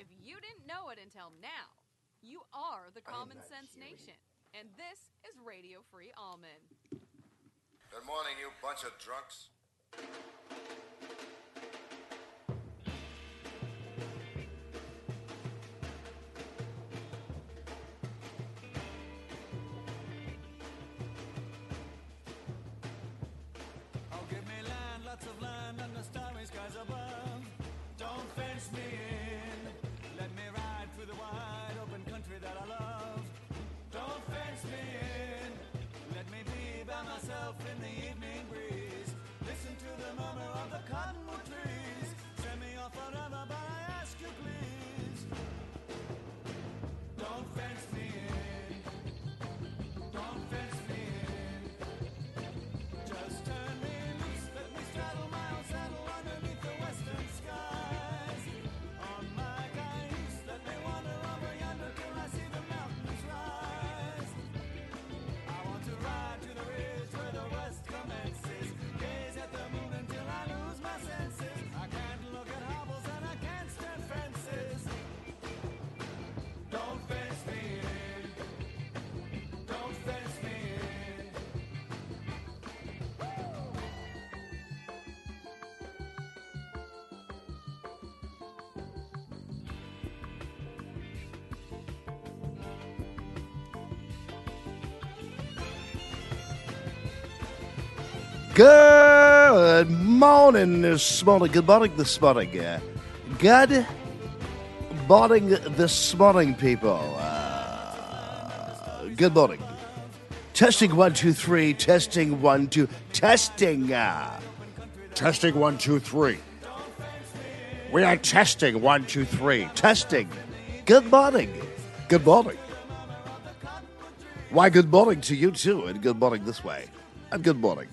If you didn't know it until now, you are the Common Sense Nation. And this is Radio Free Allman. Good morning, you bunch of drunks. Oh, give me land, lots of land, and the starry skies above. Don't fence me in. Country that I love. Don't fence me in. Let me be by myself in the evening breeze. Listen to the murmur of the cottonwood trees. Send me off forever, but I ask you please. Don't fence me Good morning this morning. Good morning this morning. Uh, good morning this morning, people. Uh, good morning. Testing one, two, three. Testing one, two. Testing. Uh, testing one, two, three. We are testing one, two, three. Testing. Good morning. Good morning. Why, good morning to you too, and good morning this way. And good morning.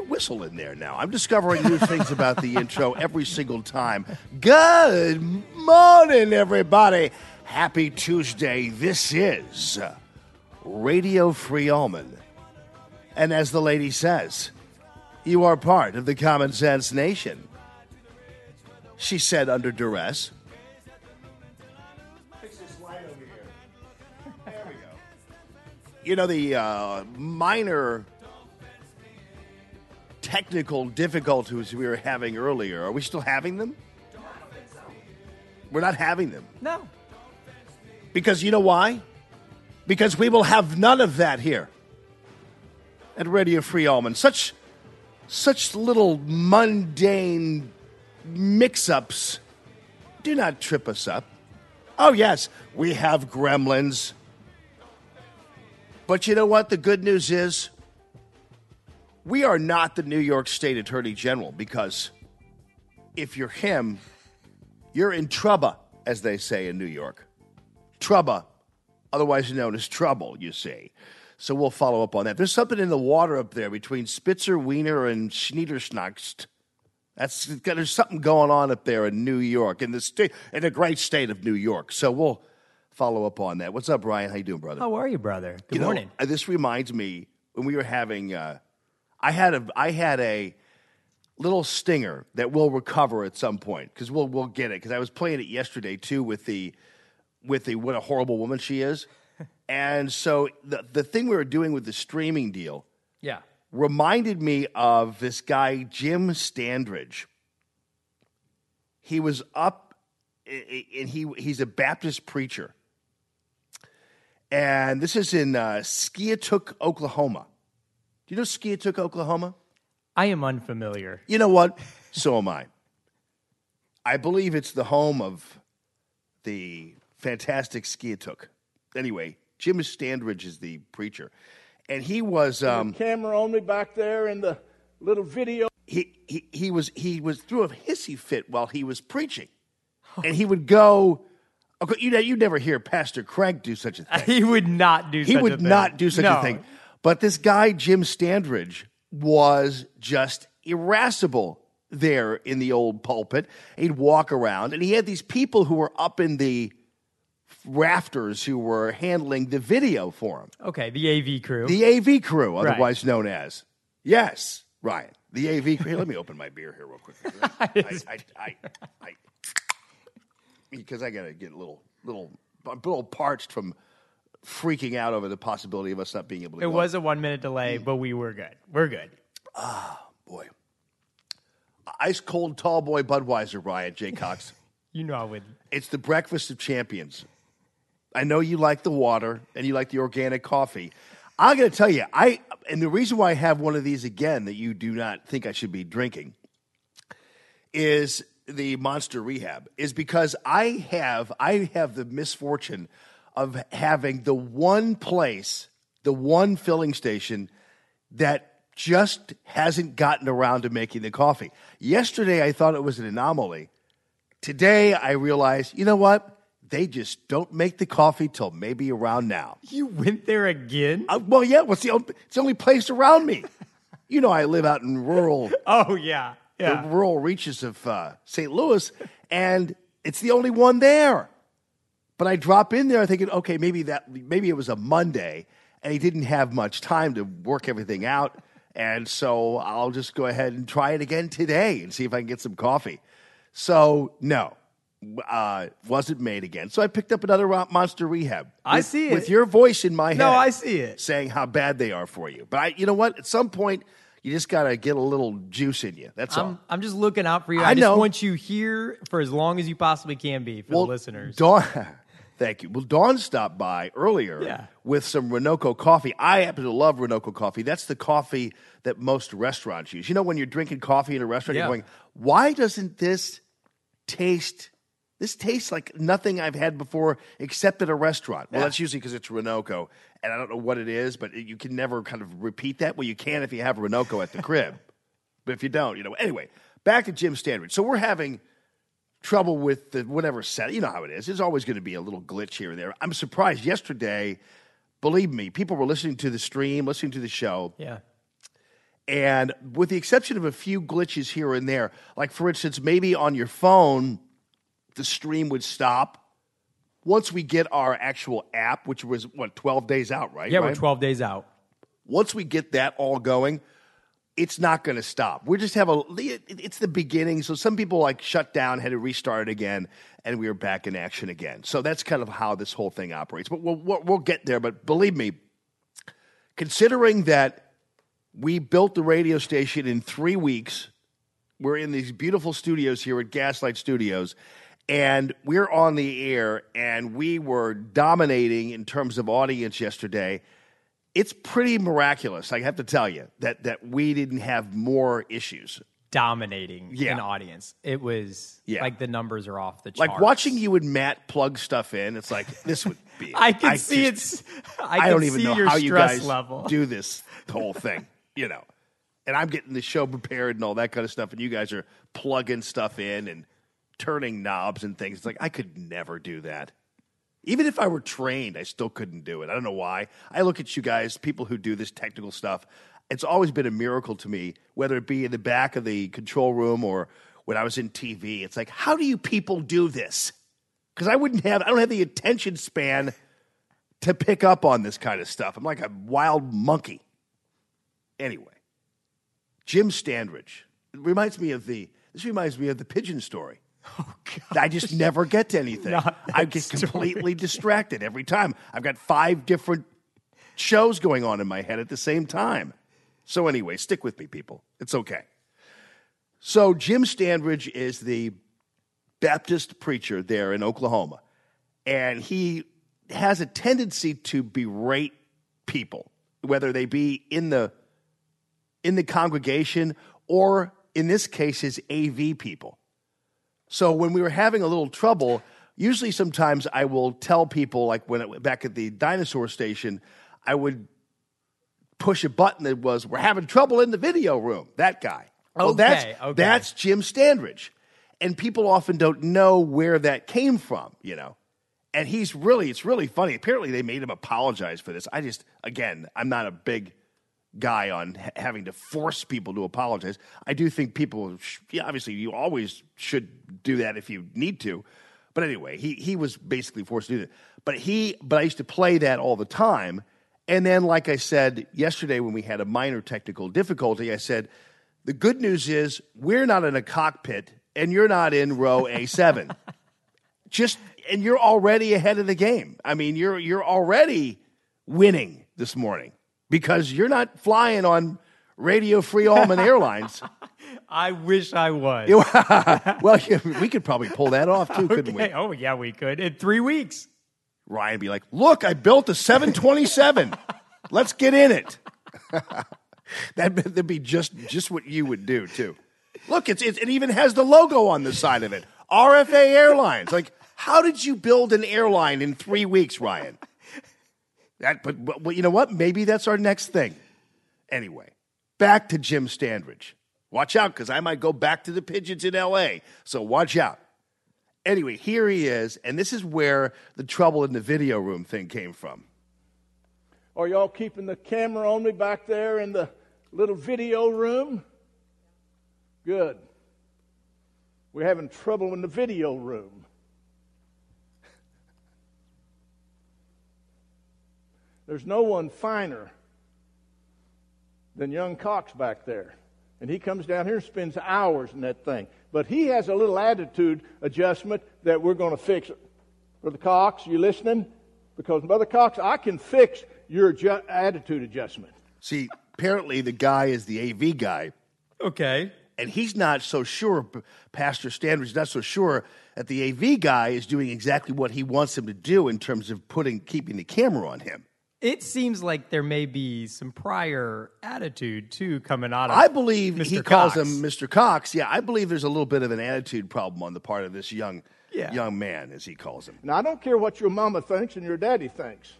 A whistle in there now. I'm discovering new things about the intro every single time. Good morning, everybody. Happy Tuesday. This is Radio Free Allman. And as the lady says, you are part of the Common Sense Nation. She said under duress. Fix this light over here. There we go. You know, the uh, minor technical difficulties we were having earlier, are we still having them? We're not having them. No. Because you know why? Because we will have none of that here at Radio Free Allman. Such such little mundane mix-ups do not trip us up. Oh yes, we have gremlins. But you know what the good news is? We are not the New York State Attorney General because if you're him, you're in trouble, as they say in New York. Trouble, otherwise known as trouble, you see. So we'll follow up on that. There's something in the water up there between Spitzer, Weiner, and Schniederschnaxt. That's there's something going on up there in New York, in the state, in the great state of New York. So we'll follow up on that. What's up, Brian? How you doing, brother? How are you, brother? Good You morning. uh, this reminds me when we were having. Uh, I had a I had a little stinger that we'll recover at some point because we'll we'll get it because I was playing it yesterday too with the with the what a horrible woman she is, and so the the thing we were doing with the streaming deal Yeah. reminded me of this guy Jim Standridge. He was up, and he he's a Baptist preacher, and this is in uh, Skiatook, Oklahoma. Do you know Skiatook, Oklahoma? I am unfamiliar. You know what? So am I. I believe it's the home of the fantastic Skiatook. Anyway, Jim Standridge is the preacher, and he was. Um, camera on me back there in the little video. he, he he was he was through a hissy fit while he was preaching, and he would go. Okay, you know, you never hear Pastor Craig do such a thing. He would not do he such a would thing. not do such No. a thing. But this guy Jim Standridge was just irascible there in the old pulpit. He'd walk around, and he had these people who were up in the rafters who were handling the video for him. Okay, the AV crew. The AV crew, otherwise known as. Yes, Ryan. The AV. Here, let me open my beer here real quick. I, I, I, because I gotta get a little, little, a little parched from freaking out over the possibility of us not being able to. It was a one minute delay, but we were good. We're good. Ah, boy, ice cold tall boy Budweiser, Ryan J Cox. You know I would. It's the breakfast of champions. I know you like the water and you like the organic coffee. I'm going to tell you, I and the reason why I have one of these again that you do not think I should be drinking is the Monster Rehab is because I have I have the misfortune of having the one place, the one filling station that just hasn't gotten around to making the coffee. Yesterday I thought it was an anomaly. Today I realized, you know what? They just don't make the coffee till maybe around now. You went there again? Uh, well, yeah, what's the only, it's the only place around me. you know, I live out in rural Oh yeah, the yeah. rural reaches of uh, St. Louis, and it's the only one there. But I drop in there thinking, okay, maybe that maybe it was a Monday, and he didn't have much time to work everything out, and so I'll just go ahead and try it again today and see if I can get some coffee. So no, uh, wasn't made again. So I picked up another Monster Rehab. I see it. with your voice in my head. No, I see it. saying how bad they are for you. But I, you know what? At some point, you just got to get a little juice in you. That's all. I'm, I'm just looking out for you. I I, just know. want you here for as long as you possibly can be for the listeners. Dawn, thank you. Well, Dawn stopped by earlier Yeah. with some Renoco coffee. I happen to love Renoco coffee. That's the coffee that most restaurants use. You know, when you're drinking coffee in a restaurant, Yeah. you're going, why doesn't this taste? This tastes like nothing I've had before except at a restaurant. Well, Yeah. that's usually because it's Renoco, and I don't know what it is, but you can never kind of repeat that. Well, you can if you have Renoco at the crib, but if you don't, you know. Anyway, back to Jim Standridge. So we're having trouble with the whatever set. You know how it is. There's always going to be a little glitch here and there. I'm surprised yesterday. Believe me, people were listening to the stream, listening to the show, yeah. and with the exception of a few glitches here and there, like for instance, maybe on your phone, the stream would stop. Once we get our actual app, which was what 12 days out, right? Yeah, Ryan? we're 12 days out. once we get that all going, it's not going to stop. We just have a. It's the beginning, so some people like shut down, had to restart it again, and we are back in action again. So that's kind of how this whole thing operates. But we'll we'll, we'll get there. But believe me, considering that we built the radio station in three weeks, we're in these beautiful studios here at Gaslight Studios, and we're on the air, and we were dominating in terms of audience yesterday. It's pretty miraculous, I have to tell you, that that we didn't have more issues. Dominating Yeah. an audience. It was Yeah. like the numbers are off the charts. Like watching you and Matt plug stuff in, it's like this would be. I can see just- it's. I, I, don't even know how you stress guys level. do this whole thing, you know. And I'm getting the show prepared and all that kind of stuff, and you guys are plugging stuff in and turning knobs and things. It's like I could never do that. Even if I were trained, I still couldn't do it. I don't know why. I look at you guys, people who do this technical stuff. It's always been a miracle to me, whether it be in the back of the control room or when I was in TV. It's like, how do you people do this? Because I wouldn't have, I don't have the attention span to pick up on this kind of stuff. I'm like a wild monkey. Anyway, Jim Standridge. It reminds me of the, this reminds me of the pigeon story. I just never get to anything. I get story. completely distracted every time. I've got five different shows going on in my head at the same time. So, anyway, stick with me, people. It's okay. So, Jim Standridge is the Baptist preacher there in Oklahoma, and he has a tendency to berate people, whether they be in the in the congregation or in this case his AV people. So when we were having a little trouble, usually sometimes I will tell people like when it, back at the dinosaur station, I would push a button that was we're having trouble in the video room. That guy. Well, that's okay. that's Jim Standridge. And people often don't know where that came from, you know. And he's really it's really funny. Apparently they made him apologize for this. I just again, I'm not a big guy on ha- having to force people to apologize. I do think people, sh- yeah, obviously, you always should do that if you need to. But anyway, he he was basically forced to do that. But he, but I used to play that all the time. And then, like I said yesterday, when we had a minor technical difficulty, I said The good news is we're not in a cockpit and you're not in row A7. Just and you're already ahead of the game. I mean, you're you're already winning this morning because you're not flying on Radio Free Allman Airlines. I wish I was. well, we could probably pull that off too, couldn't we? Oh yeah, we could in three weeks. Ryan would be like, "Look, I built a 727. Let's get in it." that, that'd be just just what you would do too. Look, it's, it's it even has the logo on the side of it. RFA Airlines. Like, how did you build an airline in three weeks, Ryan? That, but, but well, you know what? Maybe that's our next thing. Anyway, back to Jim Standridge. Watch out, because I might go back to the pigeons in L.A. So watch out. Anyway, here he is, and this is where the trouble in the video room thing came from. Are y'all keeping the camera on me back there in the little video room? Good. We're having trouble in the video room. There's no one finer than young Cox back there. And he comes down here and spends hours in that thing. But he has a little attitude adjustment that we're going to fix. Brother Cox, you listening? Because, Brother Cox, I can fix your adju- attitude adjustment. See, apparently the guy is the AV guy, Okay. and he's not so sure, Pastor Standridge is not so sure that the AV guy is doing exactly what he wants him to do in terms of putting keeping the camera on him. It seems like there may be some prior attitude too coming out of. I believe Mr. he calls Cox. him Mr. Cox. Yeah, I believe there's a little bit of an attitude problem on the part of this young Yeah. young man, as he calls him. Now, I don't care what your mama thinks and your daddy thinks.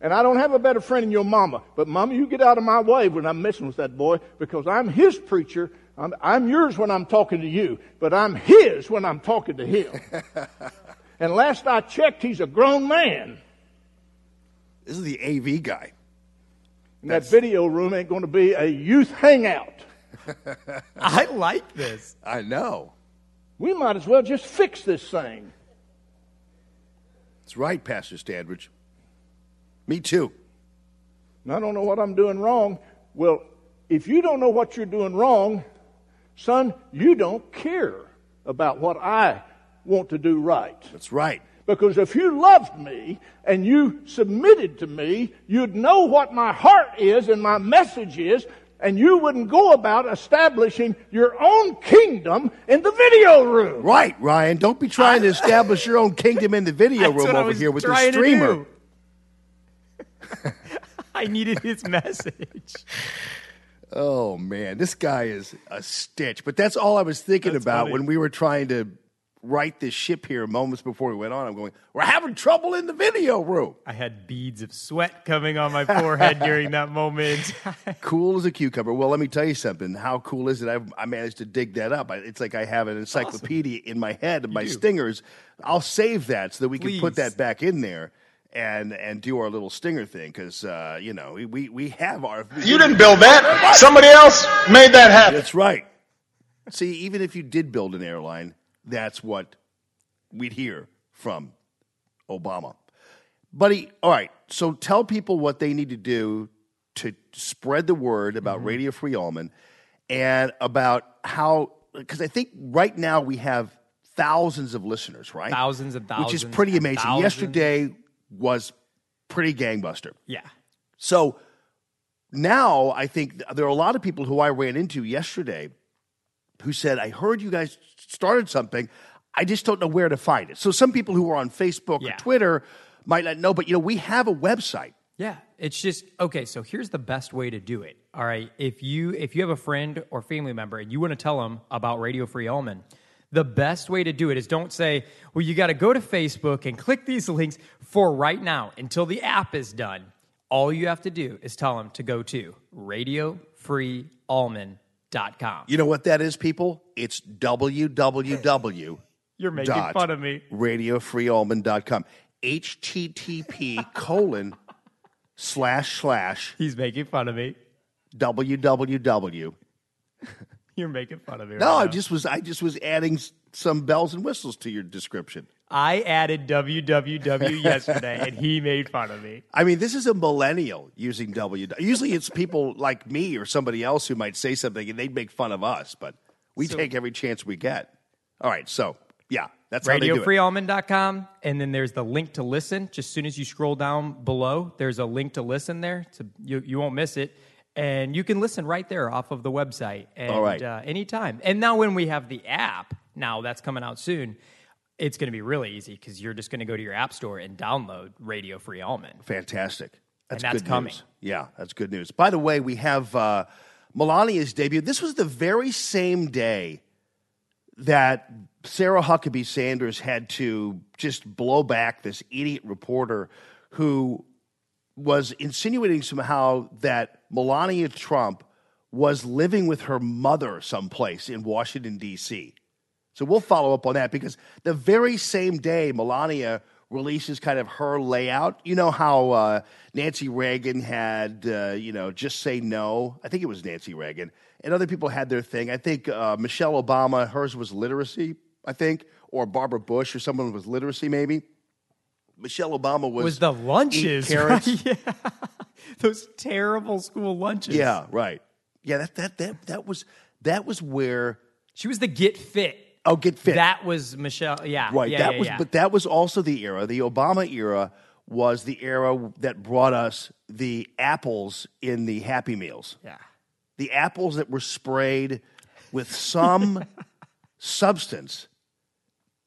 And I don't have a better friend than your mama. But, mama, you get out of my way when I'm messing with that boy because I'm his preacher. I'm, I'm yours when I'm talking to you, but I'm his when I'm talking to him. and last I checked, he's a grown man. This is the AV guy. And that video room ain't going to be a youth hangout. I like this. I know. We might as well just fix this thing. That's right, Pastor Standridge. Me too. And I don't know what I'm doing wrong. Well, if you don't know what you're doing wrong, son, you don't care about what I want to do right. That's right. Because if you loved me and you submitted to me, you'd know what my heart is and my message is, and you wouldn't go about establishing your own kingdom in the video room. Right, Ryan. Don't be trying to establish your own kingdom in the video room over here with the streamer. I needed his message. Oh man, this guy is a stitch. But that's all I was thinking That's about funny. when we were trying to right this ship here moments before we went on. I'm going, we're having trouble in the video room. I had beads of sweat coming on my forehead during that moment. Cool as a cucumber. Well, let me tell you something. How cool is it? I, I managed to dig that up. I, it's like I have an encyclopedia in my head of my do. stingers. I'll save that so that we can put that back in there. And, and do our little stinger thing because uh, you know we, we, we have our You didn't build that. Somebody else made that happen. That's right. See, even if you did build an airline, that's what we'd hear from Obama. Buddy, all right. So tell people what they need to do to spread the word about Mm-hmm. Radio Free Allman and about how, because I think right now we have thousands of listeners, right? Thousands and Which is pretty amazing. thousands. Yesterday was pretty gangbuster. yeah. So now I think there are a lot of people who I ran into yesterday who said, I heard you guys started something. I just don't know where to find it. So some people who are on Facebook Yeah. or Twitter might not know, but you know, we have a website. Yeah, it's just okay. So here's the best way to do it. All right, if you if you have a friend or family member and you want to tell them about Radio Free Allman, the best way to do it is don't say, "Well, you got to go to Facebook and click these links." For right now, until the app is done, all you have to do is tell them to go to radiofreeallman.com. You know what that is, people? It's www. You're making dot fun of me. radiofreeallman.com. HTTP colon slash slash He's making fun of me. www. You're making fun of me. No, right I now. just was I just was adding some bells and whistles to your description. I added www yesterday, and he made fun of me. I mean, this is a millennial using W. Usually it's people like me or somebody else who might say something and they'd make fun of us, but we So- take every chance we get. All right, so yeah, that's how they do it. RadioFreeAllman.com, and then there's the link to listen. Just as soon as you scroll down below, there's a link to listen there. So you, you won't miss it. And you can listen right there off of the website and, All right. uh, anytime. And now, when we have the app, now that's coming out soon, it's going to be really easy because you're just going to go to your app store and download Radio Free Allman. Fantastic. That's, And that's good coming. news. Yeah, that's good news. By the way, we have uh, Melania's debut. This was the very same day that Sarah Huckabee Sanders had to just blow back this idiot reporter who was insinuating somehow that Melania Trump was living with her mother someplace in Washington, D.C. So we'll follow up on that because the very same day Melania releases kind of her layout, you know how uh, Nancy Reagan had, uh, you know, just say no. I think it was Nancy Reagan, and other people had their thing. I think uh, Michelle Obama, hers was literacy, I think, or Barbara Bush or someone was literacy, maybe. Michelle Obama was Was the lunches, right? Yeah. Those terrible school lunches. Yeah, right. Yeah, that that that that was that was where She was the get fit. Oh get fit. That was Michelle. Yeah. Right. Yeah, that yeah, was, yeah. but that was also the era. The Obama era was the era that brought us the apples in the Happy Meals. yeah. The apples that were sprayed with some substance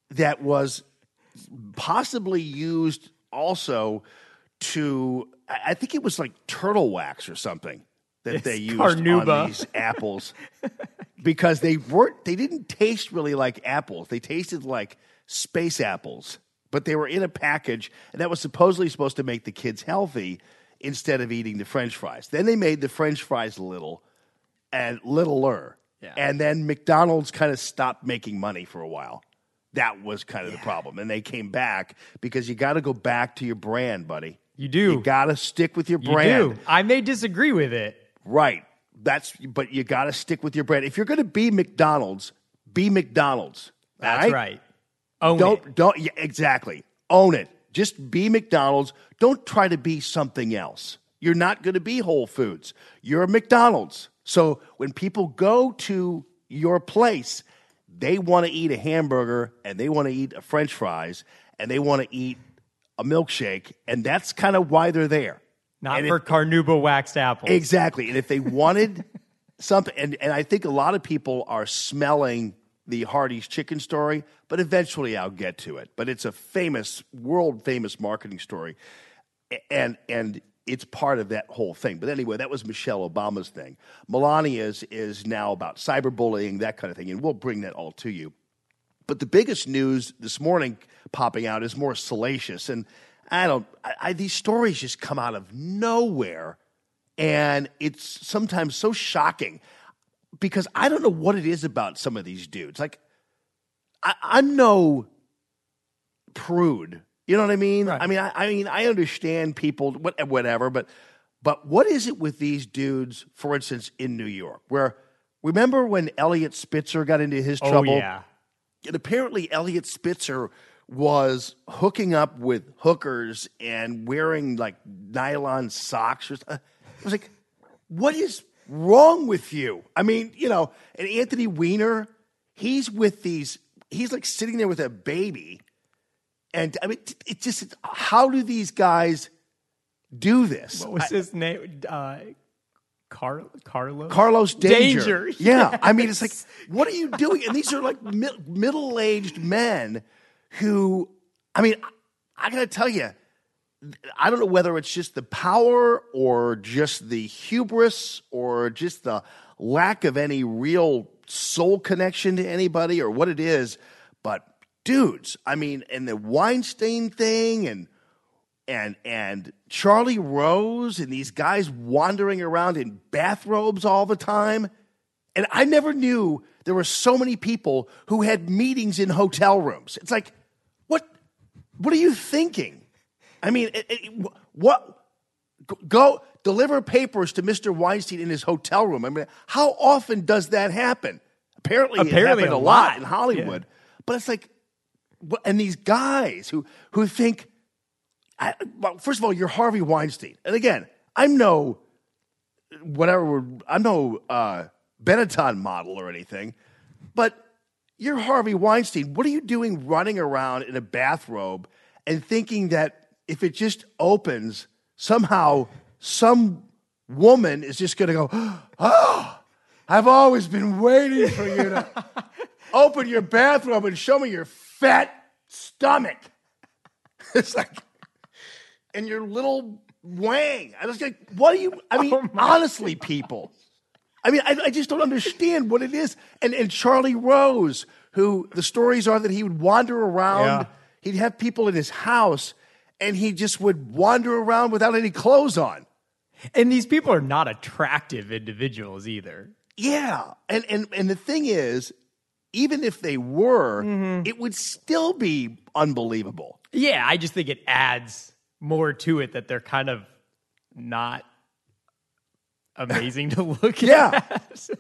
that was possibly used also to. I I think it was like turtle wax or something that they used carnauba. on these apples because they weren't they didn't taste really like apples. They tasted like space apples, but they were in a package and that was supposedly supposed to make the kids healthy instead of eating the french fries. Then they made the french fries little and littler. Yeah. And then McDonald's kind of stopped making money for a while. That was kind of the problem. And they came back because you got to go back to your brand, buddy. You do. You got to stick with your You brand. do. I may disagree with it. Right. That's but you got to stick with your brand. If you're going to be McDonald's, be McDonald's. That's right. Own Don't it. don't yeah, exactly. Own it. Just be McDonald's. Don't try to be something else. You're not going to be Whole Foods. You're a McDonald's. So when people go to your place, they want to eat a hamburger and they want to eat a french fries and they want to eat a milkshake and that's kind of why they're there. Not And for if- carnauba waxed apples. Exactly. And if they wanted something, and, and I think a lot of people are smelling the Hardee's chicken story, but eventually I'll get to it. But it's a famous, world famous marketing story. And, and it's part of that whole thing. But anyway, that was Michelle Obama's thing. Melania's is now about cyberbullying, that kind of thing. And we'll bring that all to you. But the biggest news this morning popping out is more salacious. And I don't, I, I, these stories just come out of nowhere. And it's sometimes so shocking because I don't know what it is about some of these dudes. Like, I, I'm no prude. You know what I mean? Right. I mean, I, I mean, I understand people, what, whatever, but but what is it with these dudes? For instance, in New York, where remember when Eliot Spitzer got into his oh, trouble? yeah. And apparently, Eliot Spitzer was hooking up with hookers and wearing like nylon socks. Or, I was like, what is wrong with you? I mean, you know, and Anthony Weiner, he's with these, he's like sitting there with a baby. And I mean, it- just, how do these guys do this? What was his name? Uh, Car- Carlos? Carlos Danger. Danger, Yeah. I mean, it's like, what are you doing? And these are like mi- middle aged men who, I mean, I, I got to tell you, I don't know whether it's just the power or just the hubris or just the lack of any real soul connection to anybody or what it is. But dudes, I mean, and the Weinstein thing and and and Charlie Rose and these guys wandering around in bathrobes all the time. And I never knew there were so many people who had meetings in hotel rooms. It's like, what are you thinking? I mean, it, it, what go deliver papers to Mr. Weinstein in his hotel room. I mean, how often does that happen? Apparently, it Apparently happened a lot lot. in Hollywood. But it's like, and these guys who who think, I, well, first of all, you're Harvey Weinstein, and again, I'm no whatever. I'm no uh, Benetton model or anything, but you're Harvey Weinstein. What are you doing running around in a bathrobe and thinking that if it just opens, somehow some woman is just going to go, oh, I've always been waiting for you to open your bathrobe and show me your fat stomach. It's like, and your little wang. I was like, what are you? I mean, oh honestly, people. I mean, I, I just don't understand what it is. And and Charlie Rose, who the stories are that he would wander around, Yeah. He'd have people in his house, and he just would wander around without any clothes on. And these people are not attractive individuals either. Yeah, and and and the thing is, even if they were, mm-hmm. it would still be unbelievable. Yeah, I just think it adds more to it that they're kind of not amazing to look at. Yeah. at.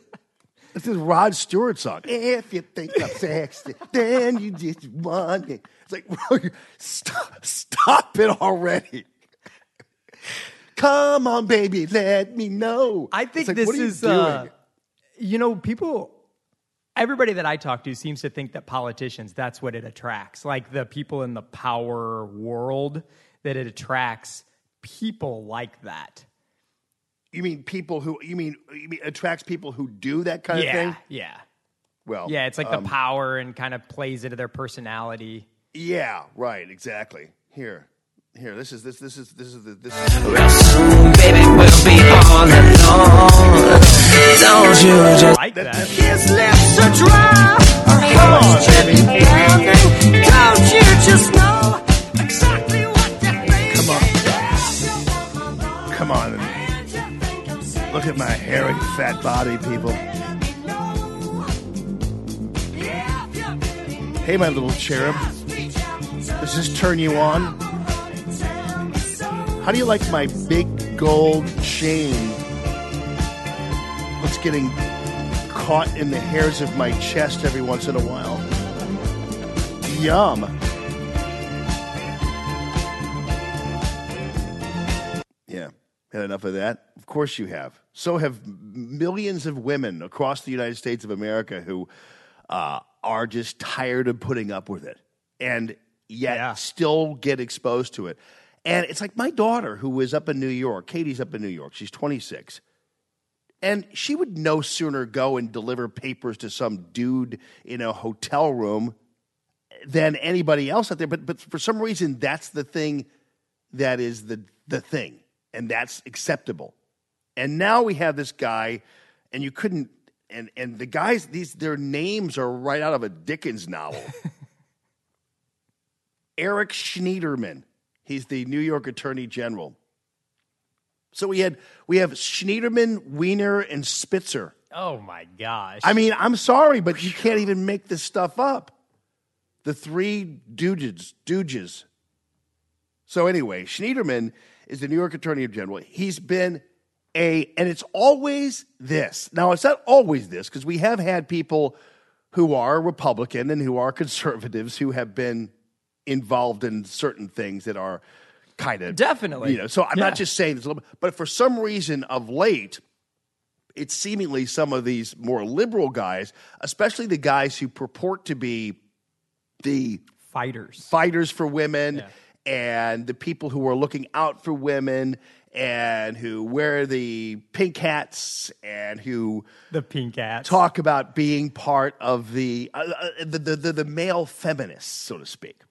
This is Rod Stewart song. If you think I'm sexy, then you just want it. It's like, bro, stop, stop it already. Come on, baby, let me know. I think like, this what are you is, doing? uh, you know, people, everybody that I talk to seems to think that politicians, that's what it attracts. Like the people in the power world, that it attracts people like that. You mean people who you mean you mean attracts people who do that kind yeah, of thing? yeah. Well, Yeah, it's like um, the power and kind of plays into their personality. Yeah, right, exactly. Here, here. This is this this is this is the this. Real soon, Baby, we'll be all alone. Don't you just like that. his lips are dry. Our Come on, hearts baby. keep pounding. Don't you just know exactly what that means? Come on, Come on, and look at my hairy fat body, people. Hey, my little cherub. Does this turn you on? How do you like my big gold chain? What's getting caught in the hairs of my chest every once in a while? Yum. Yeah. Had enough of that? Of course you have. So have millions of women across the United States of America who uh, are just tired of putting up with it and yet Yeah. still get exposed to it. And it's like my daughter, who is up in New York, Katie's up in New York, she's 26. And she would no sooner go and deliver papers to some dude in a hotel room than anybody else out there. But, but for some reason, that's the thing that is the the thing, and that's acceptable. And now we have this guy, and you couldn't, and and the guys these their names are right out of a Dickens novel. Eric Schneiderman, he's the New York Attorney General. So we had we have Schneiderman, Weiner, and Spitzer. Oh my gosh. I mean, I'm sorry, but you can't even make this stuff up. The three Dooges, Dooges. So anyway, Schneiderman is the New York Attorney General. He's been a, and it's always this. Now, it's not always this because we have had people who are Republican and who are conservatives who have been involved in certain things that are kind of Definitely. You know, so I'm Yeah. not just saying this, a little bit, but for some reason of late, it's seemingly some of these more liberal guys, especially the guys who purport to be the fighters. fighters for women and the people who are looking out for women and who wear the pink hats and who The pink hats. talk about being part of the uh, uh, the, the, the the male feminists, so to speak.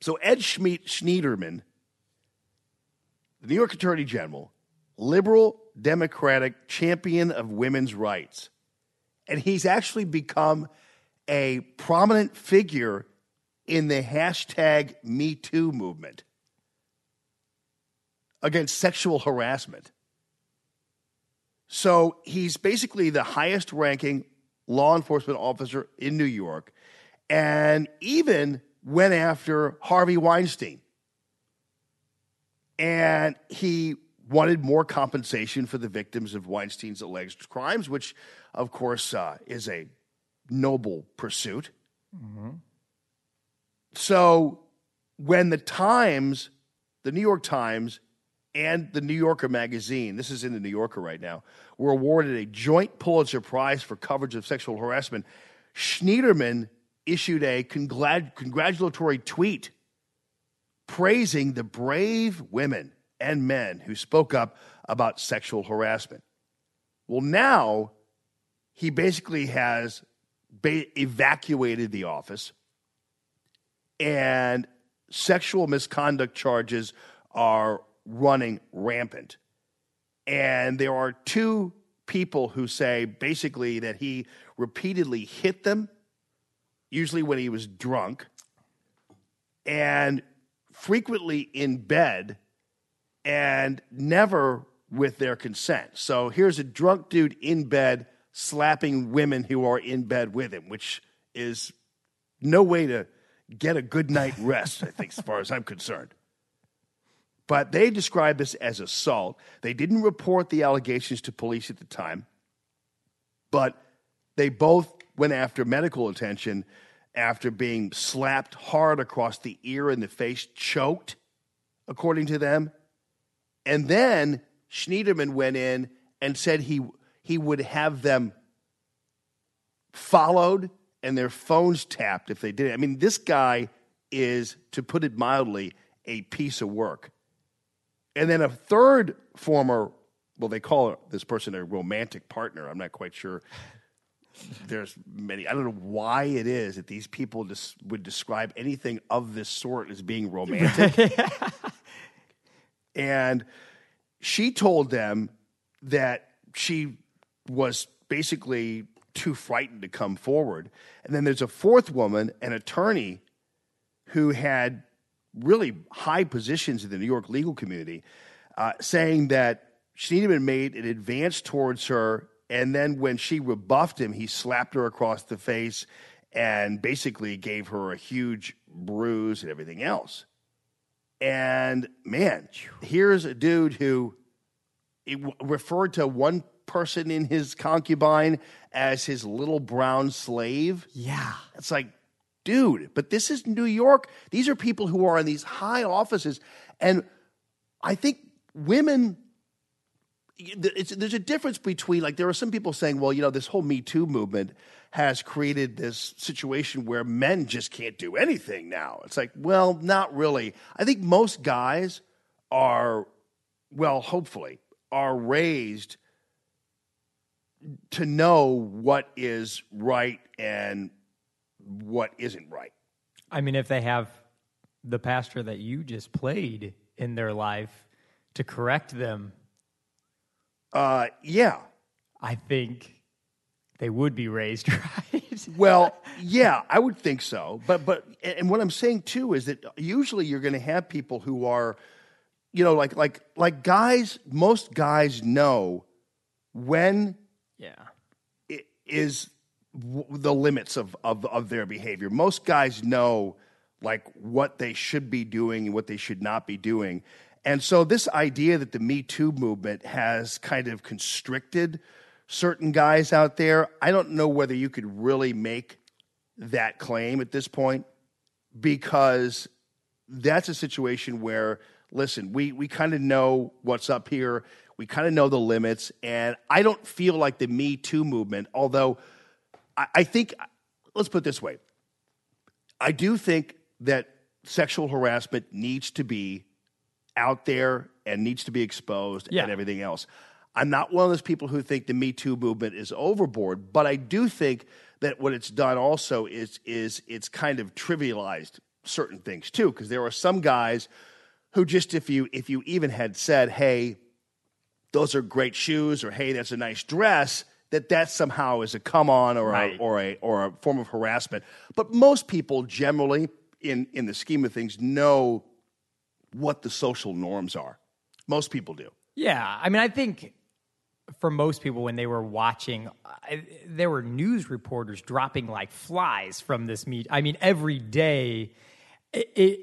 So Ed Schmied, Schneiderman, the New York Attorney General, liberal democratic champion of women's rights, and he's actually become a prominent figure in the hashtag Me Too movement against sexual harassment. So he's basically the highest ranking law enforcement officer in New York and even went after Harvey Weinstein. And he wanted more compensation for the victims of Weinstein's alleged crimes, which, of course, uh, is a noble pursuit. so when the Times, the New York Times, and the New Yorker magazine, this is in the New Yorker right now, were awarded a joint Pulitzer Prize for coverage of sexual harassment, Schneiderman issued a congrat- congratulatory tweet praising the brave women and men who spoke up about sexual harassment. Well, now he basically has ba- evacuated the office, and sexual misconduct charges are running rampant. And there are two people who say basically that he repeatedly hit them, usually when he was drunk, and frequently in bed and never with their consent. So here's a drunk dude in bed slapping women who are in bed with him, which is no way to get a good night rest, I think, as far as I'm concerned. But they described this as assault. They didn't report the allegations to police at the time, but they both went after medical attention after being slapped hard across the ear and the face, choked, according to them. And then Schneiderman went in and said he, he would have them followed and their phones tapped if they did it. I mean, this guy is, to put it mildly, a piece of work. And then a third former, well, they call this person a romantic partner. I'm not quite sure. There's many. I don't know why it is that these people just would describe anything of this sort as being romantic. and she told them that she was basically too frightened to come forward. And then there's a fourth woman, an attorney, who had really high positions in the New York legal community, uh, saying that Schneedeman made an advance towards her, and then when she rebuffed him, he slapped her across the face and basically gave her a huge bruise and everything else. And man, here's a dude who it w- referred to one person in his concubine as his little brown slave. Yeah. It's like, dude, but this is New York. These are people who are in these high offices. And I think women, there's a difference between, like, there are some people saying, well, you know, this whole Me Too movement has created this situation where men just can't do anything now. It's like, well, not really. I think most guys are, well, hopefully, are raised to know what is right and what isn't right. I mean, if they have the pastor that you just played in their life to correct them, Uh, yeah. I think they would be raised right. Well, yeah, I would think so. But but and what I'm saying too is that usually you're going to have people who are, you know, like like like guys. Most guys know when yeah. it is w- the limits of, of of their behavior. Most guys know like what they should be doing and what they should not be doing. And so this idea that the Me Too movement has kind of constricted certain guys out there, I don't know whether you could really make that claim at this point because that's a situation where listen we, we kind of know what's up here we kind of know the limits and i don't feel like the me too movement although I, I think let's put it this way i do think that sexual harassment needs to be out there and needs to be exposed Yeah. and everything else i'm not one of those people who think the me too movement is overboard but i do think that what it's done also is is it's kind of trivialized certain things too because there are some guys who just if you if you even had said hey those are great shoes or hey that's a nice dress that that somehow is a come on or Right. a, or a or a form of harassment but most people generally in in the scheme of things know what the social norms are most people do Yeah, I mean, I think for most people, when they were watching, I, there were news reporters dropping like flies from this meet. I mean, every day, it, it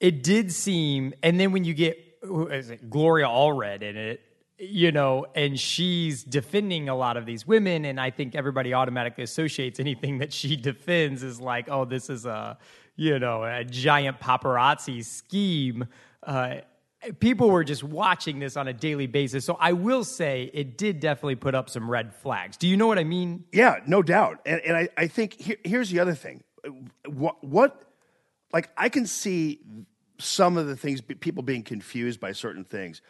it did seem. And then when you get who is it, Gloria Allred in it, you know, and she's defending a lot of these women, and I think everybody automatically associates anything that she defends is like, oh, this is a, you know, a giant paparazzi scheme. Uh, people were just watching this on a daily basis, so I will say it did definitely put up some red flags. Do you know what I mean? Yeah, no doubt. And, and I, I think here, here's the other thing. What, what, like, I can see some of the things, people being confused by certain things.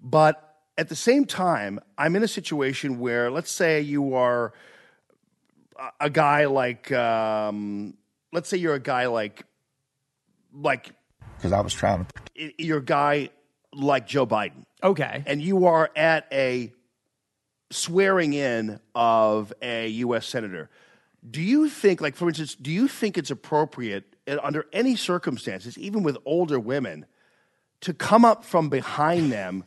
But at the same time, I'm in a situation where, let's say you are a- a guy like, um, let's say you're a guy like, like, because I was trying to. i- you're a guy like Joe Biden. Okay. and you are at a swearing in of a U.S. senator, do you think, like for instance, do you think it's appropriate uh, under any circumstances, even with older women, to come up from behind them,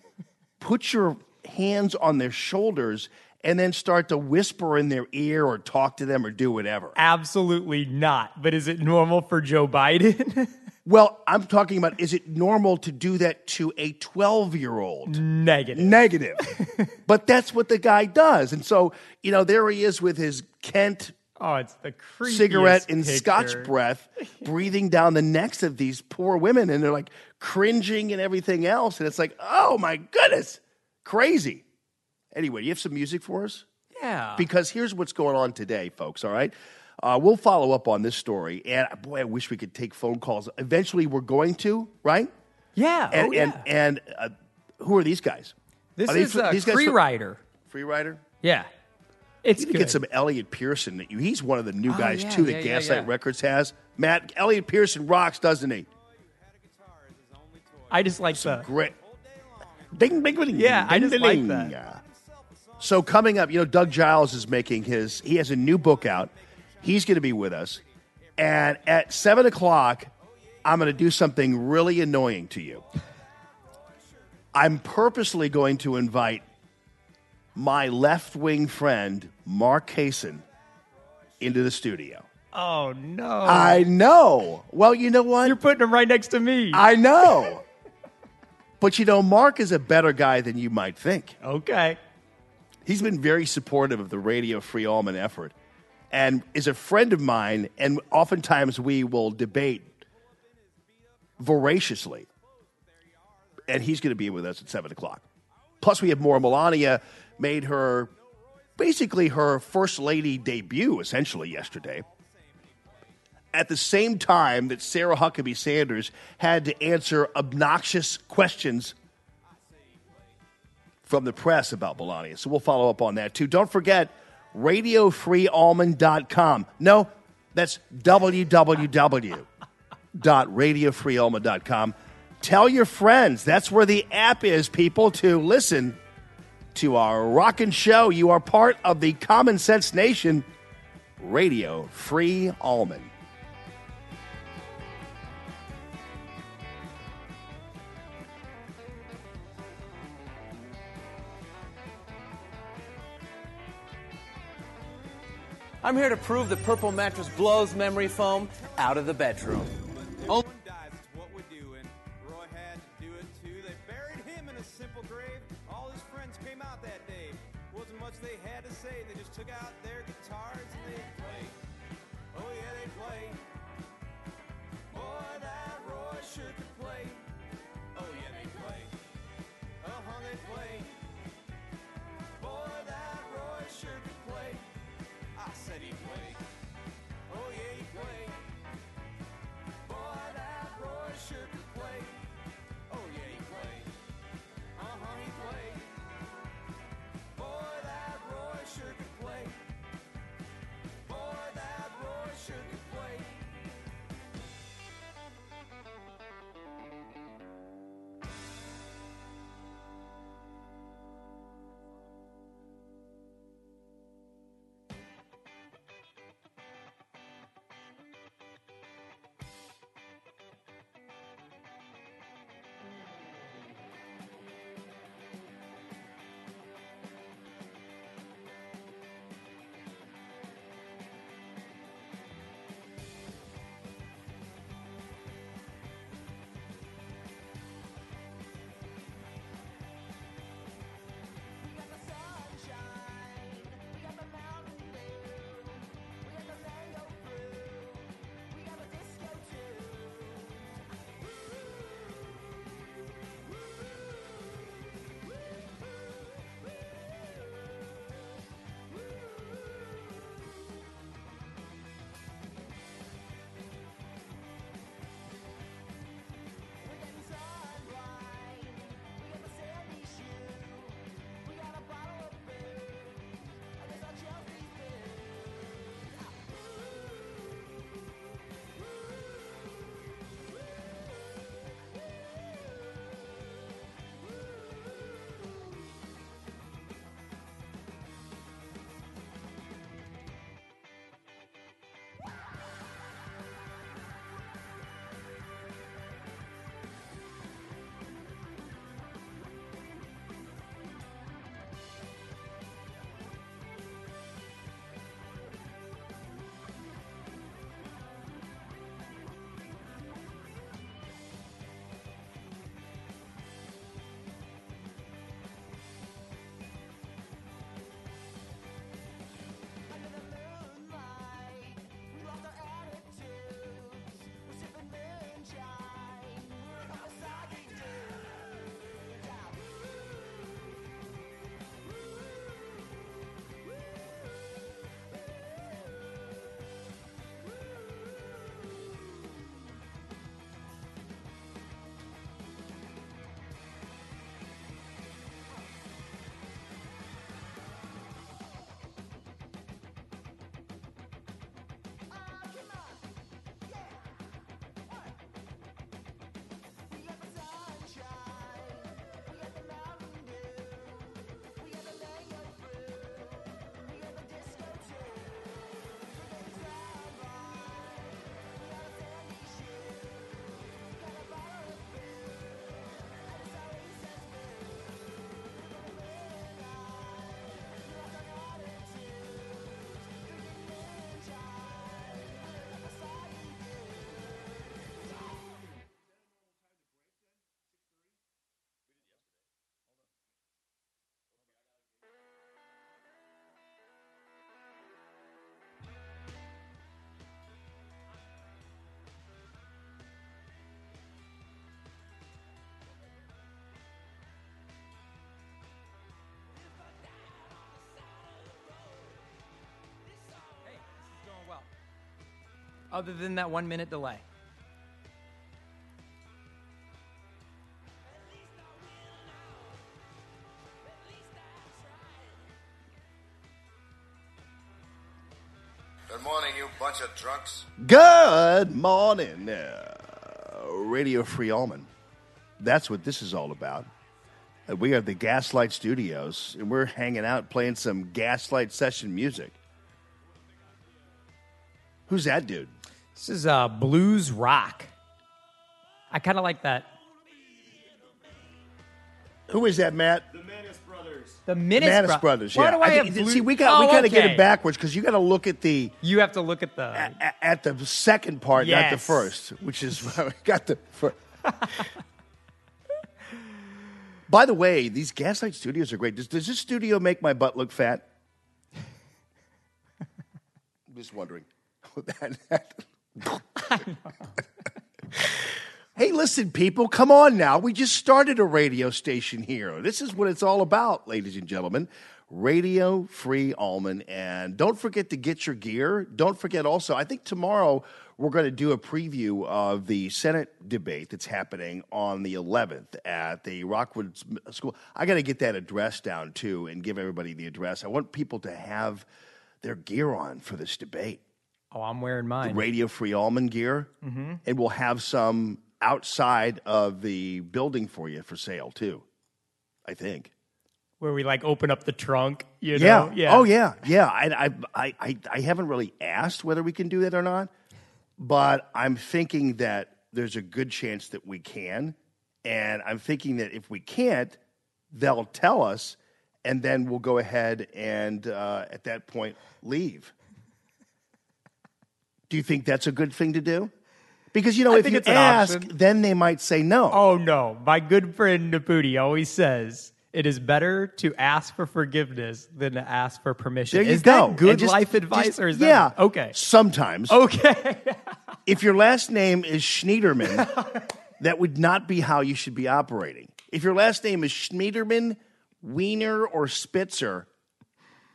put your hands on their shoulders, and then start to whisper in their ear or talk to them or do whatever? Absolutely not. But is it normal for Joe Biden? Well, I'm talking about is it normal to do that to a 12 year old? Negative. Negative. but that's what the guy does. And so, you know, there he is with his Kent oh, it's the creepiest cigarette and picture. scotch breath breathing down the necks of these poor women. And they're like cringing and everything else. And it's like, oh my goodness, crazy. Anyway, you have some music for us? Yeah. Because here's what's going on today, folks, all right? Uh, we'll follow up on this story. And boy, I wish we could take phone calls. Eventually, we're going to, right? yeah. And, oh, yeah. and, and uh, who are these guys? this are is fr- a these guys free from- rider. Free rider? Yeah. It's You need to good. get some Eliot Pearson. That you, he's one of the new Oh, guys yeah, too that yeah, Gaslight yeah. Records has. Matt Eliot Pearson rocks, doesn't he? I just like the. Great. Ding, ding, ding, Yeah, I just ding, like ding. that. So coming up, you know, Doug Giles is making his. He has a new book out. He's going to be with us, and at seven o'clock, I'm going to do something really annoying to you. I'm purposely going to invite my left wing friend Mark Kaysen into the studio. Oh, no. I know. Well, you know what? You're putting him right next to me. I know. but you know, Mark is a better guy than you might think. okay. He's been very supportive of the Radio Free Allman effort and is a friend of mine, and oftentimes we will debate voraciously. And he's going to be with us at 7 o'clock. Plus, we have more. Melania made her basically her first lady debut essentially yesterday. At the same time that Sarah Huckabee Sanders had to answer obnoxious questions from the press about Melania. So we'll follow up on that too. Don't forget radiofreeallman.com. No, that's www.radiofreeallman.com. Tell your friends. That's where the app is, people, to listen to our rockin' show. You are part of the Common Sense Nation, Radio Free Allman. I'm here to prove that Purple Mattress blows memory foam out of the bedroom. Other than that one minute delay. Good morning, you bunch of drunks. Good morning, uh, Radio Free Allman. That's what this is all about. Uh, we are the Gaslight Studios, and we're hanging out playing some Gaslight session music. Who's that dude? This is uh, blues rock. I kind of like that. Who is that, Matt? The Menace Manis Bro- Brothers. Why yeah. do I, have think- blue- see, we got we Oh, got to get it backwards because you got to look at the You have to look at the. at, at the second part, not the first, which is we got the. Fir- By the way, these Gaslight Studios are great. Does, does this studio make my butt look fat? I'm just wondering. hey, listen, people, come on now. We just started a radio station here. This is what it's all about, ladies and gentlemen. Radio Free Allman. And don't forget to get your gear. Don't forget also, I think tomorrow we're going to do a preview of the Senate debate that's happening on the 11th at the Rockwood School. I got to get that address down too and give everybody the address. I want people to have their gear on for this debate. Oh, I'm wearing mine. Radio Free Allman gear, Mhm. and we'll have some outside of the building for you for sale too. I think. Where we like open up the trunk. You yeah. know? Yeah. Oh yeah. Yeah. I, I I I I haven't really asked whether we can do that or not, but I'm thinking that there's a good chance that we can, and I'm thinking that if we can't, they'll tell us, and then we'll go ahead and uh, at that point leave. Do you think that's a good thing to do? Because you know, I if you ask, then they might say no. Oh no, my good friend Naputi always says it is better to ask for forgiveness than to ask for permission. There you is go. that good just- life advice, just- or is yeah? that okay? Sometimes. Okay. if your last name is Schneiderman, that would not be how you should be operating. If your last name is Schneiderman, Weiner, or Spitzer,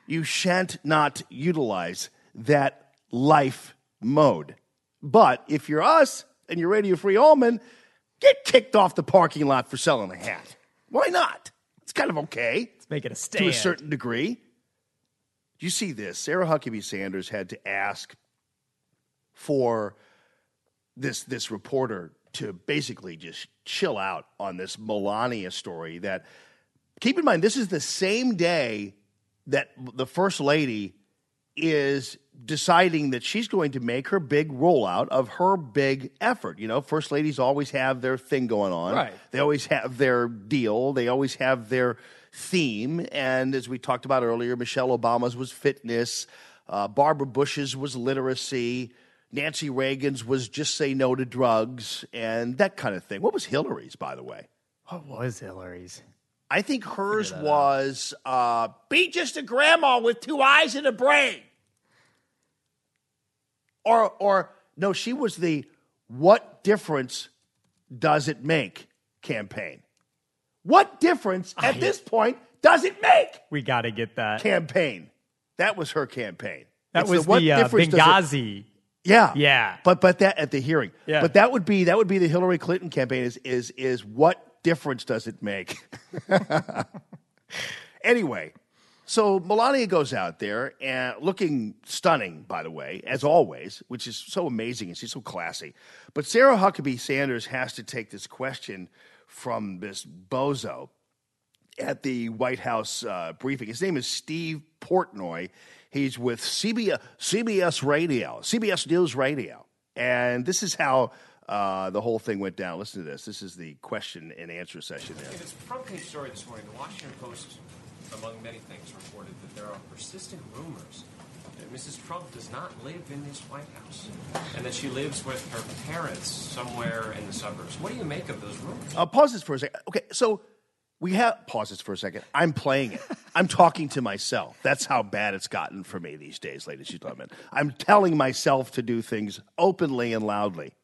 you shan't not utilize that life mode. But if you're us and you're Radio Free Allman, get kicked off the parking lot for selling a hat. Why not? It's kind of okay. Let's make it a stand. To a certain degree. Do you see this? Sarah Huckabee Sanders had to ask for this this reporter to basically just chill out on this Melania story that keep in mind this is the same day that the first lady is deciding that she's going to make her big rollout of her big effort. You know, first ladies always have their thing going on. Right. They always have their deal. They always have their theme. And as we talked about earlier, Michelle Obama's was fitness. Uh, Barbara Bush's was literacy. Nancy Reagan's was just say no to drugs and that kind of thing. What was Hillary's, by the way? What was Hillary's? I think hers was uh, be just a grandma with two eyes and a brain. Or, or no, she was the what difference does it make campaign. What difference at this point does it make We got to get that. campaign? That was her campaign. That It's was what the uh, difference does it- Benghazi. yeah, Yeah. But but that at the hearing. Yeah. But that would be that would be the Hillary Clinton campaign. Is is is what difference does it make? anyway, so Melania goes out there and looking stunning, by the way, as always, which is so amazing and she's so classy. But Sarah Huckabee Sanders has to take this question from this bozo at the White House uh, briefing. His name is Steve Portnoy. He's with CBS, CBS Radio, CBS News Radio. And this is how uh, the whole thing went down. Listen to this. This is the question and answer session there. In its front page story this morning, the Washington Post, among many things, reported that there are persistent rumors that Mrs. Trump does not live in this White House and that she lives with her parents somewhere in the suburbs. What do you make of those rumors? Uh, pause this for a second. Okay, so we have pause this for a second. I'm playing it. I'm talking to myself. That's how bad it's gotten for me these days, ladies and gentlemen. I'm telling myself to do things openly and loudly.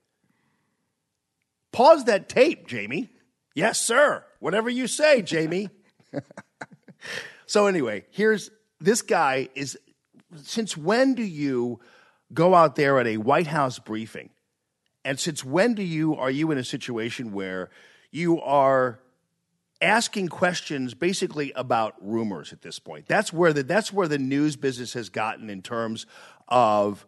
Pause that tape, Jamie. Yes, sir. Whatever you say, Jamie. so anyway, here's this guy is since when do you go out there at a White House briefing? And since when do you are you in a situation where you are asking questions basically about rumors at this point? That's where the that's where the news business has gotten in terms of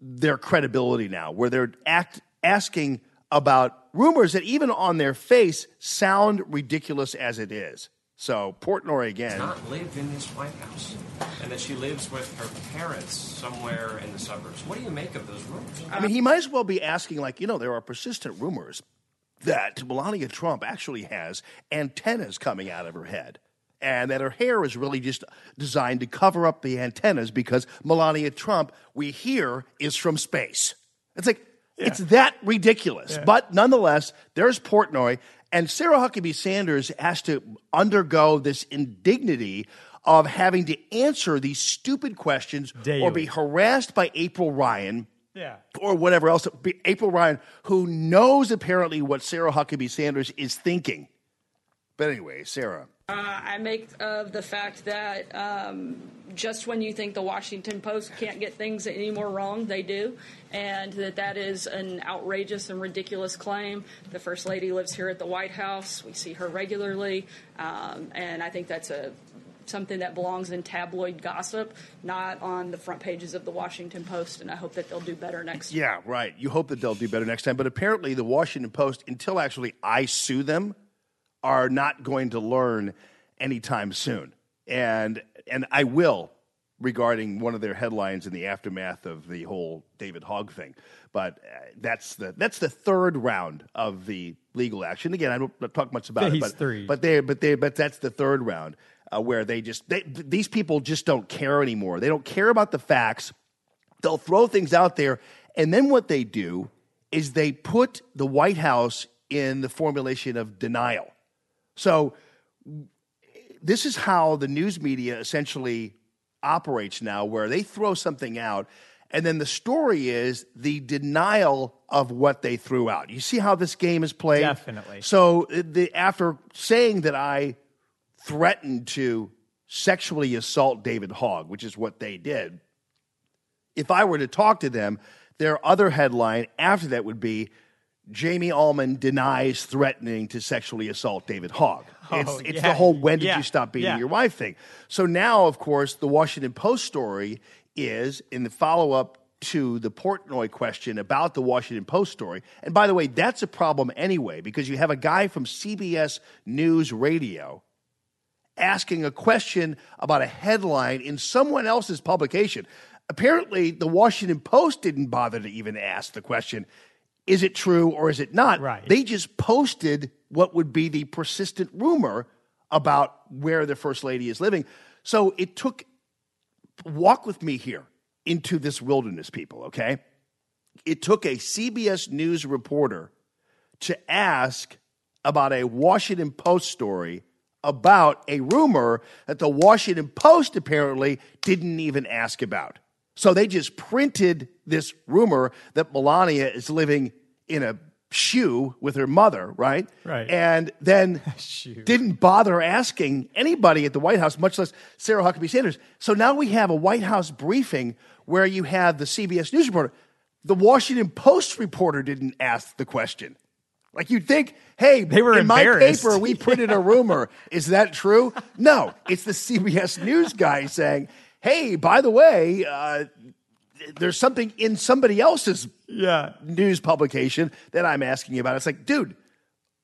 their credibility now, where they're act, asking about rumors that even on their face sound ridiculous as it is. So Portnoy again. does not live in this White House, and that she lives with her parents somewhere in the suburbs. What do you make of those rumors? I mean, he might as well be asking, like, you know, there are persistent rumors that Melania Trump actually has antennas coming out of her head. And that her hair is really just designed to cover up the antennas because Melania Trump, we hear, is from space. It's like, it's that ridiculous. But nonetheless, there's Portnoy, and Sarah Huckabee Sanders has to undergo this indignity of having to answer these stupid questions or be harassed by April Ryan Yeah. or whatever else. April Ryan, who knows apparently what Sarah Huckabee Sanders is thinking. But anyway, Sarah. Uh, I make of the fact that um, just when you think the Washington Post can't get things any more wrong, they do, and that that is an outrageous and ridiculous claim. The First Lady lives here at the White House. We see her regularly, um, and I think that's a something that belongs in tabloid gossip, not on the front pages of the Washington Post. And I hope that they'll do better next. Yeah, right. You hope that they'll do better next time. But apparently, the Washington Post, until actually I sue them, are not going to learn anytime soon. And and I will regarding one of their headlines in the aftermath of the whole David Hogg thing. But uh, that's the that's the third round of the legal action. Again, I don't talk much about Phase it, but three. but they but they but that's the third round uh, where they just they, these people just don't care anymore. They don't care about the facts. They'll throw things out there, and then what they do is they put the White House in the formulation of denial. So this is how the news media essentially operates now, where they throw something out, and then the story is the denial of what they threw out. You see how this game is played? Definitely. So the, after saying that I threatened to sexually assault David Hogg, which is what they did, if I were to talk to them, their other headline after that would be Jamie Allman denies threatening to sexually assault David Hogg. Oh, it's, Oh, it's yeah. the whole when did Yeah. you stop beating Yeah. your wife thing. So now, of course, the Washington Post story is in the follow up to the Portnoy question about the Washington Post story. And by the way, that's a problem anyway, because you have a guy from CBS News Radio asking a question about a headline in someone else's publication. Apparently, the Washington Post didn't bother to even ask the question is it true or is it not? Right. They just posted what would be the persistent rumor about where the First Lady is living. So it took, walk with me here into this wilderness, people, okay? It took a CBS News reporter to ask about a Washington Post story about a rumor that the Washington Post apparently didn't even ask about. So they just printed this rumor that Melania is living in a shoe with her mother, right? Right. And then didn't bother asking anybody at the White House, much less Sarah Huckabee Sanders. So now we have a White House briefing where you have the CBS News reporter. The Washington Post reporter didn't ask the question. Like you'd think, hey, They were in my paper we printed a rumor. Is that true? No, it's the CBS News guy saying, hey, by the way, uh, there's something in somebody else's Yeah. news publication that I'm asking you about. It's like, dude,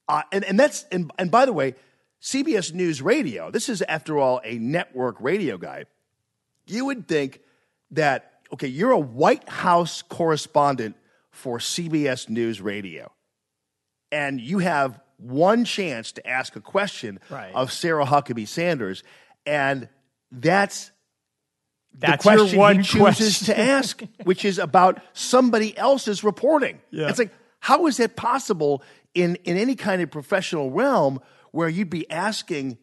uh, and and that's and and by the way, CBS News Radio. This is after all a network radio guy. You would think that okay, you're a White House correspondent for CBS News Radio, and you have one chance to ask a question Right. of Sarah Huckabee Sanders, and that's That's the your question one he chooses question. to ask, which is about somebody else's reporting. Yeah. It's like, how is that possible in, in any kind of professional realm where you'd be asking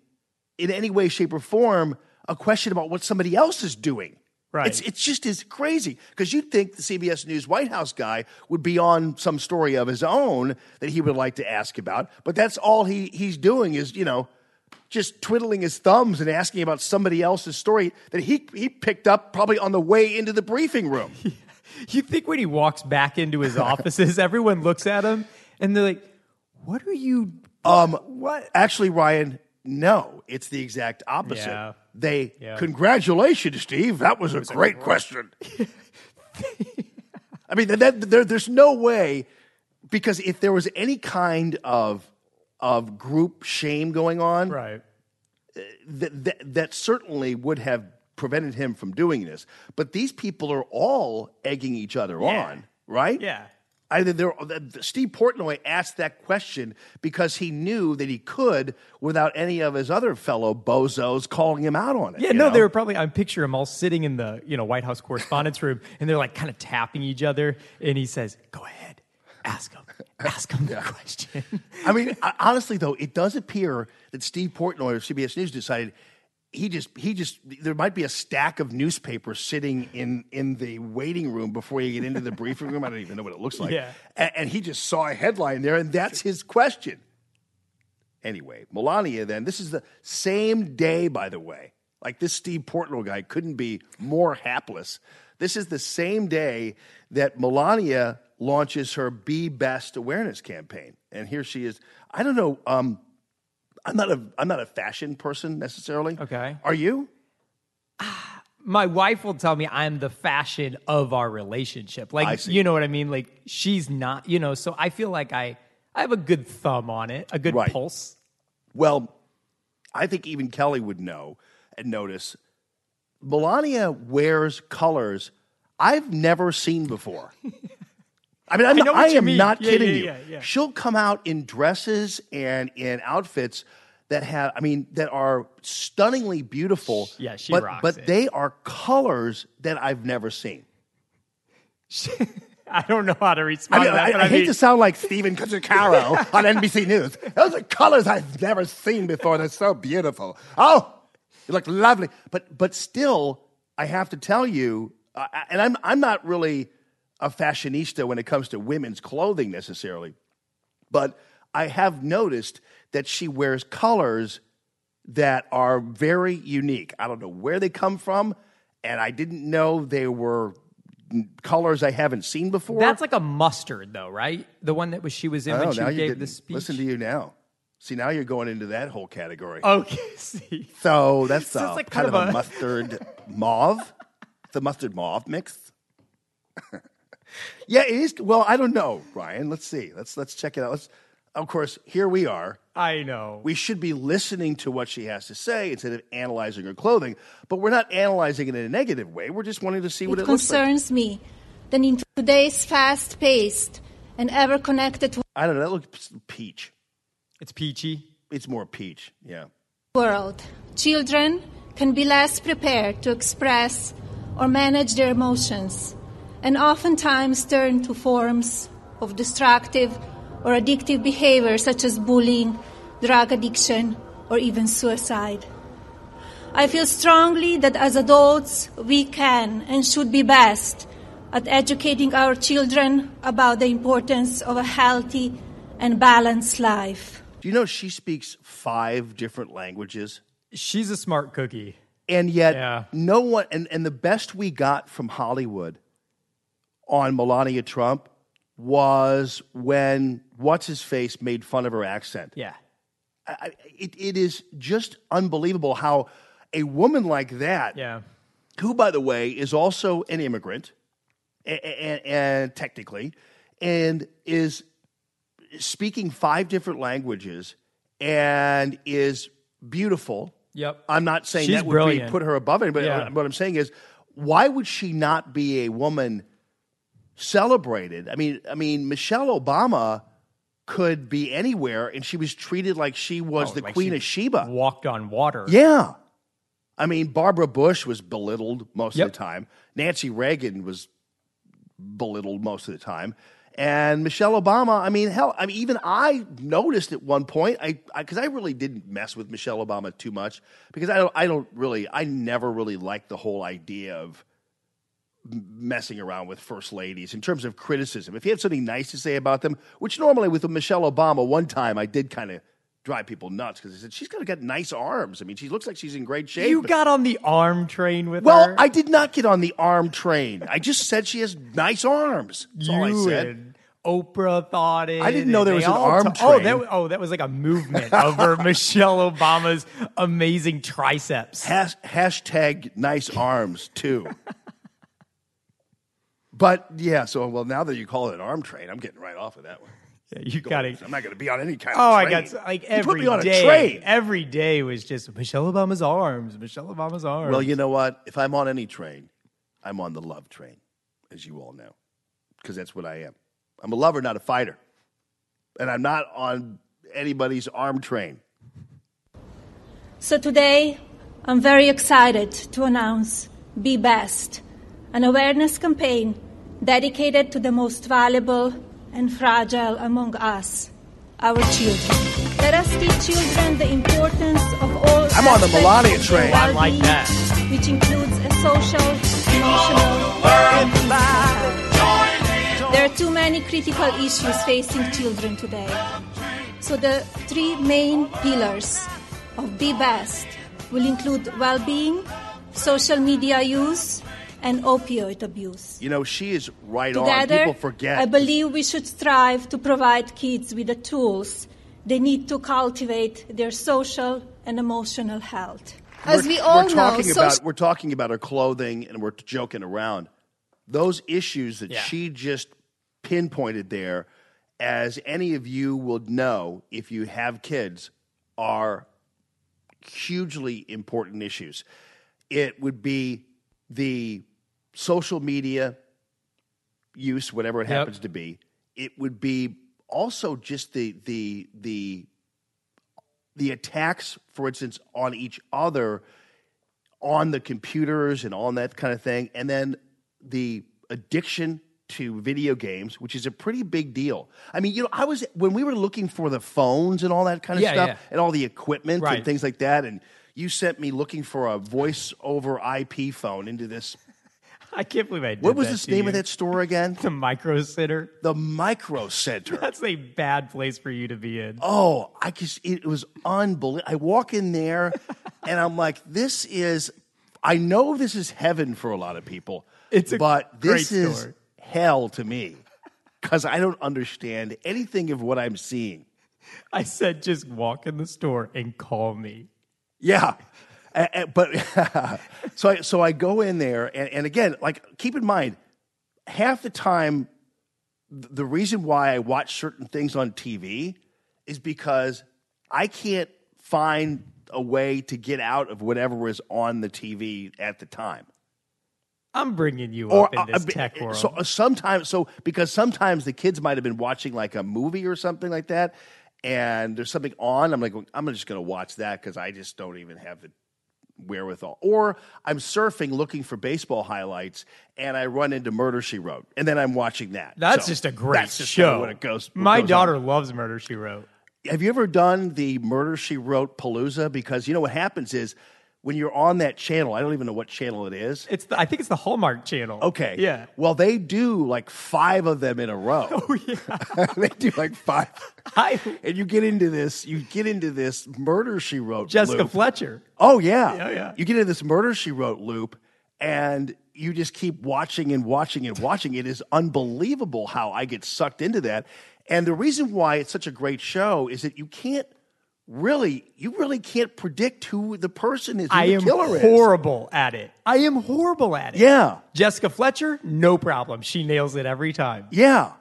in any way, shape, or form a question about what somebody else is doing? Right. It's, it's just is crazy because you'd think the CBS News White House guy would be on some story of his own that he would like to ask about, but that's all he, he's doing is, you know, just twiddling his thumbs and asking about somebody else's story that he he picked up probably on the way into the briefing room. You think when he walks back into his offices, everyone looks at him and they're like, "What are you?" Um, what? Actually, Ryan, no, it's the exact opposite. Yeah. They Yeah. congratulations, Steve. That was a great question. I mean, that, there, there's no way because if there was any kind of of group shame going on, Right. that, that, that certainly would have prevented him from doing this. But these people are all egging each other Yeah. on, right? Yeah. Either they're, Steve Portnoy asked that question because he knew that he could without any of his other fellow bozos calling him out on it. Yeah, no, know? they were probably. I picture them all sitting in the you know White House correspondence Room, and they're like kind of tapping each other, and he says, "Go ahead, ask him, ask him the question." I mean, honestly, though, it does appear that Steve Portnoy of CBS News decided he just he just there might be a stack of newspapers sitting in in the waiting room before you get into the briefing room. I don't even know what it looks like. Yeah. A- and, he just saw a headline there, and that's his question. Anyway, Melania. Then this is the same day, by the way. Like this Steve Portnoy guy couldn't be more hapless. This is the same day that Melania launches her Be Best awareness campaign, and here she is. I don't know. Um, I'm not a I'm not a fashion person necessarily. Okay. Are you? My wife will tell me I'm the fashion of our relationship. Like, you know what I mean? Like, she's not. You know, so I feel like I I have a good thumb on it, a good Right. pulse. Well, I think even Kelly would know and notice. Melania wears colors I've never seen before. I mean, I'm, I I am mean. not Yeah, kidding yeah, you. She'll come out in dresses and in outfits that have, I mean, that are stunningly beautiful. Yeah, she but, rocks But it. they are colors that I've never seen. I don't know how to I, respond mean, to that. I, but I I hate mean- to sound like Stephen Cucicaro on NBC News. Those are colors I've never seen before. They're so beautiful. Oh, you look lovely. But but still, I have to tell you, uh, and I'm I'm not really a fashionista when it comes to women's clothing necessarily, but I have noticed that she wears colors that are very unique. I don't know where they come from, and I didn't know they were colors I haven't seen before. That's like a mustard, though, right? The one that was she was in when Oh, she gave the speech. Listen to you now. See, now you're going into that whole category. Okay, see. So that's So it's like kind, kind of, of a, a- mustard mauve, the mustard mauve mix. yeah, it is. Well, I don't know, Ryan. Let's see. Let's let's check it out. Let's. Of course, here we are. I know. We should be listening to what she has to say instead of analyzing her clothing. But we're not analyzing it in a negative way. We're just wanting to see what It it looks like. concerns me Then in today's fast paced and ever connected I don't know. That looks peach. It's peachy. It's more peach. Yeah. world, children can be less prepared to express or manage their emotions and oftentimes turn to forms of destructive or addictive behavior such as bullying, drug addiction, or even suicide. I feel strongly that as adults, we can and should be best at educating our children about the importance of a healthy and balanced life. Do you know she speaks five different languages? She's a smart cookie. And yet, Yeah. no one, and, and the best we got from Hollywood on Melania Trump was when What's His Face made fun of her accent. Yeah. I, it, it is just unbelievable how a woman like that, Yeah. who, by the way, is also an immigrant, and, and technically, and is speaking five different languages and is beautiful. Yep. I'm not saying She's that would be, put her above anybody. Yeah. What I'm saying is, why would she not be a woman celebrated? I mean, I mean, Michelle Obama could be anywhere, and she was treated like she was Oh, the like Queen of Sheba. Walked on water. Yeah. I mean, Barbara Bush was belittled most Yep. of the time. Nancy Reagan was belittled most of the time. And Michelle Obama, I mean, hell, I mean, even I noticed at one point, I because I, really didn't mess with Michelle Obama too much because I don't, I don't really, I never really liked the whole idea of messing around with first ladies in terms of criticism. If you have something nice to say about them, which normally with Michelle Obama, one time I did kind of drive people nuts because they said she's got got nice arms. I mean, she looks like she's in great shape. You got on the arm train with well, her. I did not get on the arm train. I just said she has nice arms. That's all I you said. and Oprah thought it. I didn't know there was an arm ta- Oh, that, oh, that was like a movement over Michelle Obama's amazing triceps. Has, hashtag nice arms too. But yeah, so well now that you call it an arm train, I'm getting right off of that one. Yeah, you got it. I'm not going to be on any kind Oh, of I got s- like you put me on day, A train. Every day was just Michelle Obama's arms. Michelle Obama's arms. Well, you know what? If I'm on any train, I'm on the love train, as you all know, because that's what I am. I'm a lover, not a fighter, and I'm not on anybody's arm train. So today, I'm very excited to announce Be Best, an awareness campaign dedicated to the most valuable and fragile among us, our children. Let us teach children the importance of all I'm on the Melania train. I like that. which includes a social, emotional, and physical health. There are too many critical issues facing children today. So the three main pillars of Be Best will include well-being, social media use, and opioid abuse. You know, she is right on. People forget. I believe we should strive to provide kids with the tools they need to cultivate their social and emotional health. As we're, we all we're know, talking social about we're talking about her clothing and we're joking around. Those issues that Yeah. she just pinpointed there, as any of you will know if you have kids, are hugely important issues. It would be the social media use, whatever it Yep. happens to be. It would be also just the the the the attacks, for instance, on each other on the computers and on that kind of thing, and then the addiction to video games, which is a pretty big deal. I mean, you know, I was when we were looking for the phones and all that kind of Yeah, stuff, yeah. and all the equipment Right. and things like that, and you sent me looking for a voice over IP phone into this. I can't believe I did What was the name you. of that store again? The Micro Center. The Micro Center. That's a bad place for you to be in. Oh, I just it was unbelievable. I walk in there and I'm like, this is I know this is heaven for a lot of people. It's a but this great is store. hell to me. Because I don't understand anything of what I'm seeing. I said, just walk in the store and call me. Yeah. But so I so I go in there and, and again, like keep in mind, half the time the reason why I watch certain things on TV is because I can't find a way to get out of whatever was on the TV at the time. I'm bringing you up in this uh, tech world. So uh, sometimes, so because sometimes the kids might have been watching like a movie or something like that, and there's something on. I'm like, I'm just going to watch that because I just don't even have the wherewithal. Or I'm surfing looking for baseball highlights, and I run into Murder She Wrote, and then I'm watching that. that's So just a great just show. What it goes. what My goes daughter on. loves Murder She Wrote. Have you ever done the Murder She Wrote Palooza? Because you know what happens is when you're on that channel, I don't even know what channel it is. It's the, I think it's the Hallmark Channel. Okay. Yeah. Well, they do like five of them in a row. Oh yeah. they do like five. I, And you get into this. You get into this murder she wrote. Jessica loop. Fletcher. Oh yeah. Yeah, yeah. You get into this murder she wrote loop, and you just keep watching and watching and watching. It is unbelievable how I get sucked into that. And the reason why it's such a great show is that you can't really, you really can't predict who the person is. Who I am killer is. horrible at it. I am horrible at it. Yeah. Jessica Fletcher, no problem. She nails it every time. Yeah.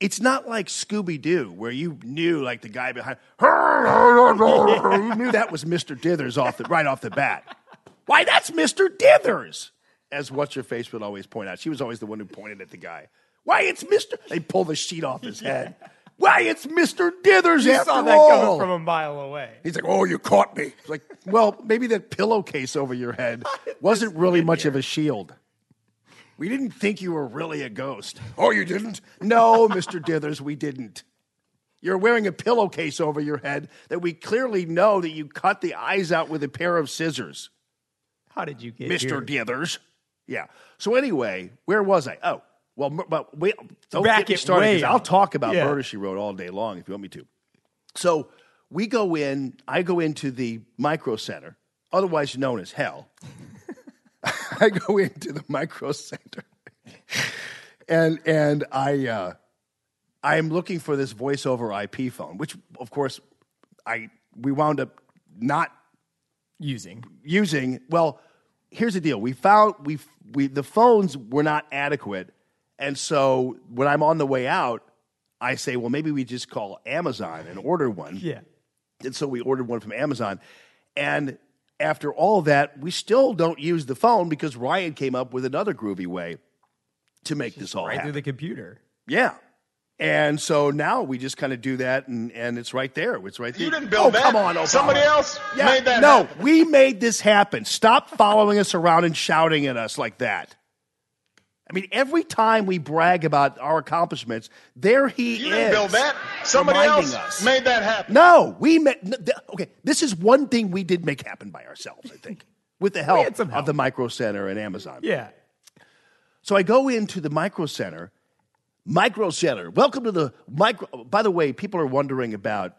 It's not like Scooby Doo, where you knew like the guy behind. you knew that was Mr. Dithers off the right off the bat. Why, that's Mr. Dithers, as what's your face would always point out. She was always the one who pointed at the guy. Why, it's Mr. They pull the sheet off his head. Why, it's Mr. Dithers You after saw that all. coming from a mile away. He's like, "Oh, you caught me." It's like, well, maybe that pillowcase over your head wasn't really much of a shield. We didn't think you were really a ghost. Oh, you didn't? No, Mr. Dithers, we didn't. You're wearing a pillowcase over your head that we clearly know that you cut the eyes out with a pair of scissors. How did you get Mr. here? Dithers. Yeah. So anyway, where was I? Oh, well, but wait, don't Back get me started I'll talk about Yeah. Murder She Wrote all day long if you want me to. So we go in, I go into the micro center, otherwise known as hell. I go into the micro center. and and I uh I am looking for this voice over IP phone, which of course I we wound up not using. Using. Well, here's the deal. We found we we the phones were not adequate. And so when I'm on the way out, I say, well, maybe we just call Amazon and order one. Yeah. And so we ordered one from Amazon. And after all that, we still don't use the phone because Ryan came up with another groovy way to make this all right happen. through the computer. Yeah. And so now we just kind of do that, and, and it's right there. It's right there. You didn't build oh, that. Come on, Obama. Somebody else yeah, made that No, happen. we made this happen. Stop following us around and shouting at us like that. I mean, every time we brag about our accomplishments, there he You is. didn't build that. Somebody else us. made that happen. No, we made. Okay, this is one thing we did make happen by ourselves. I think, with the help, had some of the Micro Center and Amazon. Yeah. So I go into the Micro Center. Micro Center. Welcome to the micro. By the way, people are wondering about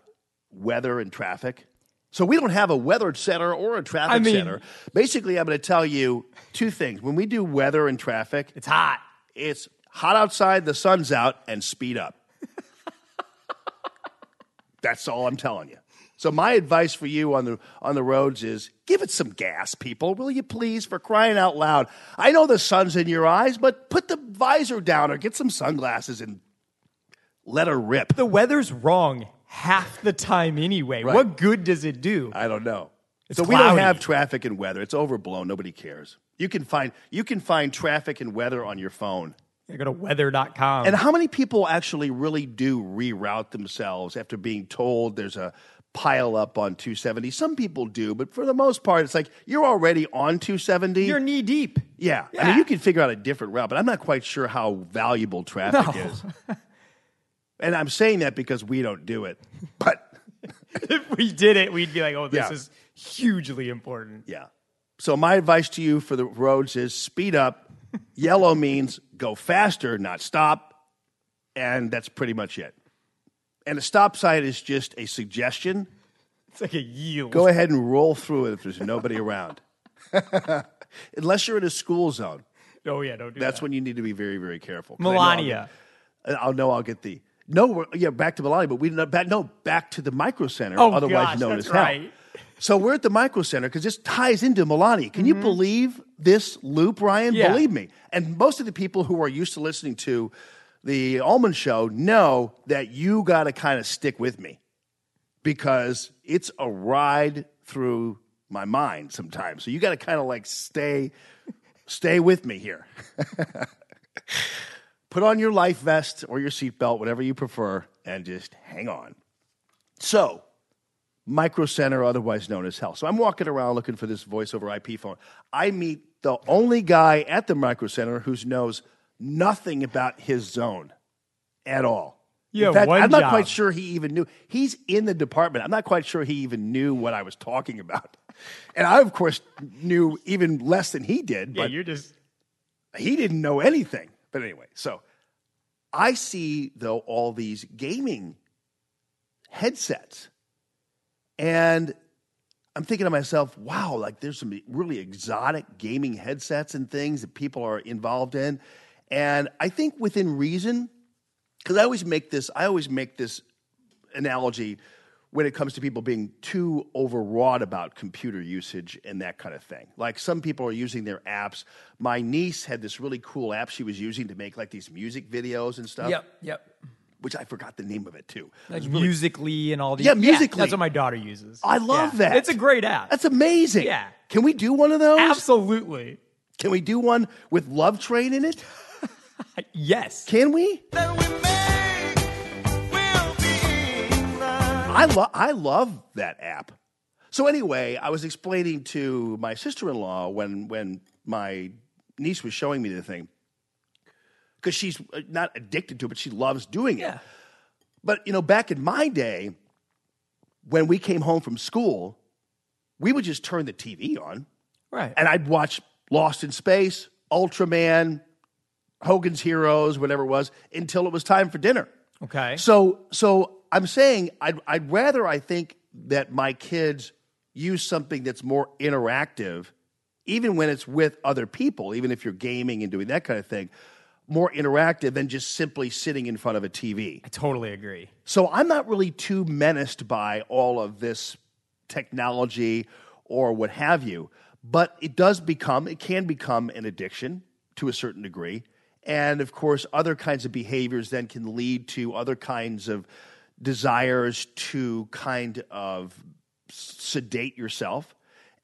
weather and traffic. So we don't have a weather center or a traffic I mean- center. Basically, I'm going to tell you two things. When we do weather and traffic, It's hot. it's hot outside, the sun's out, and speed up. That's all I'm telling you. So my advice for you on the on the roads is give it some gas, people. Will you please, for crying out loud? I know the sun's in your eyes, but put the visor down or get some sunglasses and let her rip. The weather's wrong half the time anyway. Right. What good does it do? I don't know. It's so we don't have traffic and weather. It's overblown. Nobody cares. You can find you can find traffic and weather on your phone. I go to weather.com. And how many people actually really do reroute themselves after being told there's a pile up on 270? Some people do, but for the most part, it's like you're already on 270. You're knee deep. yeah. I mean, you can figure out a different route, but I'm not quite sure how valuable traffic No. is. And I'm saying that because we don't do it. But if we did it, we'd be like, oh, this Yeah. is hugely important. yeah. So my advice to you for the roads is speed up. Yellow means go faster, not stop. And that's pretty much it. And a stop sign is just a suggestion. It's like a yield. Go ahead and roll through it if there's nobody around. Unless you're in a school zone. Oh, yeah, don't do That's that. when you need to be very, very careful. 'Cause I know I'll Melania. I'll know I'll get the. No, we're- yeah, back to Melania, but we didn't. Back, no, back to the micro center, Oh, otherwise gosh, known that's as hell. right. So we're at the micro center because this ties into Melania. Can you believe this loop, Ryan? Mm-hmm. Yeah. Believe me. And most of the people who are used to listening to the Allman Show know that you got to kind of stick with me because it's a ride through my mind sometimes. So you got to kind of like stay, stay with me here. Put on your life vest or your seatbelt, whatever you prefer, and just hang on. So, Micro Center, otherwise known as hell. So I'm walking around looking for this voice over IP phone. I meet the only guy at the Micro Center who knows nothing about his zone at all. Yeah, fact, I'm not job. quite sure he even knew. He's in the department. I'm not quite sure he even knew what I was talking about. And I, of course, knew even less than he did. Yeah, but you're just. he didn't know anything. But anyway, so I see though all these gaming headsets, and I'm thinking to myself, wow, like there's some really exotic gaming headsets and things that people are involved in, and I think within reason, because I always make this, I always make this analogy when it comes to people being too overwrought about computer usage and that kind of thing. Like some people are using their apps. My niece had this really cool app she was using to make like these music videos and stuff. Yep, yep. Which I forgot the name of it too. Like was really- musically and all these. Yeah, Musical.ly. that's what my daughter uses. I love Yeah. that. It's a great app. That's amazing. Yeah. Can we do one of those? Absolutely. Can we do one with Love Train in it? yes. Can we? I love I love that app. So anyway, I was explaining to my sister-in-law when when my niece was showing me the thing because she's uh, not addicted to it, but she loves doing it. But you know, back in my day, when we came home from school, we would just turn the TV on, Right. and I'd watch Lost in Space, Ultraman, Hogan's Heroes, whatever it was, until it was time for dinner. Okay. So, so I'm saying I'd, I'd rather, I think, that my kids use something that's more interactive, even when it's with other people, even if you're gaming and doing that kind of thing, more interactive than just simply sitting in front of a TV. I totally agree. So I'm not really too menaced by all of this technology or what have you, but it does become, it can become an addiction to a certain degree. And of course, other kinds of behaviors then can lead to other kinds of desires to kind of sedate yourself.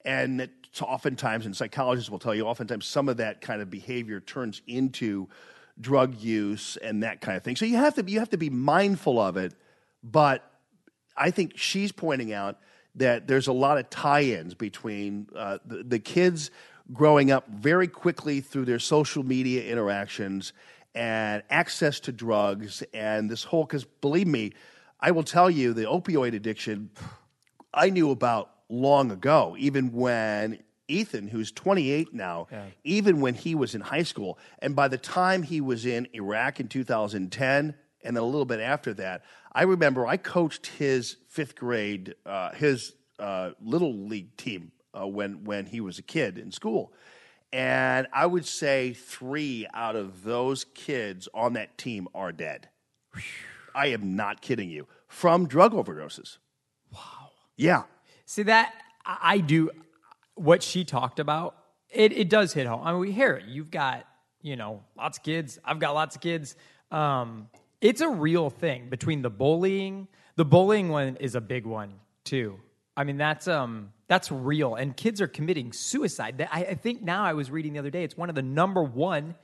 And oftentimes, and psychologists will tell you, oftentimes some of that kind of behavior turns into drug use and that kind of thing. So you have to you have to be mindful of it. But I think she's pointing out that there's a lot of tie-ins between uh, the, the kids growing up very quickly through their social media interactions and access to drugs and this whole because believe me i will tell you the opioid addiction i knew about long ago even when ethan who's 28 now Yeah. even when he was in high school. And by the time he was in iraq in 2010 and then a little bit after that i remember i coached his fifth grade uh, his uh, little league team uh, when when he was a kid in school. And i would say three out of those kids on that team are dead i am not kidding you from drug overdoses wow yeah See that I do what she talked about. It it does hit home. I mean, we hear it. You've got you know lots of kids. I've got lots of kids. Um, it's a real thing between the bullying. The bullying one is a big one too. I mean, that's um that's real, and kids are committing suicide. I, I think now I was reading the other day. It's one of the number one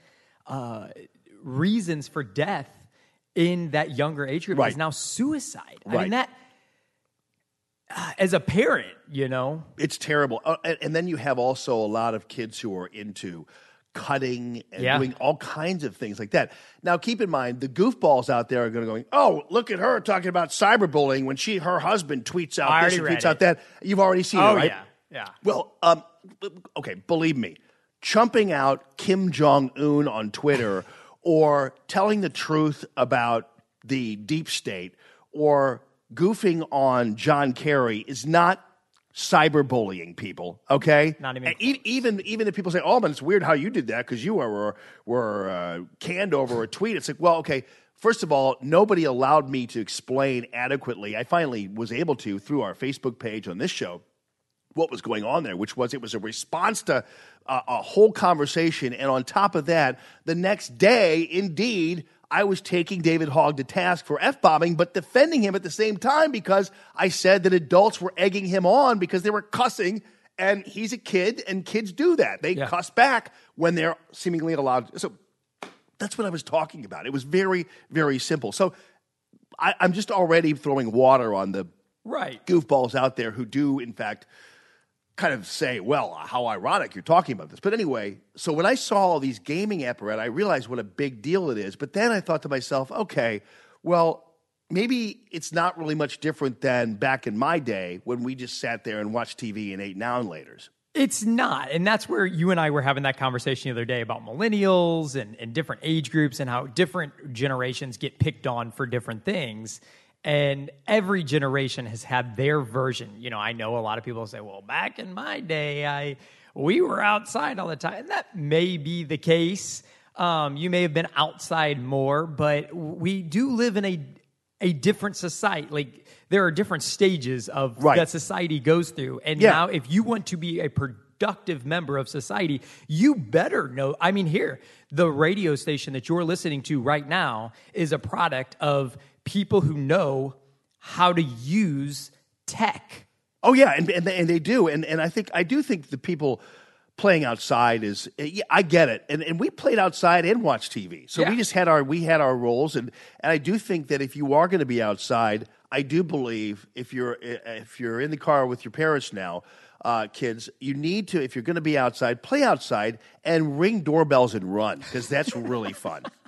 uh, reasons for death in that younger age group Right. is now suicide. I mean that uh, as a parent, you know, it's terrible. Uh, and, and then you have also a lot of kids who are into cutting and Yeah. doing all kinds of things like that. Now, keep in mind, the goofballs out there are going to go, "Oh, look at her talking about cyberbullying when she her husband tweets out I this and tweets out that." You've already seen Oh, it, right? yeah, yeah. Well, um, okay, believe me, chumping out Kim Jong Un on Twitter or telling the truth about the deep state or goofing on John Kerry is not cyberbullying people. Okay, Not even e- even even if people say, "Oh, but it's weird how you did that because you were were uh, canned over a tweet." It's like, well, okay. First of all, nobody allowed me to explain adequately. I finally was able to through our Facebook page on this show what was going on there, which was it was a response to uh, a whole conversation. And on top of that, the next day, indeed, I was taking David Hogg to task for F bombing, but defending him at the same time because I said that adults were egging him on because they were cussing. And he's a kid, and kids do that. They cuss back when they're seemingly allowed. So that's what I was talking about. It was very, very simple. So I, I'm just already throwing water on the Right. goofballs out there who do, in fact, kind of say, well, how ironic you're talking about this. But anyway, so when I saw all these gaming apparatus, I realized what a big deal it is. But then I thought to myself, okay, well, maybe it's not really much different than back in my day when we just sat there and watched TV and ate now and laters. It's not. And that's where you and I were having that conversation the other day about millennials and, and different age groups and how different generations get picked on for different things. And every generation has had their version. You know, I know a lot of people say, well, back in my day, I we were outside all the time. And that may be the case. Um, you may have been outside more, but we do live in a a different society. Like there are different stages of Right. that society goes through. And Yeah. now if you want to be a productive member of society, you better know. I mean, here, the radio station that you're listening to right now is a product of people who know how to use tech. Oh yeah, and and they, and they do, and and I think I do think the people playing outside is yeah, I get it, and and we played outside and watched TV, so we just had our we had our roles, and and I do think that if you are going to be outside, I do believe if you're if you're in the car with your parents now. Uh, kids, you need to if you're going to be outside, play outside and ring doorbells and run because that's really fun.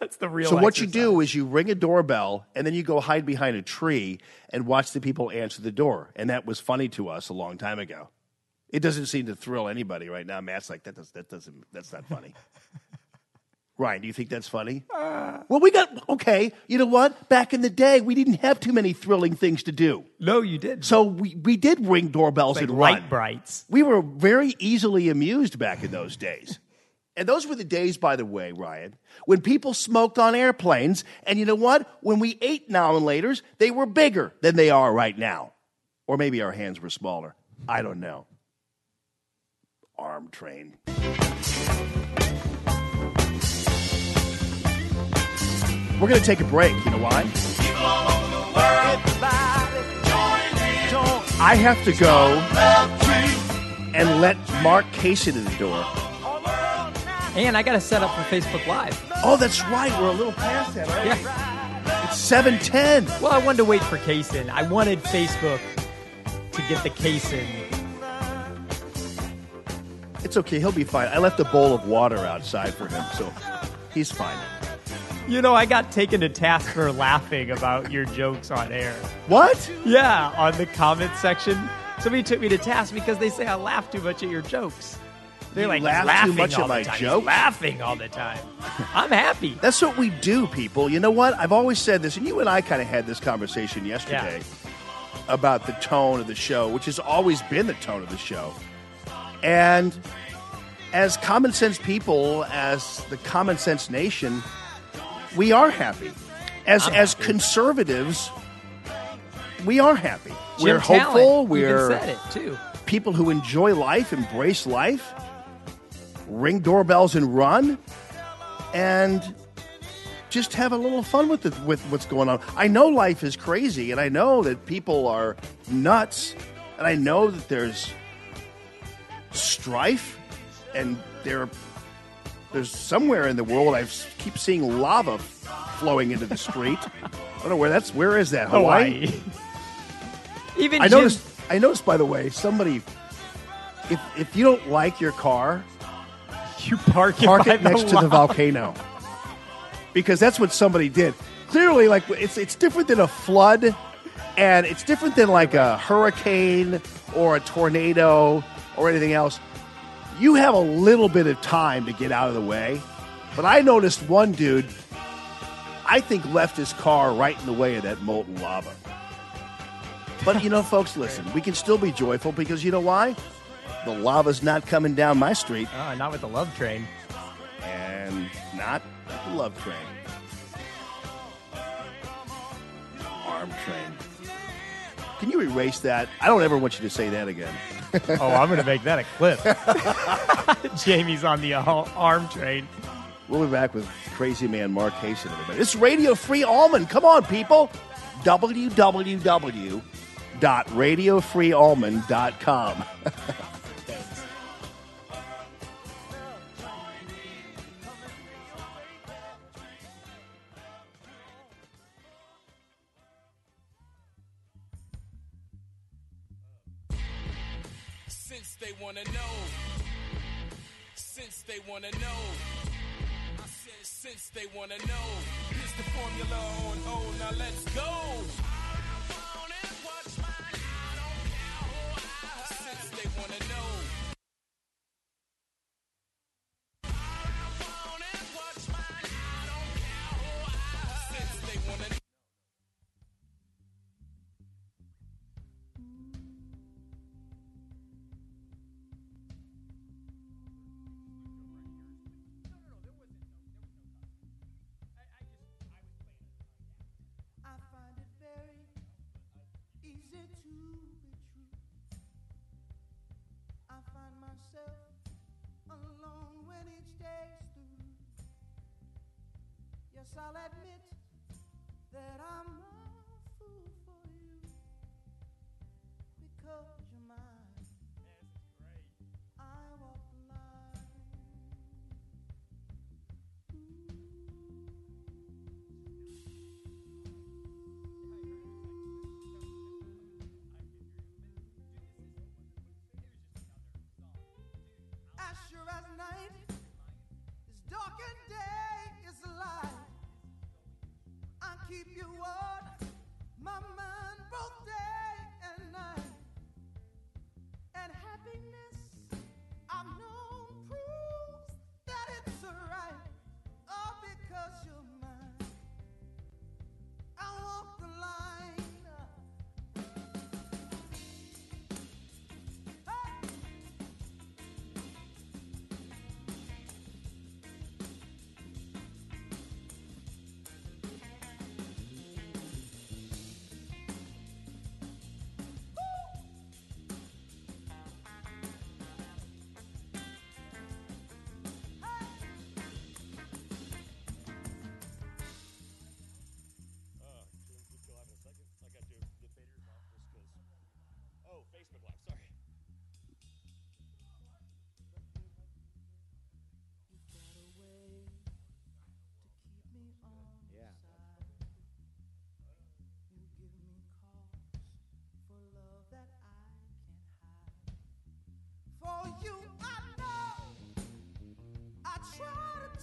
That's the real So what you do is you ring a doorbell and then you go hide behind a tree and watch the people answer the door. And that was funny to us a long time ago. It doesn't seem to thrill anybody right now. Matt's like that. Does, that doesn't. That's not funny. Ryan, do you think that's funny? Uh, well, we got okay. You know what? Back in the day, we didn't have too many thrilling things to do. No, you did. So we, we did ring doorbells Like and light run. brights. We were very easily amused back in those days. And those were the days, by the way, Ryan, when people smoked on airplanes. And you know what? When we ate now and laters, they were bigger than they are right now. Or maybe our hands were smaller. I don't know. Arm train. We're going to take a break. You know why? I have to go and let Mark Kaysen to the door. And I got to set up for Facebook Live. Oh, that's right. We're a little past that. Right? Yeah. It's seven ten. Well, I wanted to wait for Kaysen. I wanted Facebook to get the Kaysen. It's okay. He'll be fine. I left a bowl of water outside for him, so he's fine. You know, I got taken to task for laughing about your jokes on air. What? Yeah, on the comment section. Somebody took me to task because they say I laugh too much at your jokes. They're You like laugh too laughing much all at the my time. He's? Laughing all the time. I'm happy. That's what we do, people. You know what? I've always said this, and you and I kind of had this conversation yesterday about the tone of the show, which has always been the tone of the show. And as common sense people, as the common sense nation, we are happy. As I'm as happy. conservatives, we are happy. Jim we're Talent hopeful. We're said it too. people who enjoy life, embrace life, ring doorbells and run, and just have a little fun with it, with what's going on. I know life is crazy, and I know that people are nuts, and I know that there's strife, and there there's somewhere in the world I keep seeing lava flowing into the street. I don't know where that's. Where is that? Hawaii. Hawaii. Even I Jim- noticed. I noticed, by the way, somebody. If if you don't like your car, you park it, park it next to the volcano, because that's what somebody did. Clearly, like it's it's different than a flood, and it's different than like a hurricane or a tornado or anything else. You have a little bit of time to get out of the way, but I noticed one dude. I think left his car right in the way of that molten lava. But you know, folks, listen, we can still be joyful because you know why? The lava's not coming down my street. Oh, not with the love train. And not the love train. Arm train. Can you erase that? I don't ever want you to say that again. Oh, I'm going to make that a clip. Jamie's on the uh, arm train. We'll be back with crazy man Mark a minute. It's Radio Free Allman. Come on, people. www.radiofreeallman.com. they wanna know. Since they wanna know. I said since they wanna know. Here's the formula on O. Now let's go. I'll admit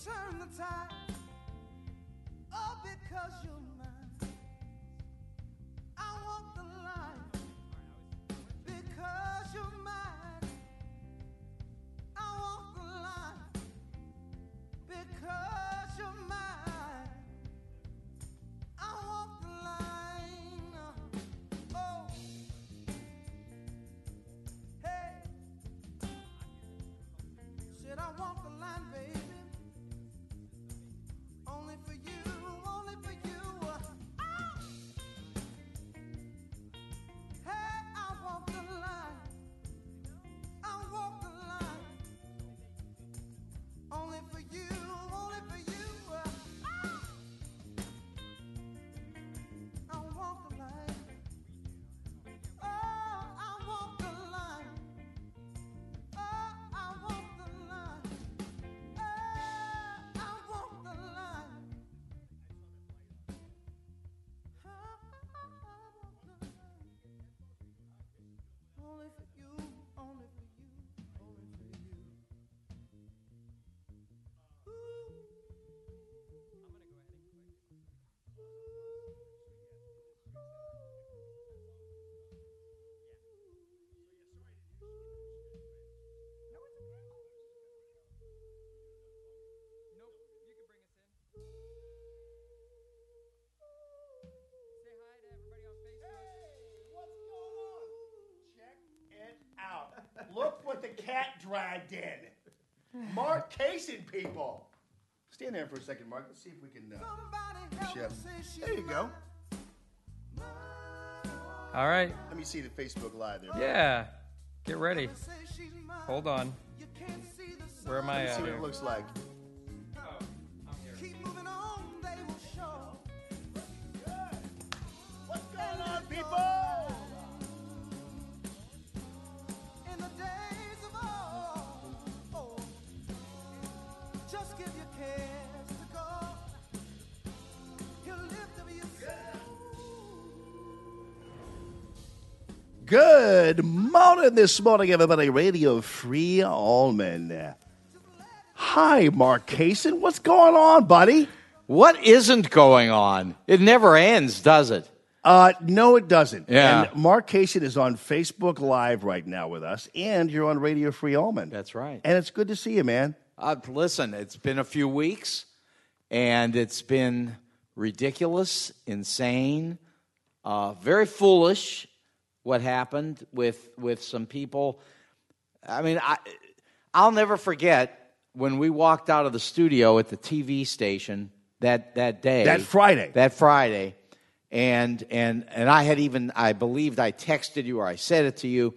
turn the tide. Cat dragged in. Mark Kaysen, people. Stand there for a second, Mark. Let's see if we can. Uh, ship. There you go. All right. Let me see the Facebook Live there. Yeah. Get ready. Hold on. Where am I Let me at? see what here? it looks like. Morning this morning, everybody. Radio Free Allman. Hi, Mark Kaysen. What's going on, buddy? What isn't going on? It never ends, does it? Uh, no, it doesn't. Yeah. And Mark Kaysen is on Facebook Live right now with us, and you're on Radio Free Allman. That's right. And it's good to see you, man. Uh, listen, it's been a few weeks, and it's been ridiculous, insane, uh, very foolish. What happened with with some people? I mean, I I'll never forget when we walked out of the studio at the TV station that that day. That Friday. That Friday. And and and I had even I believed I texted you or I said it to you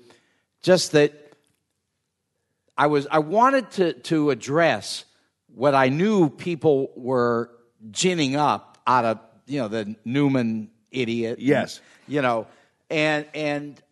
just that I was I wanted to to address what I knew people were ginning up out of you know the Newman idiot. Yes. You know, and and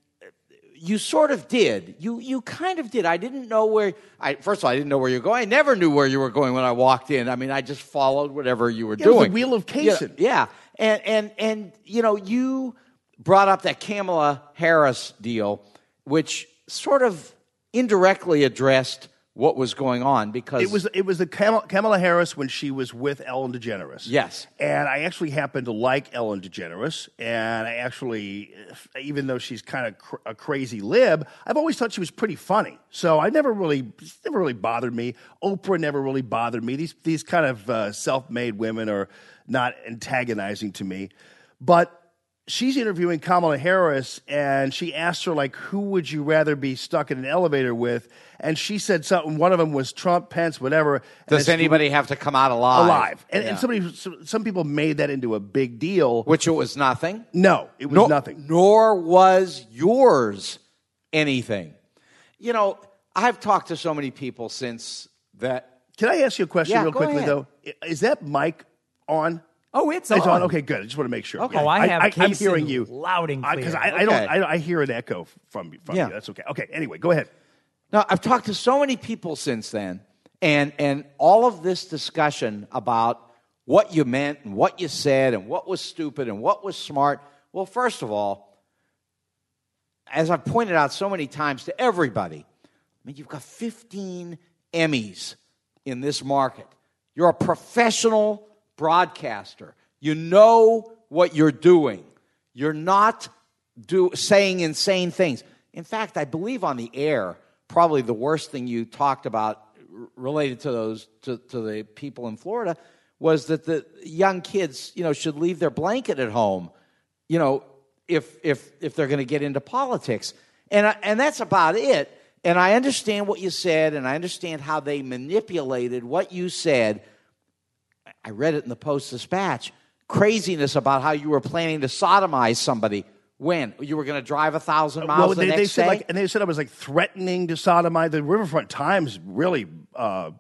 you sort of did. You you kind of did. I didn't know where. I first of all, I didn't know where you were going. I never knew where you were going when I walked in. I mean, I just followed whatever you were Yeah, it was the doing. wheel of Yeah, Yeah, and and and you know, you brought up that Kamala Harris deal, which sort of indirectly addressed what was going on because It was it was the Kamala, Kamala Harris when she was with Ellen DeGeneres. Yes. and I actually happen to like Ellen DeGeneres, and I actually, even though she's kind of cr- a crazy lib, I've always thought she was pretty funny. So I never really, never really bothered me. Oprah never really bothered me. These these kind of uh, self-made women are not antagonizing to me, but. She's interviewing Kamala Harris, and she asked her like, "Who would you rather be stuck in an elevator with?" And she said something. One of them was Trump, Pence, whatever. Does anybody have to come out alive? alive. And, Yeah. and somebody, some, people made that into a big deal. which it was nothing. No, it was Nor- nothing. Nor was yours anything. You know, I've talked to so many people since that. Can I ask you a question Yeah, real quickly, ahead. though? Is that mic on? Oh, it's It's on. Okay, good. I just want to make sure. Okay. Oh, I have I, am hearing you loud and Because clear. I, I don't. I, I hear an echo from from Yeah. you. That's okay. Okay. Anyway, go ahead. Now, I've talked to so many people since then, and and all of this discussion about what you meant and what you said and what was stupid and what was smart. Well, first of all, as I've pointed out so many times to everybody, I mean, you've got 15 Emmys in this market. You're a professional broadcaster. You know what you're doing. You're not do, saying insane things. In fact, I believe on the air, probably the worst thing you talked about related to those to, to the people in Florida was that the young kids, you know, should leave their blanket at home, you know, if if if they're going to get into politics. And I, and that's about it. And I understand what you said, and I understand how they manipulated what you said. I read it in the Post Dispatch. Craziness about how you were planning to sodomize somebody. When you were going to drive a thousand miles well, the they, next they said day? like, and they said I was like threatening to sodomize. The Riverfront Times really, uh,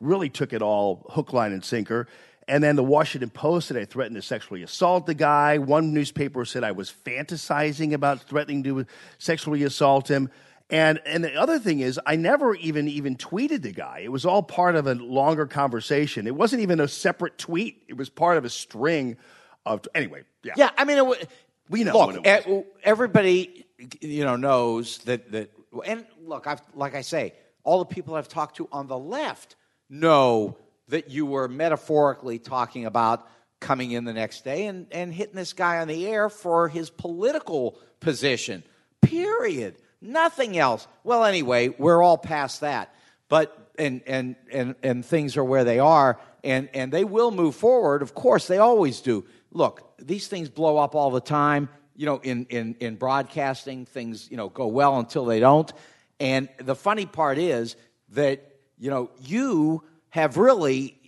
really took it all hook, line, and sinker. And then the Washington Post said I threatened to sexually assault the guy. One newspaper said I was fantasizing about threatening to sexually assault him. And and the other thing is, I never even even tweeted the guy. It was all part of a longer conversation. It wasn't even a separate tweet. It was part of a string of anyway. Yeah, Yeah, I mean, it, we know Look, everybody, you know, knows that that. And look, I've like I say, all the people I've talked to on the left know that you were metaphorically talking about coming in the next day and, and hitting this guy on the air for his political position. Period. Nothing else. Well, anyway, we're all past that. But and and and and things are where they are, and and they will move forward. Of course, they always do. Look, these things blow up all the time. You know, in in in broadcasting, things you know go well until they don't. And the funny part is that you know you have really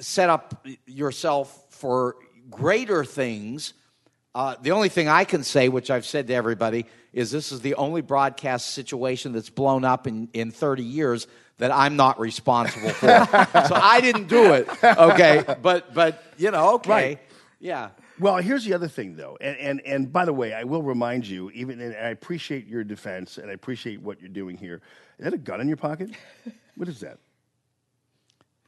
set up yourself for greater things. Uh, the only thing I can say, which I've said to everybody, is this is the only broadcast situation that's blown up in, in 30 years that I'm not responsible for. so I didn't do it, okay? But, but you know, okay. Right. Yeah. Well, here's the other thing, though, and and, and by the way, I will remind you, even and I appreciate your defense, and I appreciate what you're doing here. Is that a gun in your pocket? What is that?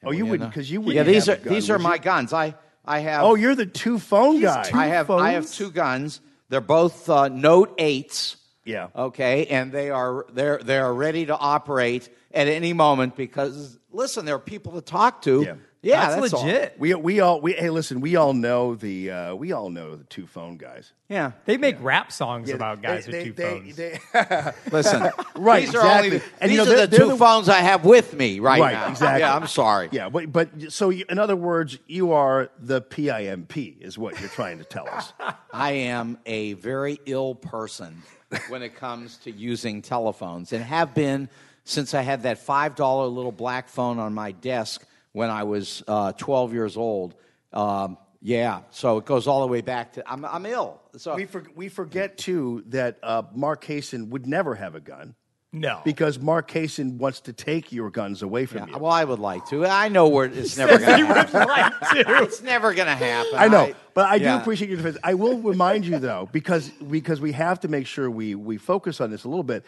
Oh, you wouldn't because you wouldn't. Yeah, these are gun, these are my you? guns. I I have. Oh, you're the two phone guy. I have I have two guns. They're both uh, Note eights. Yeah. Okay, and they are they're they are ready to operate at any moment because listen, there are people to talk to. Yeah. Yeah, that's, all. We we all we hey listen, we all know the uh, we all know the two phone guys. Yeah, They make rap songs Yeah, about guys they- with two they- phones. they- Listen, right, These are exactly. only And these you know, are they're- the two phones I have with me right, right, now. exactly. Yeah, I'm sorry. Yeah, but but so you, in other words, you are the PIMP, is what you're trying to tell us. I am a very ill person when it comes to using telephones and have been since I had that $5 little black phone on my desk when I was uh, 12 years old. Um, yeah, so it goes all the way back to I'm, I'm ill. So we for, we forget too that uh, Mark Kaysen would never have a gun. No, because Mark Kaysen wants to take your guns away from you. well, I would like to. I know where it's never going He to would happen. like to. It's never going to happen. I know, but I do appreciate your defense. I will remind you though, because because we have to make sure we we focus on this a little bit.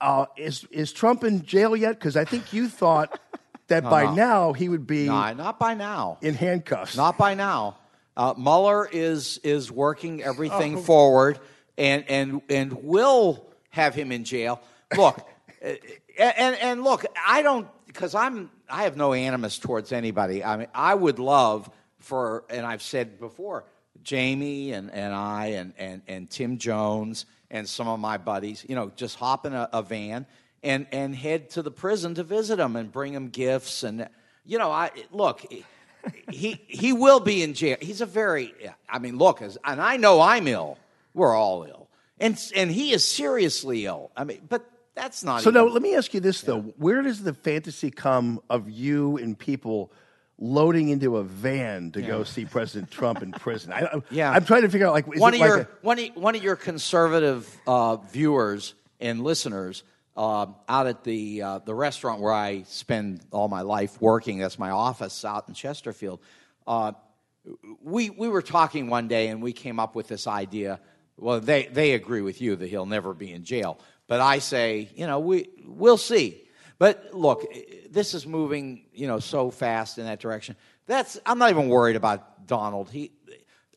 Uh, is is Trump in jail yet? Because I think you thought that No, by no. now he would be No, not by now. in handcuffs. Not by now. Uh, Mueller is is working everything Oh. forward, and and and will have him in jail. Look, uh, and and look, I don't because I'm I have no animus towards anybody. I mean, I would love for, and I've said before, Jamie and and I and and and Tim Jones and some of my buddies, you know, just hop in a, a van and and head to the prison to visit him and bring him gifts and you know, I look he he will be in jail. He's a very I mean, look, as, and I know I'm ill. We're all ill, and and he is seriously ill. I mean, but that's not. So even, now let me ask you this though: Where does the fantasy come of you and people loading into a van to go see President Trump in prison? I, I- Yeah. I'm trying to figure out like is one it of like your a- one of, one of your conservative uh, viewers and listeners uh, out at the uh, the restaurant where I spend all my life working. That's my office out in Chesterfield. Uh, we we were talking one day and we came up with this idea. Well, they they agree with you that he'll never be in jail, but I say, you know, we we'll see. But look, this is moving, you know, so fast in that direction. That's I'm not even worried about Donald. He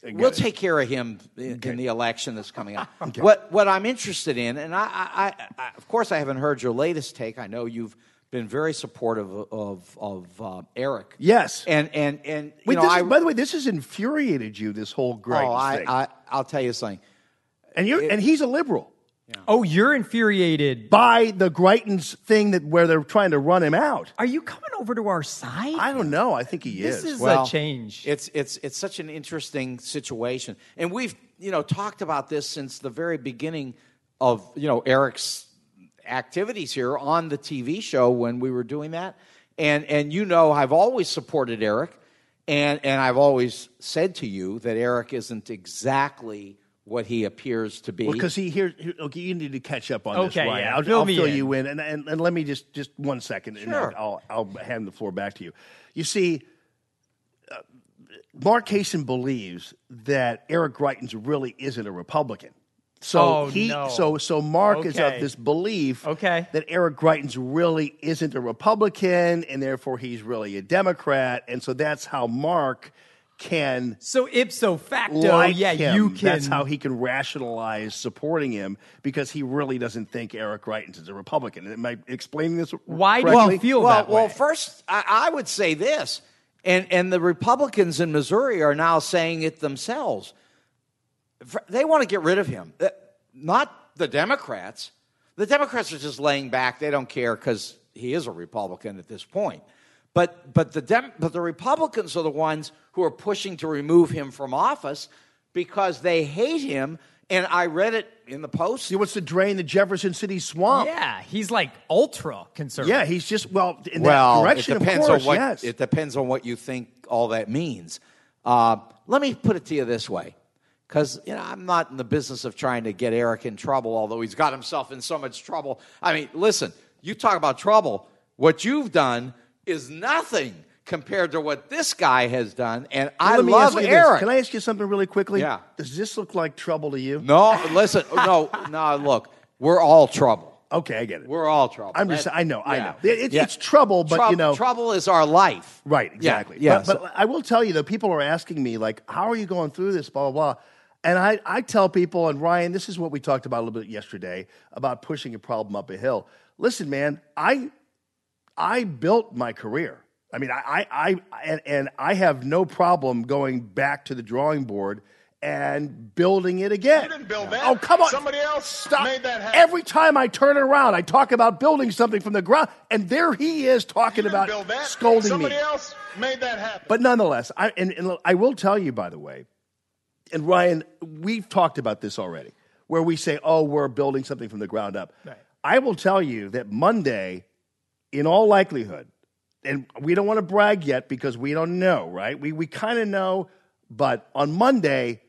we'll take care of him in, in the election that's coming up. What what I'm interested in, and I, I, I, of course I haven't heard your latest take. I know you've been very supportive of of uh, Eric. Yes. and and and you Wait, know, I, is, by the way, this has infuriated you. This whole Greitens oh, I, thing, I I'll tell you something. and you and he's a liberal. Oh, you're infuriated by the Greitens thing that where they're trying to run him out. Are you coming over to our side? I don't know. I think he This is. This is Well, a change. It's it's it's such an interesting situation, and we've you know talked about this since the very beginning of you know Eric's activities here on the TV show when we were doing that, and and you know I've always supported Eric, and and I've always said to you that Eric isn't exactly what he appears to be. because he here. here- Okay, you need to catch up on this, Okay, Ryan. yeah. I'll, Fill I'll fill in. you in, and, and and let me just just one second, and Sure. I'll, I'll I'll hand the floor back to you. You see, uh, Mark Kaysen believes that Eric Greitens really isn't a Republican. So Oh, he no. so so Mark is of this belief Okay. that Eric Greitens really isn't a Republican, and therefore he's really a Democrat, and so that's how Mark can so ipso facto, like yeah, him. you can. That's how he can rationalize supporting him because he really doesn't think Eric Greitens is a Republican. Am I explaining this Why do correctly? you feel well, that well, way? first, I, I would say this, and and the Republicans in Missouri are now saying it themselves. They want to get rid of him, Uh, not the Democrats. The Democrats are just laying back; they don't care because he is a Republican at this point. But but the Dem- but the Republicans are the ones who are pushing to remove him from office because they hate him. And I read it in the Post. He wants to drain the Jefferson City swamp. yeah, he's like ultra conservative. Yeah, he's just well in well, that direction. it depends of course, on what yes. it depends on what you think all that means. Uh, let me put it to you this way, because you know I'm not in the business of trying to get Eric in trouble, although he's got himself in so much trouble. I mean, listen, you talk about trouble. What you've done is nothing compared to what this guy has done, and I let me love ask you this. Eric. Can I ask you something really quickly? Yeah. Does this look like trouble to you? no, listen, oh, no, no. Look, we're all trouble. Okay, I get it. We're all trouble. I'm just. That- I know. I know. It- Yeah. It's trouble, but Trou- you know, trouble is our life. Right, exactly. Yeah, But, but I will tell you though, people are asking me like, "How are you going through this?" Blah blah blah. And I, I tell people, and Ryan, this is what we talked about a little bit yesterday about pushing a problem up a hill. Listen, man, I I built my career. I mean, I, I, I and, and I have no problem going back to the drawing board and building it again. You didn't build that. Oh, come on. Somebody else Stop. made that happen. Every time I turn around, I talk about building something from the ground, and there he is talking You about build that. scolding Somebody me. else made that happen. But nonetheless, I, and, and I will tell you, by the way, and Ryan, we've talked about this already, where we say, oh, we're building something from the ground up. Right. I will tell you that Monday, in all likelihood, and we don't want to brag yet because we don't know, right? We, we kind of know, but on Monday,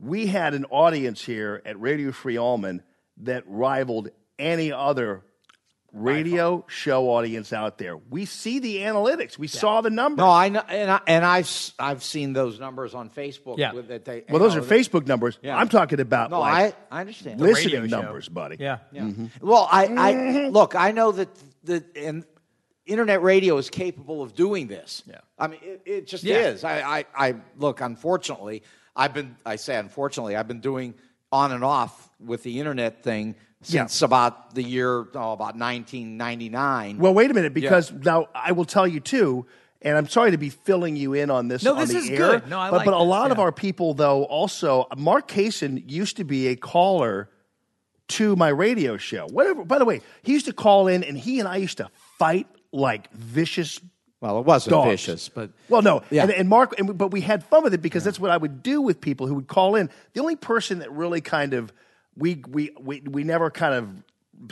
we had an audience here at Radio Free Allman that rivaled any other radio show audience out there. We see the analytics. We saw the numbers. No, I know, and I, and I've s- I've seen those numbers on Facebook. Yeah. with- that they, Well, those are know, Facebook numbers. Yeah. I'm talking about No, like I I understand. listening radio show. numbers, buddy. Yeah. Yeah. Well, I, I Mm-hmm. look. I know that the and internet radio is capable of doing this. Yeah. I mean, it, it just Yeah. is. I, I, I look. Unfortunately, I've been. I say unfortunately, I've been doing on and off with the internet thing Yeah. since about the year oh, about 1999. Well, wait a minute, because now I will tell you too, and I'm sorry to be filling you in on this No, on this the is air, good. No, I but, like but a lot of our people, though, also Mark Kaysen used to be a caller to my radio show. Whatever. By the way, he used to call in, and he and I used to fight like vicious. well, it wasn't dogs. vicious, but Well, no, Yeah. and, and Mark, and, but we had fun with it because that's what I would do with people who would call in. The only person that really kind of we we we, we never kind of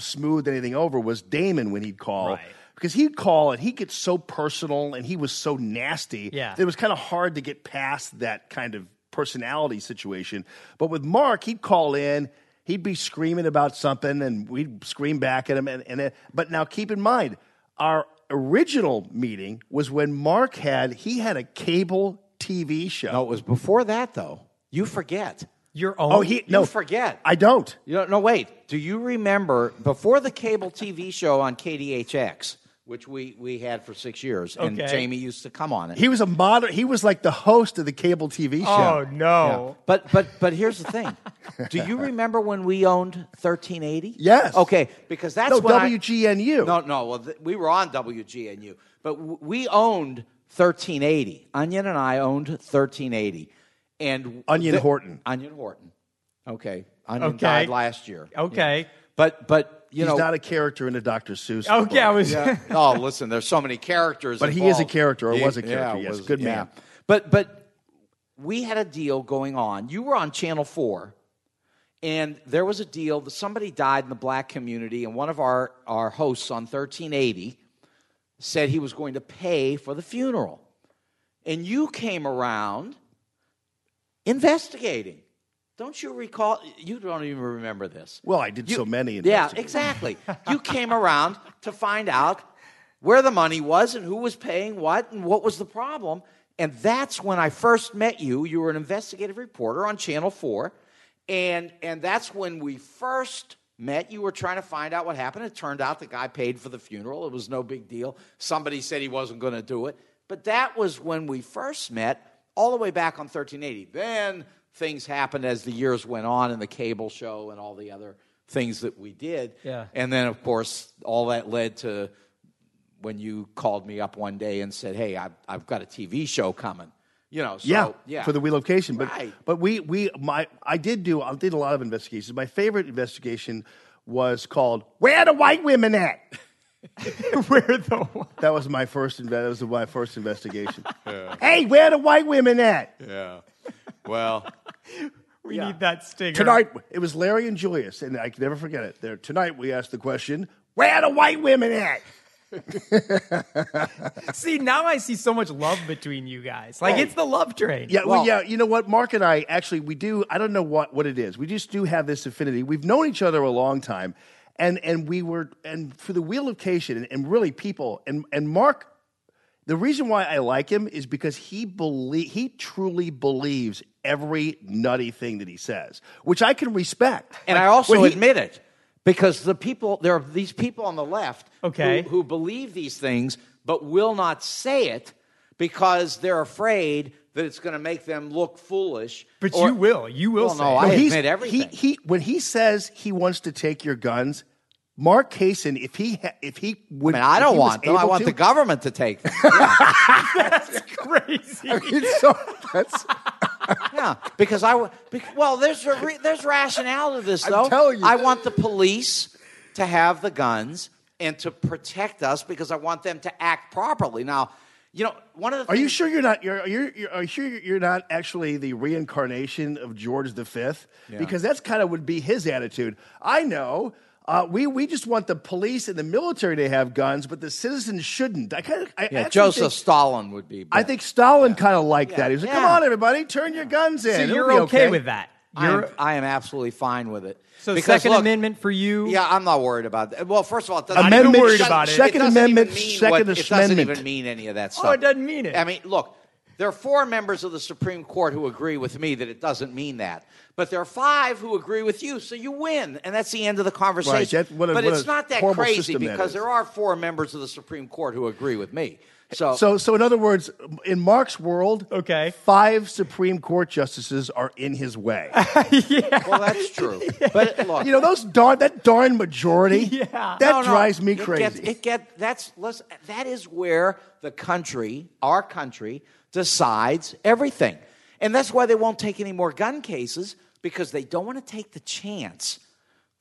smoothed anything over was Damon when he'd call. Right. Because he'd call and he'd get so personal and he was so nasty. Yeah. that It was kind of hard to get past that kind of personality situation. But with Mark, he'd call in, he'd be screaming about something, and we'd scream back at him. And, and it, but now keep in mind, our original meeting was when Mark had he had a cable TV show. no, it was before that though. You forget. Your oh, own. oh, he no, forget. I don't. You don't, no, wait. Do you remember before the cable TV show on KDHX, which we, we had for six years, and Okay. Jamie used to come on it. He was a moder- He was like the host of the cable TV show. Oh no. But but but here's the thing. Do you remember when we owned 1380? Yes. Okay, because that's no when I- WGNU. no, no. Well, th- we were on WGNU, but w- we owned 1380. Onion and I owned 1380, and Onion the- Horton. Onion Horton. Okay. Onion Okay. died last year. Okay. Yeah. But but you He's know. not a character in a Dr. Seuss. Oh, okay, I book. was. Yeah. oh, listen, there's so many characters. But he is a character, or He- was a yeah, character, yes. was- Good yeah. man. But but we had a deal going on. You were on Channel Four, and there was a deal that somebody died in the black community, and one of our our hosts on 1380 said he was going to pay for the funeral, and you came around investigating. Don't you recall? You don't even remember this. Well, I did You- so many. Yeah, exactly. you came around to find out where the money was and who was paying what and what was the problem. And that's when I first met you. You were an investigative reporter on Channel 4. And, and that's when we first met. You were trying to find out what happened. It turned out the guy paid for the funeral. It was no big deal. Somebody said he wasn't going to do it. But that was when we first met, all the way back on 1380. Then things happened as the years went on in the cable show and all the other things that we did. Yeah. And then, of course, all that led to when you called me up one day and said, "Hey, I've, I've got a TV show coming." You know, so, yeah, yeah, for the relocation. But Right. but we we my I did do I did a lot of investigations. My favorite investigation was called "Where the White Women At." Where the That was my first. That was my first investigation. Hey, where the white women at yeah. Well, we need that stinger tonight? It was Larry and Julius, and I can never forget it. There tonight, we asked the question, "Where the white women at?" See, now I see so much love between you guys. Like Oh. it's the love train. Yeah, well, yeah. You know what, Mark and I actually we do. I don't know what what it is. We just do have this affinity. We've known each other a long time, and and we were and for the relocation and, and really people and and Mark. The reason why I like him is because he believe he truly believes every nutty thing that he says, which I can respect. and Like, I also he- admit it because the people there are these people on the left Okay. who, who believe these things but will not say it because they're afraid that it's going to make them look foolish. But or- you will. You will Well, say. no, it. I he's- admit everything. He, he when he says he wants to take your guns, Mark Kaysen, if he ha- if he would, I mean, I don't he want them. I want to- the government to take them. That's crazy. I mean, so that's Yeah, because I w- bec- well, there's a re- there's rationale to this I'm though. telling you. I want the police to have the guns and to protect us because I want them to act properly. Now, you know, one of the Are you sure you're not? You're, you're, you're, are you sure you're not actually the reincarnation of George V? Because that's kind of would be his attitude. I know. Uh, we we just want the police and the military to have guns, but the citizens shouldn't. I kind of. I Yeah, Joseph think- Stalin would be. I think Stalin kind of liked that. He was like, "Come on, everybody, turn your guns in." So It'll you're be okay, with that. I am, You're I am absolutely fine with it. so Because, Second look, Amendment for you. Yeah, I'm not worried about that. Well, first of all, it doesn't, Amendment- it worried doesn't- about it. it Second doesn't Amendment, Second what- It doesn't even mean any of that stuff. Oh, it doesn't mean it. I mean, look, there are four members of the Supreme Court who agree with me that it doesn't mean that. But there are five who agree with you, so you win, and that's the end of the conversation. Right, that- what a- but what it's not that crazy system that because there are four members of the Supreme Court who agree with me. So, So, so in other words, in Mark's world, Okay. five Supreme Court justices are in his way. well, that's true. But look, you know those darn that darn majority. Yeah. that No, no, drives me it crazy. Gets, it get that's listen, that is where the country, our country, decides everything, and that's why they won't take any more gun cases because they don't want to take the chance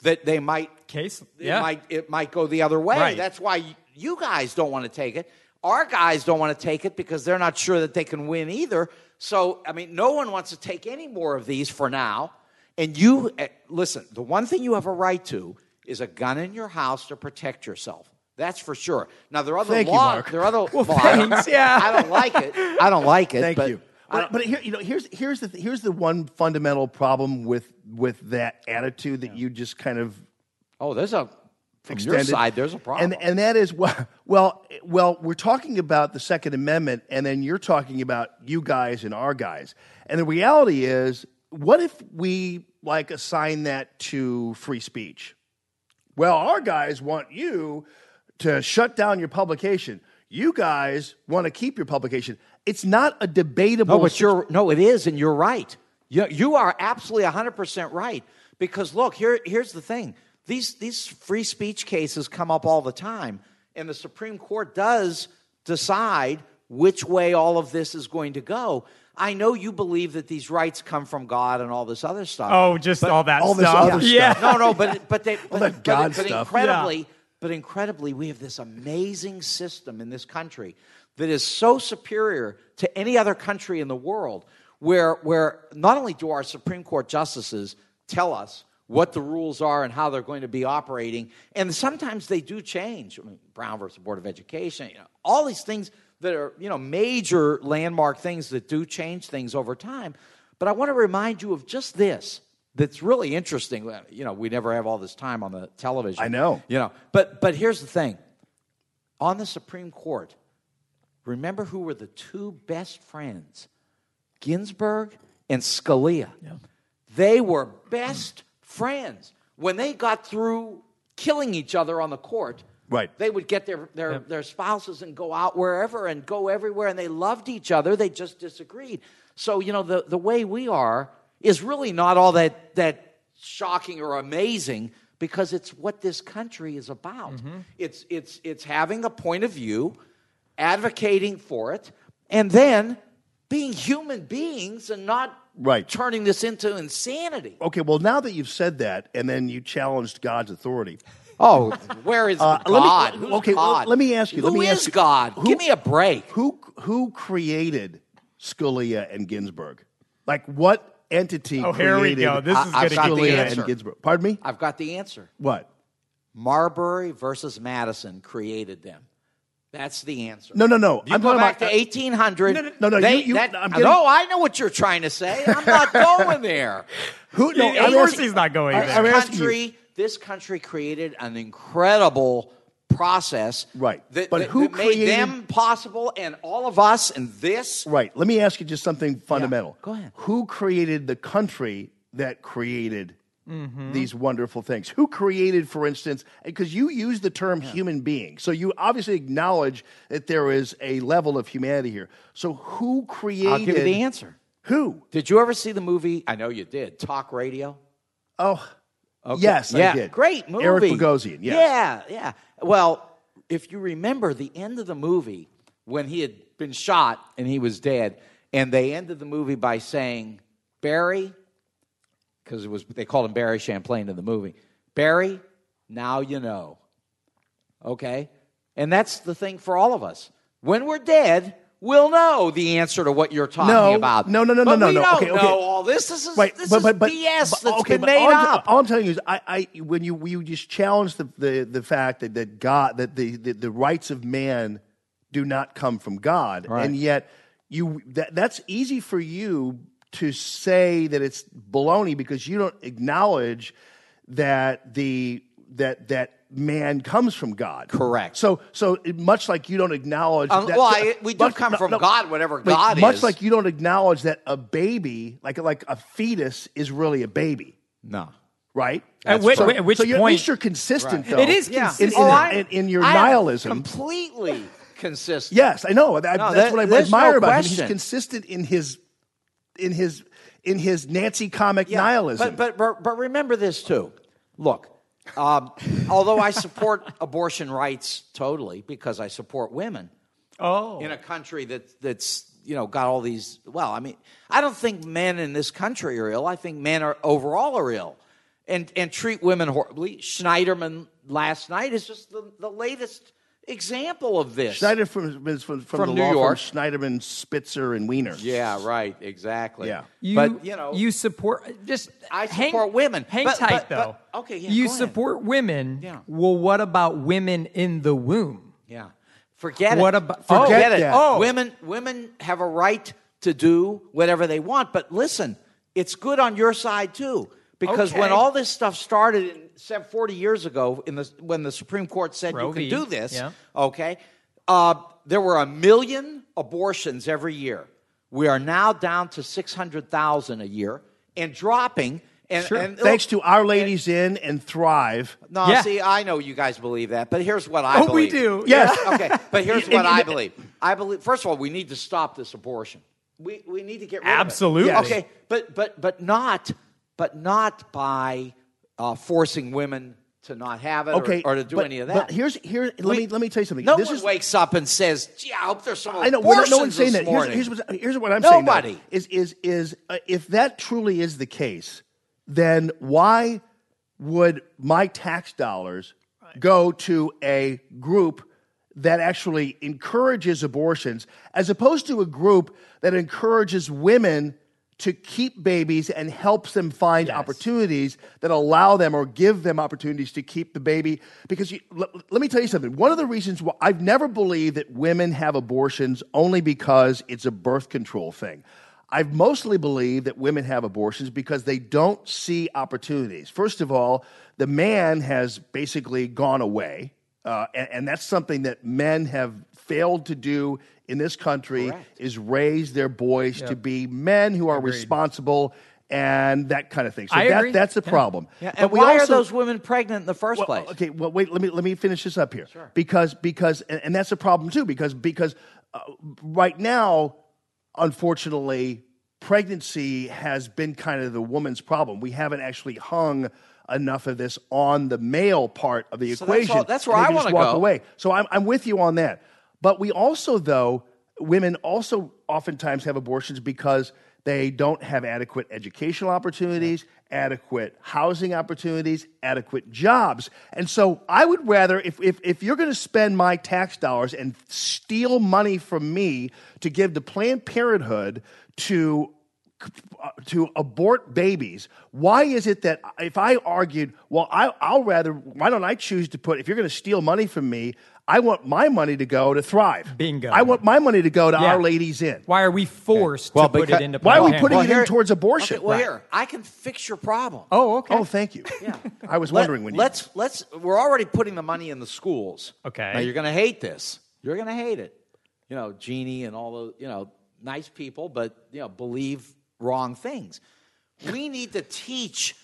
that they might Case. it Yeah. might it might go the other way. Right. That's why you guys don't want to take it. Our guys don't want to take it because they're not sure that they can win either. So, I mean, no one wants to take any more of these for now. And you eh, listen, the one thing you have a right to is a gun in your house to protect yourself. That's for sure. Now there are other Thank you, laws. Mark. There are other Well, don't- thanks, yeah. I don't like it. I don't like it. Thank but you. But, but here, you know, here's here's the here's the one fundamental problem with with that attitude that you just kind of oh, there's a from extended. your side. There's a problem. and and that is well, well, well, we're talking about the Second Amendment, and then you're talking about you guys and our guys. And the reality is, what if we like assign that to free speech? Well, our guys want you to shut down your publication. You guys want to keep your publication. It's not a debatable. No, but you're no, it is, and you're right. You, you are absolutely 100% right. Because look, here, here's the thing. These, these free speech cases come up all the time, and the Supreme Court does decide which way all of this is going to go. I know you believe that these rights come from God and all this other stuff. Oh, just all that all this stuff. other yeah. No, no, but but they but, that but- God but stuff. incredibly, but incredibly, we have this amazing system in this country that is so superior to any other country in the world, where where not only do our Supreme Court justices tell us what the rules are and how they're going to be operating, and sometimes they do change. I mean, Brown versus Board of Education, you know, all these things that are you know major landmark things that do change things over time. But I want to remind you of just this that's really interesting. Uh, you know, we never have all this time on the television. I know. You know, but but here's the thing. On the Supreme Court, remember who were the two best friends? Ginsburg and Scalia. Yeah. They were best friends. When they got through killing each other on the court, Right. they would get their, their, their spouses and go out wherever and go everywhere, and they loved each other. They just disagreed. So, you know, the, the way we are is really not all that, that shocking or amazing because it's what this country is about. It's, it's, it's having a point of view, advocating for it, and then being human beings and not Right. turning this into insanity. Okay, well, now that you've said that, and then you challenged God's authority. Oh, where is Uh, God? let me- okay, God? let me ask you. Let Who me is ask you, God? who- Give me a break. Who who created Scalia and Ginsburg? Like what entity? Oh, here we go. This is I've gonna got the answer. and Ginsburg. Pardon me. I've got the answer. What? Marbury versus Madison created them. That's the answer. No, no, no. You I'm go talking back about to uh, 1800. No, no, no, no, they- you- you- that- I'm getting- no, I know what you're trying to say. I'm not going there. who. No, Of course he's not going I- there. I'm This asking you. country, this country created an incredible process, Right. That, But that- who that made them possible, and all of us, and this. Right. Let me ask you just something fundamental. go ahead. Who created the country that created Mm-hmm. these wonderful things? Who created, for instance, because you use the term human being, so you obviously acknowledge that there is a level of humanity here. So who created? I'll give you the answer. Who? Did you ever see the movie? I know you did. Talk Radio. Oh, Okay. yes, yeah, I did. Great movie. Eric Bogosian. Yes. Yeah, yeah. Well, if you remember the end of the movie when he had been shot and he was dead, and they ended the movie by saying, Barry, because it was they called him Barry Champlain in the movie. Barry, now you know. Okay? And that's the thing for all of us. When we're dead, we'll know the answer to what you're talking No, about. no, no, no, But no, we no. don't Okay, okay. know all this. This is, Right, this but, is but, but, BS but- that's okay, been made all up. all I'm telling you is, I, I, when you you just challenge the, the, the fact that, that God that the, the, the rights of man do not come from God, Right. and yet you that, that's easy for you to say that it's baloney because you don't acknowledge that the that that man comes from God. Correct. So so much like you don't acknowledge Um, that, well, I- we do much- come no, from no. God, whatever Wait, God much is. Much like you don't acknowledge that a baby, like like a fetus, is really a baby, no. right? At which- so, at which so you- at point- least you're consistent, Right. though. It is in- consistent. in, in, Oh, I- in, in your I nihilism. completely consistent. yes, I know. That, No, that's that- what I admire no about him. He's consistent in his in his in his Nancy comic Yeah, nihilism. But, but but but remember this too. Look, um, although I support abortion rights totally because I support women Oh. in a country that that's you know got all these. Well, I mean, I don't think men in this country are ill. I think men are overall are ill, and and treat women horribly. Schneiderman last night is just the, the latest example of this. Schneider from is from, from, From the New law York. firm Schneiderman, Spitzer, and Weiner. Yeah, right. Exactly. Yeah. You, but you know, you support just I hang- support women. Hang But- tight but- though. but- okay, yeah, you go ahead. support women. Yeah. Well, what about women in the womb? Yeah. Forget What it. about- oh. forget oh, it? that. Oh. Women women have a right to do whatever they want, but listen, it's good on your side too. Because Okay. when all this stuff started in, se- 40 years ago, in the, when the Supreme Court said Roe you can v. do this, Yeah. okay, uh, there were a million abortions every year. We are now down to 600,000 a year and dropping. And, and Thanks to Our Lady's Inn and Thrive. No, see, I know you guys believe that, but here's what I Oh, we do. Yes. okay, but here's And- what I believe. I believe. First of all, we need to stop this abortion. We we need to get rid Absolutely. of it. Absolutely. Okay, but but but not but not by uh, forcing women to not have it Okay, or, or to do but- any of that. but here's here. Let We- me let me tell you something. No this one is wakes up and says, "Gee, I hope there's some I know. we're no one's saying this that. Here's, morning." here's, what, here's what I'm saying. Nobody. is is is uh, if that truly is the case, then why would my tax dollars go to a group that actually encourages abortions as opposed to a group that encourages women to keep babies and helps them find opportunities that allow them or give them opportunities to keep the baby. Because you, let, let me tell you something. One of the reasons why i've never believed that women have abortions only because it's a birth control thing. I've mostly believed that women have abortions because they don't see opportunities. First of all, the man has basically gone away, uh, and, and that's something that men have failed to do in this country is raise their boys to be men who are Agreed. responsible and that kind of thing. So that, that's a Yeah. problem. Yeah, But and why are also- those women pregnant in the first well, place? Okay, well, wait. Let me let me finish this up here. Sure. Because because and, and that's a problem too. Because because uh, right now, unfortunately, pregnancy has been kind of the woman's problem. We haven't actually hung enough of this on the male part of the So that's equation. all- that's where I wanna walk go. away. So I'm I'm with you on that. But we also though women also oftentimes have abortions because they don't have adequate educational opportunities, adequate housing opportunities, adequate jobs. And so I would rather, if, if, if you're going to spend my tax dollars and steal money from me to give to Planned Parenthood to to abort babies. Why is it that if I argued, well, I, I'll rather, why don't I choose to put, if you're going to steal money from me, I want my money to go to Thrive. Bingo. I want my money to go to Yeah. Our Lady's Inn. Why are we forced Well, to put it into Why are we Planned putting Parenthood? it in towards abortion? Okay, well, here I can fix your problem. Oh, okay. Oh, thank you. Yeah. I was Let- wondering when you. let's let's we're already putting the money in the schools. Okay. Now you're going to hate this. You're going to hate it. You know, Jeannie and all those, you know, nice people, but you know, believe wrong things. We need to teach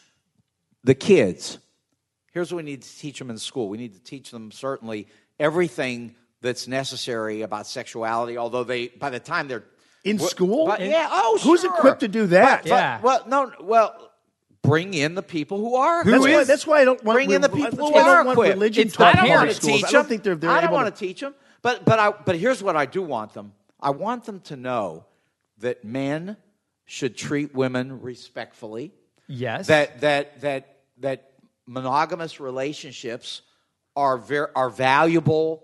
the kids. Here's what we need to teach them in school. We need to teach them certainly everything that's necessary about sexuality. Although they, by the time they're In Well, school? but- In- yeah. Oh, Who's sure. equipped to do that? But- but- Yeah. Well, no. Well, bring in the people who are. that's, equipped. why, that's why I don't want Bring in the people who why I are equipped. religion It's taught I don't want to schools. teach I don't them. think they're, they're I don't want to teach them. But but I but here's what I do want them. I want them to know that men should treat women respectfully. Yes. That that that that monogamous relationships are ver- are valuable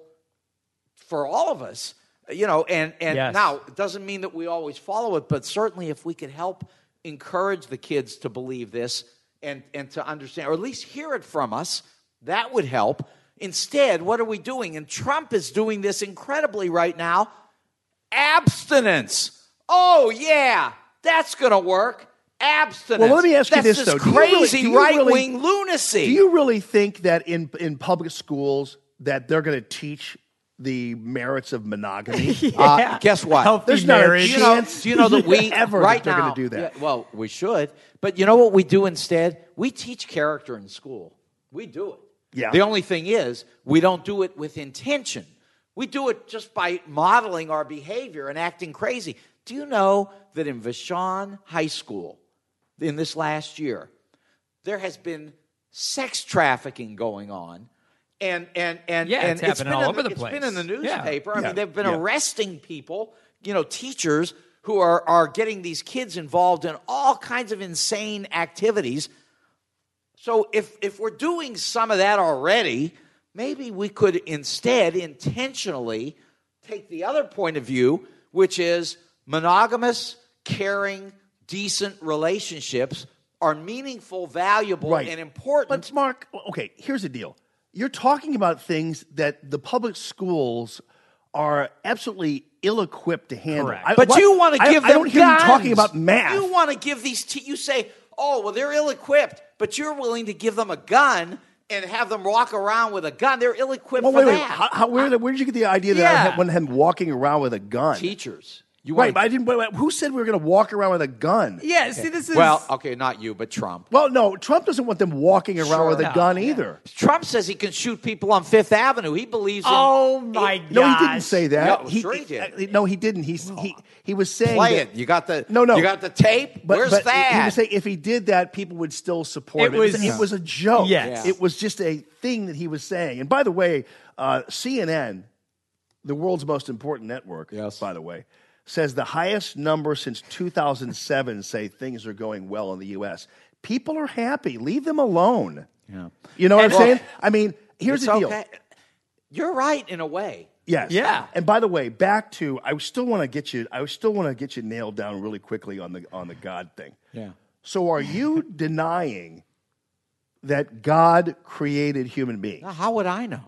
for all of us. You know, and and Yes. now it doesn't mean that we always follow it, but certainly if we could help encourage the kids to believe this and and to understand, or at least hear it from us, that would help. Instead, what are we doing? And Trump is doing this incredibly right now. Abstinence. Oh yeah, that's going to work. Abstinence. Well, let me ask you That's this, just though. Do you really- crazy do you really- right wing lunacy. Do you really think that in in public schools that they're going to teach the merits of monogamy? Uh, guess what? Healthy There's not a marriage. You know, chance do you know that we ever right that they're now? going to do that. Yeah, well, we should, but you know what we do instead? We teach character in school. We do it. Yeah. The only thing is, we don't do it with intention. We do it just by modeling our behavior and acting crazy. Do you know that in Vashon High School, in this last year, there has been sex trafficking going on? And and and Yeah, and it's happening been all over the It's place. been in the Yeah. newspaper. I Yeah. mean, they've been Yeah. arresting people, you know, teachers who are are getting these kids involved in all kinds of insane activities. So if if we're doing some of that already, maybe we could instead intentionally take the other point of view, which is monogamous, caring, decent relationships are meaningful, valuable, Right. and important. But Mark, okay, here's the deal. You're talking about things that the public schools are absolutely ill-equipped to handle. I- But what- you want to I- give I, them don't hear you talking about math. You want to give these. Te- you say, "Oh, well, they're ill-equipped," but you're willing to give them a gun and have them walk around with a gun. They're ill-equipped well, for wait, wait. that. How, how, where, where did you get the idea that I Yeah. had, when him walking around with a gun? Teachers. You right, wanna- but I didn't. But who said we were going to walk around with a gun? Yeah, see, this is Well, okay, not you, but Trump. Well, no, Trump doesn't want them walking around Sure. with a No, gun either. Trump says he can shoot people on Fifth Avenue. He believes in. Oh my god! No, he didn't say that. No, he, sure he did. uh, no, he didn't. He's, he he was saying Play that- it. You got the No, no. You got the tape. But, Where's but that? He was saying if he did that, people would still support It him. was- it was a joke. Yes. It was just a thing that he was saying. And by the way, uh, CNN, the world's most important network, yes. by the way, says the highest number since 2007 say things are going well in the U.S. People are happy. Leave them alone. Yeah. You know what And I'm look, saying? I mean, here's the deal. okay. You're right in a way. Yes. Yeah. And by the way, back to I still want to get you I still want to get you nailed down really quickly on the on the God thing. Yeah. So are you denying that God created human beings? How would I know?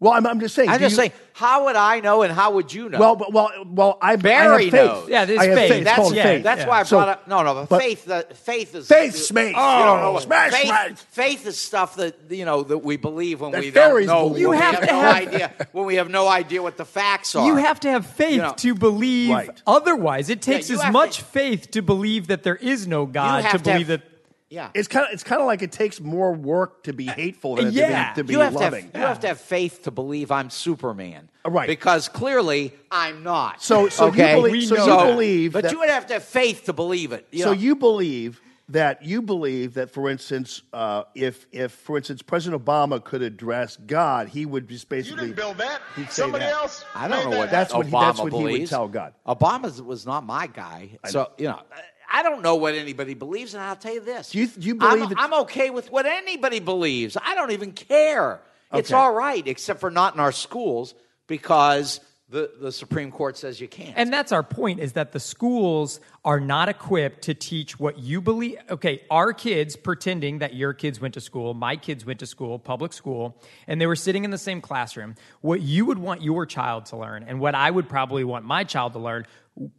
Well, I'm, I'm just saying. I'm just you- saying. How would I know, and how would you know? Well, but- well, well. I, I Barry have faith. knows. Yeah, there's I have faith. faith. That's yeah, faith. That's yeah. why I So- brought up. No, no, but, but- faith. The faith is Faith, Smace. You don't know Oh, what smash, faith. smash. Faith is stuff that you know that we believe when That we don't know. believe. You when we have have to no have- idea when we have no idea what the facts are. You have to have faith You know, to believe Right. otherwise. It takes you as much to- faith to believe that there is no God to to believe have- that. Yeah. It's kind of it's kind of like it takes more work to be hateful than yeah. to be, to be you have loving. to have, you have to have faith to believe I'm Superman, Right. Because clearly I'm not. So- so you okay? believe- so you So- believe but that- you would have to have faith to believe it. You so know? you believe that you believe that, for instance, uh, if if for instance President Obama could address God, he would just basically you didn't build that. Somebody that. else. I don't know made what that That's what he- Obama that's what he would tell God. Obama was not my guy, so you know. I don't know what anybody believes, and I'll tell you this: Do you- do you I'm, I'm okay with what anybody believes. I don't even care. It's all right, except for not in our schools because the, the Supreme Court says you can't. And that's our point is that the schools are not equipped to teach what you believe. Okay, our kids pretending that your kids went to school, my kids went to school, public school, and they were sitting in the same classroom. What you would want your child to learn and what I would probably want my child to learn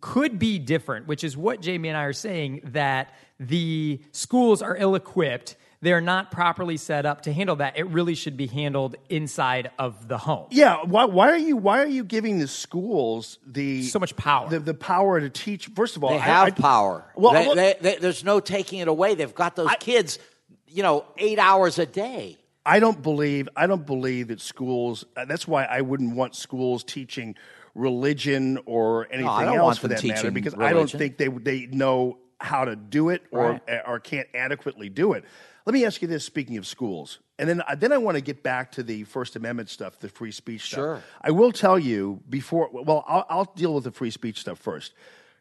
could be different, which is what Jamie and I are saying that the schools are ill equipped. They're not properly set up to handle that. It really should be handled inside of the home. Yeah, why, why are you why are you giving the schools the So much power. the, the power to teach? First of all, They I- have I- power. Well, They- look- they- they- there's no taking it away. They've got those kids, you know, eight hours a day. I don't believe I don't believe that schools. uh, That's why I wouldn't want schools teaching religion or anything don't else for that matter because I don't think they they know how to do it or Right. or can't adequately do it. Let me ask you this: Speaking of schools, and then uh, then I want to get back to the First Amendment stuff, the free speech stuff. Sure. I will tell you before. Well, I'll, I'll deal with the free speech stuff first.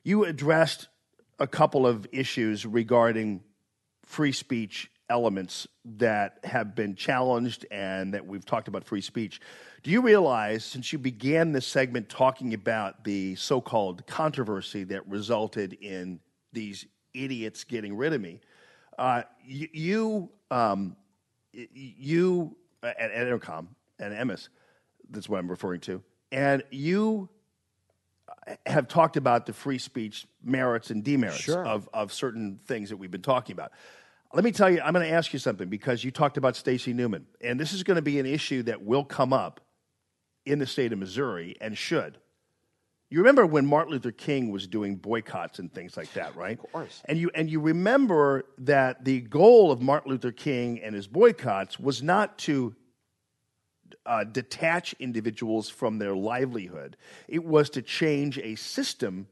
You addressed a couple of issues regarding free speech elements that have been challenged and that we've talked about free speech. Do you realize, since you began this segment talking about the so called controversy that resulted in these idiots getting rid of me, uh, you, you, um, you uh, at, at Entercom and Emmis, that's what I'm referring to, and you have talked about the free speech merits and demerits Sure. of, of certain things that we've been talking about. Let me tell you, I'm going to ask you something because you talked about Stacey Newman, and this is going to be an issue that will come up in the state of Missouri and should. You remember when Martin Luther King was doing boycotts and things like that, right? Of course. And you and you remember that the goal of Martin Luther King and his boycotts was not to uh, detach individuals from their livelihood. It was to change a system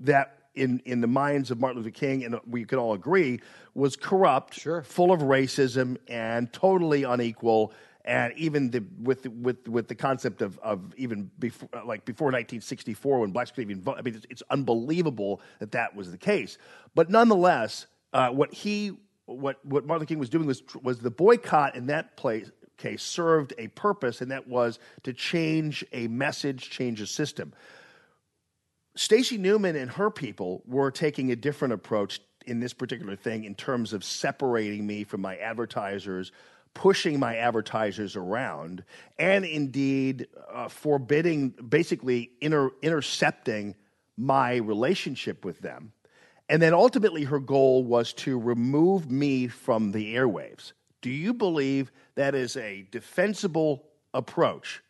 that, in, in the minds of Martin Luther King, and we could all agree, was corrupt, full of racism, and totally unequal. And even the, with with with the concept of, of even before like before 1964 when blacks could even vote, I mean it's, it's unbelievable that that was the case. But nonetheless, uh, what he what what Martin Luther King was doing was was the boycott in that place case served a purpose, and that was to change a message, change a system. Stacey Newman and her people were taking a different approach in this particular thing in terms of separating me from my advertisers, pushing my advertisers around, and indeed uh, forbidding, basically inter- intercepting my relationship with them. And then ultimately, her goal was to remove me from the airwaves. Do you believe that is a defensible approach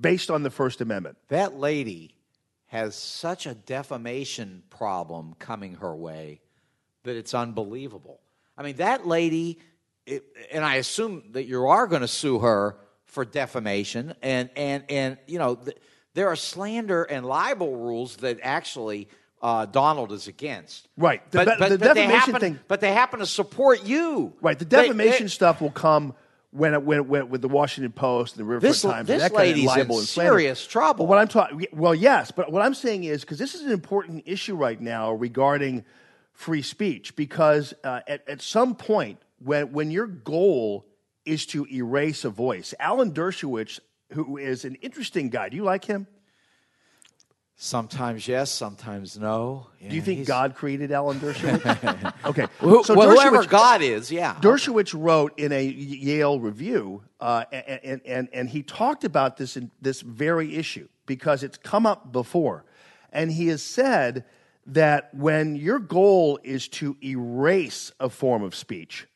based on the First Amendment? That lady has such a defamation problem coming her way that it's unbelievable. I mean, that lady, it, and I assume that you are going to sue her for defamation, and and and you know, th- there are slander and libel rules that actually. Uh, Donald is against. Right. The but, but, the but they defamation happen, thing- But they happen to support you. Right. The They- defamation they- stuff will come when it, went, when with the Washington Post and the Riverfront This- Times. this and that kind of lady's in libel and slander. serious trouble. But what I'm talking, well, yes, but what I'm saying is because this is an important issue right now regarding free speech. Because uh, at, at some point, when when your goal is to erase a voice, Alan Dershowitz, who is an interesting guy, do you like him? Sometimes yes, sometimes no. Do you think God created Alan Dershowitz? okay. So well, whoever God is, yeah. Dershowitz wrote in a Yale review, uh, and, and, and he talked about this, in, this very issue because it's come up before. And he has said that when your goal is to erase a form of speech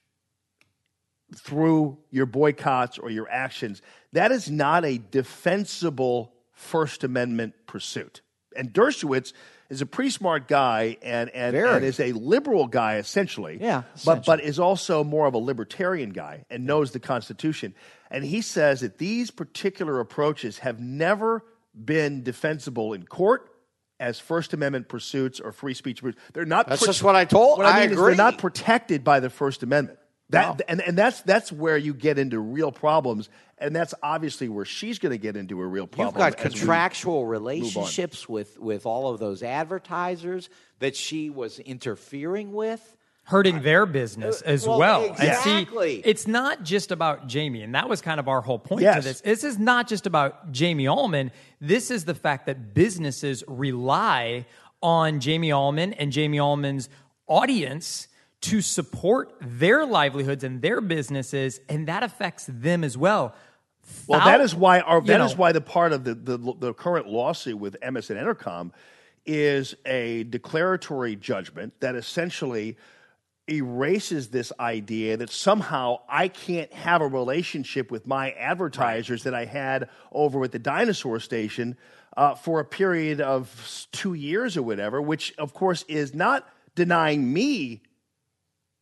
through your boycotts or your actions, that is not a defensible First Amendment pursuit. And Dershowitz is a pretty smart guy and, and, Very. and is a liberal guy essentially. Yeah, But, but is also more of a libertarian guy and knows the Constitution. And he says that these particular approaches have never been defensible in court as First Amendment pursuits or free speech pursuits. They're not. That's just what I told- What I, I mean agree. they're not protected by the First Amendment. That and, and that's that's where you get into real problems, and that's obviously where she's going to get into a real problem. You've got contractual relationships with, with all of those advertisers that she was interfering with. hurting their business uh, as well, well. exactly. And see, it's not just about Jamie, and that was kind of our whole point Yes. to this. This is not just about Jamie Allman. This is the fact that businesses rely on Jamie Allman and Jamie Allman's audience to support their livelihoods and their businesses, and that affects them as well. Well, Thou- that is why our, that is know, why the part of the, the the current lawsuit with Emmis and Entercom is a declaratory judgment that essentially erases this idea that somehow I can't have a relationship with my advertisers that I had over at the dinosaur station uh, for a period of two years or whatever, which of course is not denying me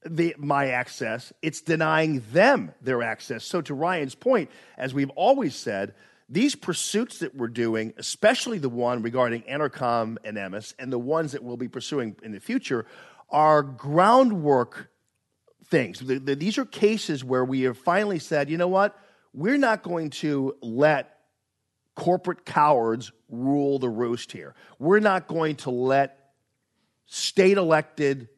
the, my access, it's denying them their access. So, to Ryan's point, as we've always said, these pursuits that we're doing, especially the one regarding Entercom and Emmis, and the ones that we'll be pursuing in the future, are groundwork things. The- the- these are cases where we have finally said, you know what? We're not going to let corporate cowards rule the roost here. We're not going to let state elected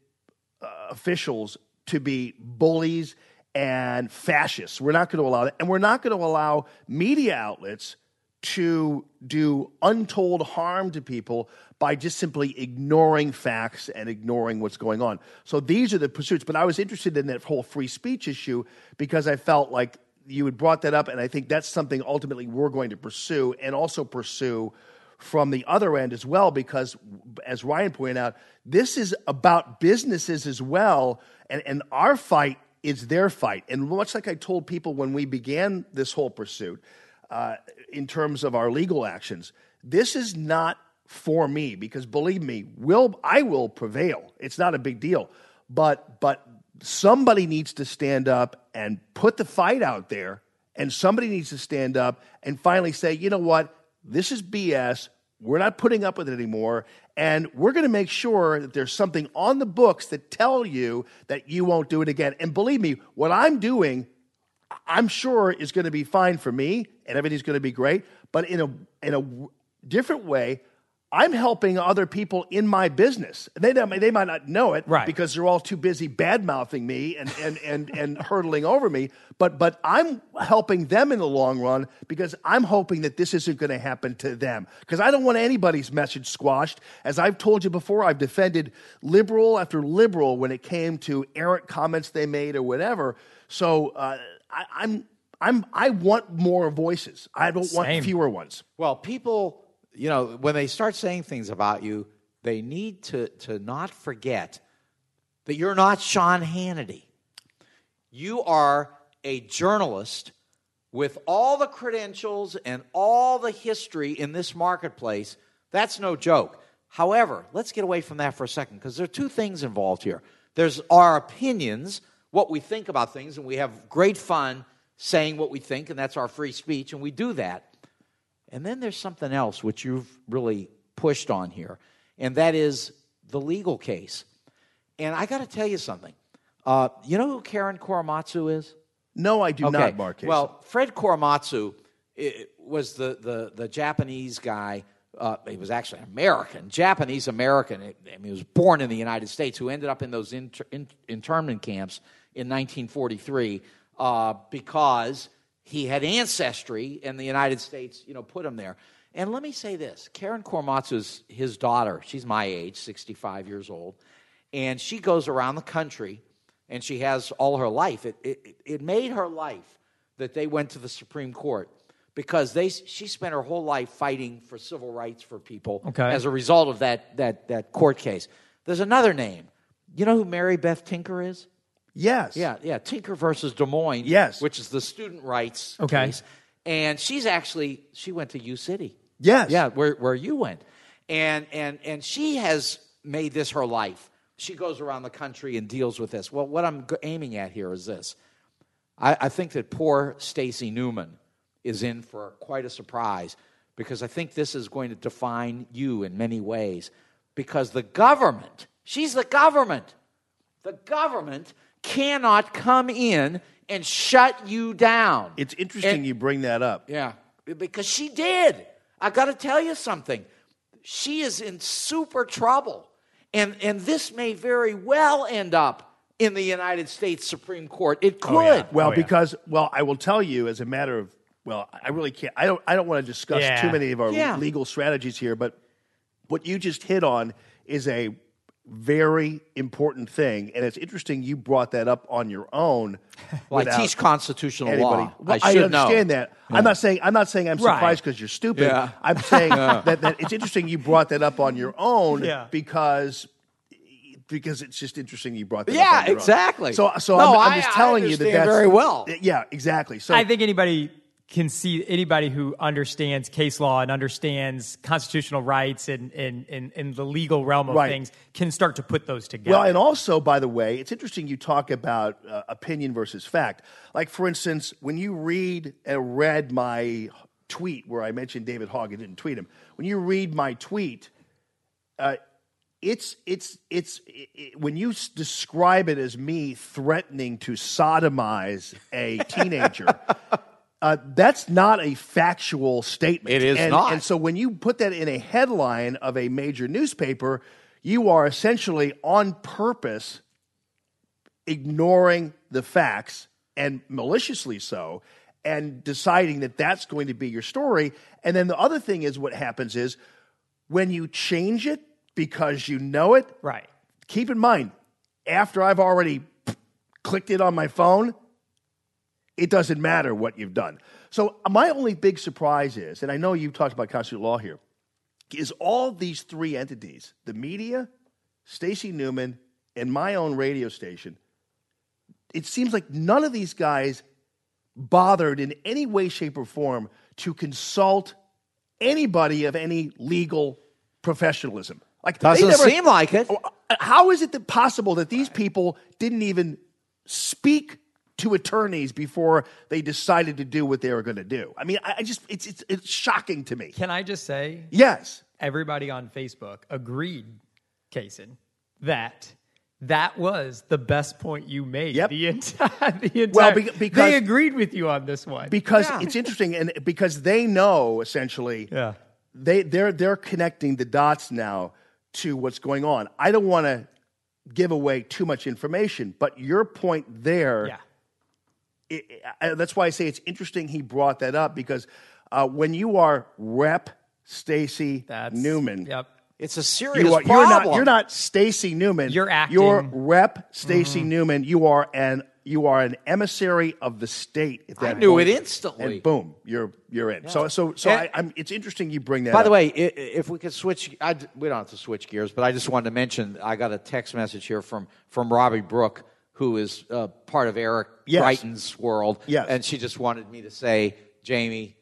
Uh, officials to be bullies and fascists. We're not going to allow that. And we're not going to allow media outlets to do untold harm to people by just simply ignoring facts and ignoring what's going on. So these are the pursuits. But I was interested in that whole free speech issue because I felt like you had brought that up, and I think that's something ultimately we're going to pursue and also pursue from the other end as well, because as Ryan pointed out, this is about businesses as well, and, and our fight is their fight. And much like I told people when we began this whole pursuit, uh, in terms of our legal actions, this is not for me because believe me, will I will prevail. It's not a big deal, but but somebody needs to stand up and put the fight out there, and somebody needs to stand up and finally say, you know what, this is BS. We're not putting up with it anymore. And we're going to make sure that there's something on the books that tell you that you won't do it again. And believe me, what I'm doing, I'm sure is going to be fine for me and everything's going to be great. But in a, in a different way, I'm helping other people in my business. They, they might not know it Right. because they're all too busy bad mouthing me and, and, and, and hurtling over me. But, but I'm helping them in the long run because I'm hoping that this isn't going to happen to them. Because I don't want anybody's message squashed. As I've told you before, I've defended liberal after liberal when it came to errant comments they made or whatever. So uh, I, I'm, I'm, I want more voices. I don't want fewer ones. Well, people, you know, when they start saying things about you, they need to, to not forget that you're not Sean Hannity. You are a journalist with all the credentials and all the history in this marketplace That's no joke. However, let's get away from that for a second because there are two things involved here. There's our opinions, what we think about things, and we have great fun saying what we think, and that's our free speech, and we do that. And then there's something else which you've really pushed on here, and that is the legal case. And I got to tell you something. Uh, you know who Karen Korematsu is? No, I do Okay. not, Mark. Well, Fred Korematsu was the, the, the Japanese guy. Uh, he was actually an American, Japanese American. I mean, he was born in the United States, who ended up in those inter, in, internment camps in 1943 uh, because he had ancestry in the United States. You know, put him there. And let me say this: Karen Korematsu's his daughter. She's my age, 65 years old, and she goes around the country and she has all her life. It, it, it made her life that they went to the Supreme Court because they, she spent her whole life fighting for civil rights for people Okay. as a result of that, that, that court case. There's another name. You know who Mary Beth Tinker is? Yes. Yeah, yeah. Tinker versus Des Moines. Yes. Which is the student rights Okay. case. And she's actually, she went to U City. Yes. Yeah, where, where you went. And, and, and she has made this her life. She goes around the country and deals with this. Well, what I'm aiming at here is this. I, I think that poor Stacey Newman is in for quite a surprise because I think this is going to define you in many ways. Because the government, she's the government, the government cannot come in and shut you down. It's interesting And- you bring that up. yeah, because she did. I got to tell you something. She is in super trouble. And, and this may very well end up in the United States Supreme Court. It oh, could. Well, oh, because well, I will tell you as a matter of well, I really can't. I don't. I don't want to discuss Yeah. too many of our Yeah. legal strategies here, but what you just hit on is a very important thing, and it's interesting you brought that up on your own. Well, I teach constitutional anybody- law. Well, I should understand know. that. Yeah. I'm not saying I'm not saying I'm surprised because you're stupid. Yeah. I'm saying Yeah. that, that it's interesting you brought that up on your own Yeah. because because it's just interesting you brought that up. Yeah, on your own. exactly. So so No, I'm, I'm just I telling you that that's very well. Yeah, exactly. So I think anybody can see anybody who understands case law and understands constitutional rights and in and, and, the legal realm of Right. things can start to put those together. Well, and also, by the way, it's interesting you talk about uh, opinion versus fact. Like, for instance, when you read and read my tweet where I mentioned David Hogg, I didn't tweet him. When you read my tweet, uh, it's it's it's it, when you s- describe it as me threatening to sodomize a teenager. Uh, that's not a factual statement. It is and, not. And so when you put that in a headline of a major newspaper, you are essentially on purpose ignoring the facts and maliciously so and deciding that that's going to be your story. And then the other thing is what happens is when you change it because you know it, right. Keep in mind, after I've already clicked it on my phone, it doesn't matter what you've done. So my only big surprise is, and I know you've talked about constitutional law here, is all these three entities, the media, Stacey Newman, and my own radio station, it seems like none of these guys bothered in any way, shape, or form to consult anybody of any legal professionalism. Like they Doesn't never- seem like it. Oh, uh, how is it that possible that these people didn't even speak to attorneys before they decided to do what they were going to do? I mean, I, I just it's, it's it's shocking to me. Can I just say? Yes. Everybody on Facebook agreed, Kaysen, that that was the best point you made. Yep. The entire, the entire Well, be- because- they agreed with you on this one. because it's interesting and because they know essentially Yeah. they they're they're connecting the dots now to what's going on i don't want to give away too much information but your point there Yeah. It- I- that's why i say it's interesting he brought that up because uh, when you are rep stacey newman Yep. It's a serious you are, problem. You're not, you're not Stacey Newman. You're acting- You're Rep Stacey Mm-hmm. Newman. You are an you are an emissary of the state. At I knew point. it instantly. And boom, you're you're in. So Yeah. so so And- I, I'm, it's interesting you bring that. By the up. way, i- i- if we could switch, I, we don't have to switch gears, but I just wanted to mention I got a text message here from from Robbie Brooke, who is uh, part of Eric Yes. Greitens' world. Yes. and she just wanted me to say, Jamie,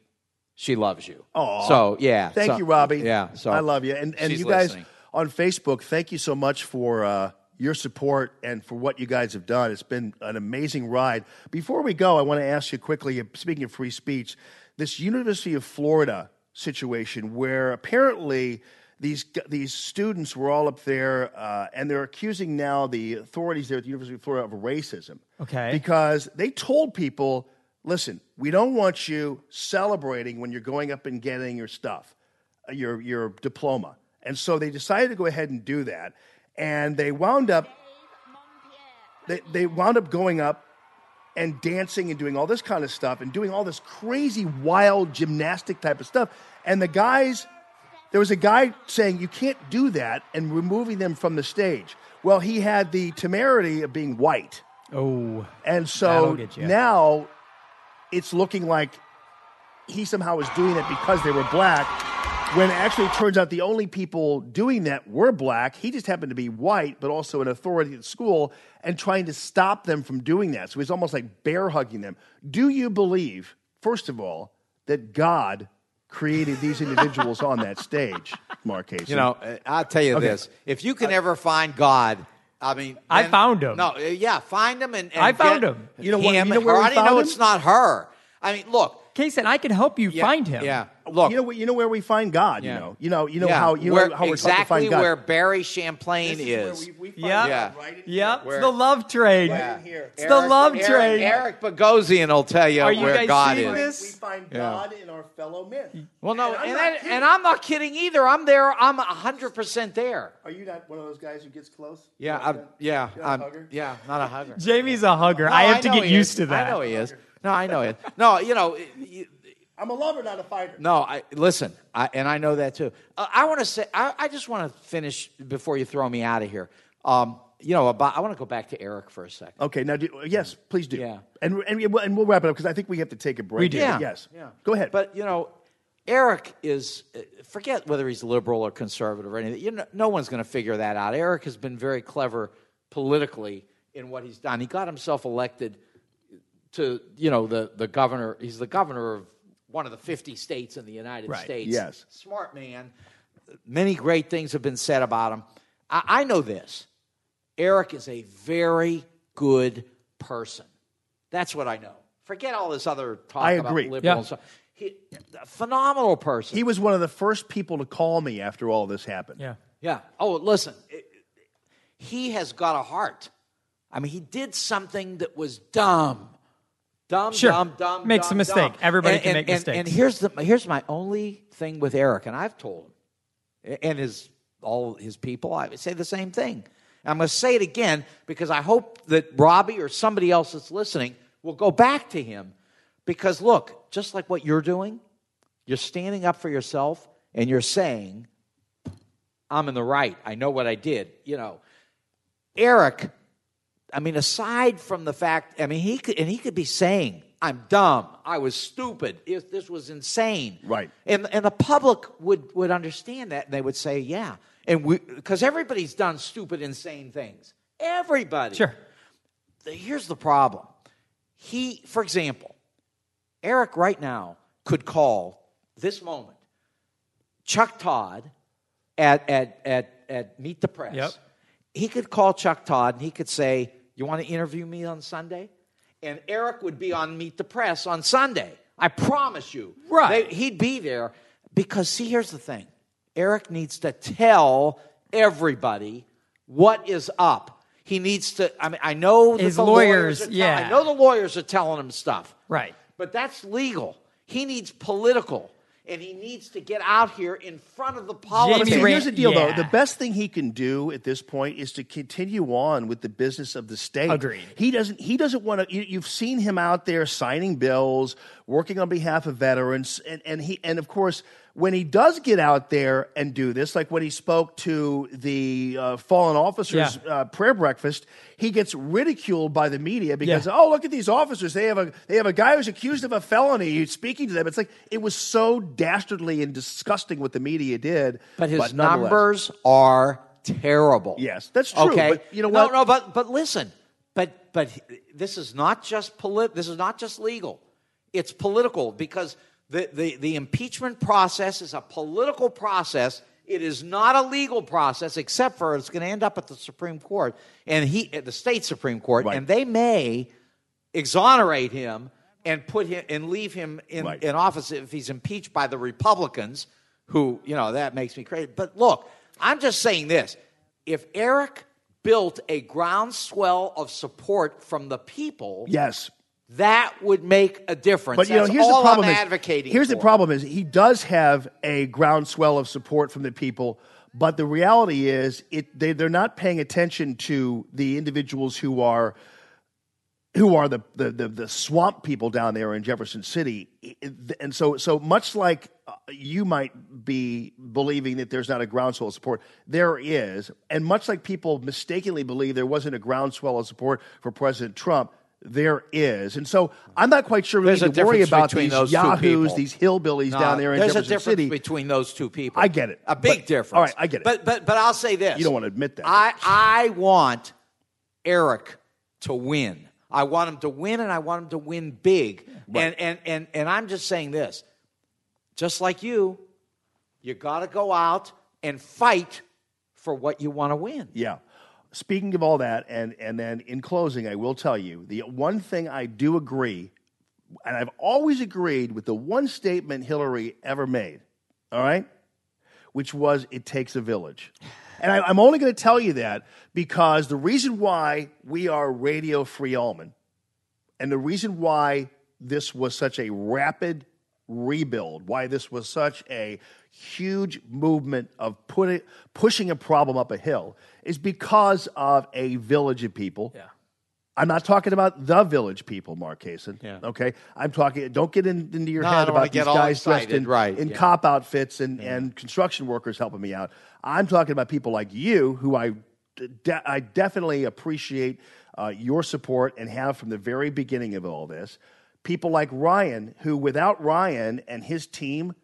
she loves you. Oh, so yeah. Thank so- you, Robbie. Yeah, so I love you, and and you guys listening. on Facebook. Thank you so much for uh, your support and for what you guys have done. It's been an amazing ride. Before we go, I want to ask you quickly. Speaking of free speech, this University of Florida situation where apparently. These, these students were all up there, uh, and they're accusing now the authorities there at the University of Florida of racism. Okay. Because they told people, listen, we don't want you celebrating when you're going up and getting your stuff, uh, your, your diploma. And so they decided to go ahead and do that. And they wound up, they, they wound up going up and dancing and doing all this kind of stuff and doing all this crazy, wild gymnastic type of stuff. And the guys, there was a guy saying you can't do that and removing them from the stage. Well, he had the temerity of being white. Oh. And so now it's looking like he somehow was doing it because they were black, when actually it turns out the only people doing that were black. He just happened to be white, but also an authority at school and trying to stop them from doing that. So he's almost like bear hugging them. Do you believe, first of all, that God created these individuals on that stage, Mark Kaysen? You know, uh, I'll tell you Okay. this: if you can ever find God, I mean, I then- found him. No, uh, yeah, find him and, and I found get him. You know what- him you know where I didn't found know him? it's not her. I mean, look, Kaysen, I can help you find him. Yeah, look, you know, you know where we find God. Yeah. You know, you know, you know yeah, how you where, know how we're exactly taught to find God. where Barry Champlain is. Yep. Yeah. Yep. Where- It's the love train. Yeah. It's the love Eric, train. Eric Bogosian will tell you Are you where guys God is. this? we find Yeah. God in our fellow men. Well, no, And I'm and, not kidding. and I'm not kidding either. I'm there. I'm hundred percent there. Are you not one of those guys who gets close? Yeah, I'm, yeah, You're not a I'm, hugger? yeah, not a hugger. Jamie's a hugger. No, I have to get used to that. I know he is. No, I know it. No, you know, I'm a lover, not a fighter. no. I listen, I, and I know that too. Uh, I want to say, I, I just want to finish before you throw me out of here. Um, you know, about I want to go back to Eric for a second. Okay, now do, yes, please do. Yeah. and and, we'll- and we'll wrap it up because I think we have to take a break. We do. Yeah. Yes. Yeah. Go ahead. But you know, Eric is uh, forget whether he's liberal or conservative or anything. You know, no one's going to figure that out. Eric has been very clever politically in what he's done. He got himself elected to you know the the governor. He's the governor of one of the fifty states in the United Right. States. Yes. smart man. Many great things have been said about him. I, I know this. Eric is a very good person. That's what I know. Forget all this other talk I about agree. liberal Yeah. and stuff. He, a phenomenal person. he was one of the first people to call me after all this happened. Yeah. Yeah. Oh, listen, it- he has got a heart. I mean, he did something that was dumb. Dumb, Sure. dumb, dumb. Makes dumb, a mistake. dumb. Everybody And- can and- make and- And here's the here's my only thing with Eric, and I've told him, and his all his people, I would say the same thing. I'm going to say it again because I hope that Robbie or somebody else that's listening will go back to him. Because look, just like what you're doing, you're standing up for yourself and you're saying, I'm in the right. I know what I did. You know, Eric, I mean, aside from the fact, I mean, he could, and he could be saying, I'm dumb. I was stupid. If this was insane. Right. And, and the public would, would understand that and they would say, yeah. And we, because everybody's done stupid, insane things. Everybody. Sure. Here's the problem. He, for example, Eric right now could call this moment Chuck Todd at, at, at, at Meet the Press. Yep. He could call Chuck Todd and he could say, You want to interview me on Sunday? And Eric would be on Meet the Press on Sunday. I promise you. Right. They- he'd be there because, see, here's the thing Eric needs to tell everybody what is up. He needs to, I mean, I know His the lawyers, lawyers yeah. I know the lawyers are telling him stuff. Right. But that's legal. He needs political. And he needs to get out here in front of the But politics. see, here's the deal, yeah. though. The best thing he can do at this point is to continue on with the business of the state. Agreed. He doesn't. He doesn't want to. You, you've seen him out there signing bills, working on behalf of veterans, and, and he and of course when he does get out there and do this, like when he spoke to the uh, fallen officers Yeah. uh, prayer breakfast, he gets ridiculed by the media because Yeah. oh look at these officers they have a they have a guy who's accused of a felony speaking to them. It's like it was so dastardly and disgusting what the media did. But his nonetheless- numbers are terrible. Yes, that's true, Okay, but you know no. No, but but listen, but but this is not just polit. This is not just legal. It's political because The, the, the impeachment process is a political process. It is not a legal process, except for it's going to end up at the Supreme Court and he at the state Supreme Court, and they may exonerate him and put him and leave him in, Right. in office if he's impeached by the Republicans, who, you know, that makes me crazy. But look, I'm just saying this. If Eric built a groundswell of support from the people, Yes. That would make a difference. But you know, That's here's all the problem. I'm is, advocating. here's the problem: is he does have a groundswell of support from the people, but the reality is, it they they're not paying attention to the individuals who are who are the the the, the swamp people down there in Jefferson City, and so so much like uh, you might be believing that there's not a groundswell of support, there is, and much like people mistakenly believe there wasn't a groundswell of support for President Trump. There is, and so I'm not quite sure we There's a need to worry difference about between these yahoos, these hillbillies No, down there in there's Jefferson a difference City. between those two people. I get it. A big But- difference. all right, I get it. But but but I'll say this. You don't want to admit that. I I want Eric to win. I want him to win, and I want him to win big. And and and and I'm just saying this. Just like you, you got to go out and fight for what you want to win. Yeah. Speaking of all that, and and then in closing, I will tell you the one thing I do agree, and I've always agreed with the one statement Hillary ever made. All right, which was it takes a village. And I, I'm only going to tell you that because the reason why we are Radio Free Allman, and the reason why this was such a rapid rebuild, why this was such a huge movement of putting, pushing a problem up a hill, is because of a village of people. Yeah. I'm not talking about the village people, Mark Kaysen. Yeah. Okay, I'm talking. Don't get in, into your No, head about these guys dressed in, right, in yeah. cop outfits and, and construction workers helping me out. I'm talking about people like you, who I, de- I definitely appreciate uh, your support and have from the very beginning of all this. People like Ryan, who without Ryan and his team,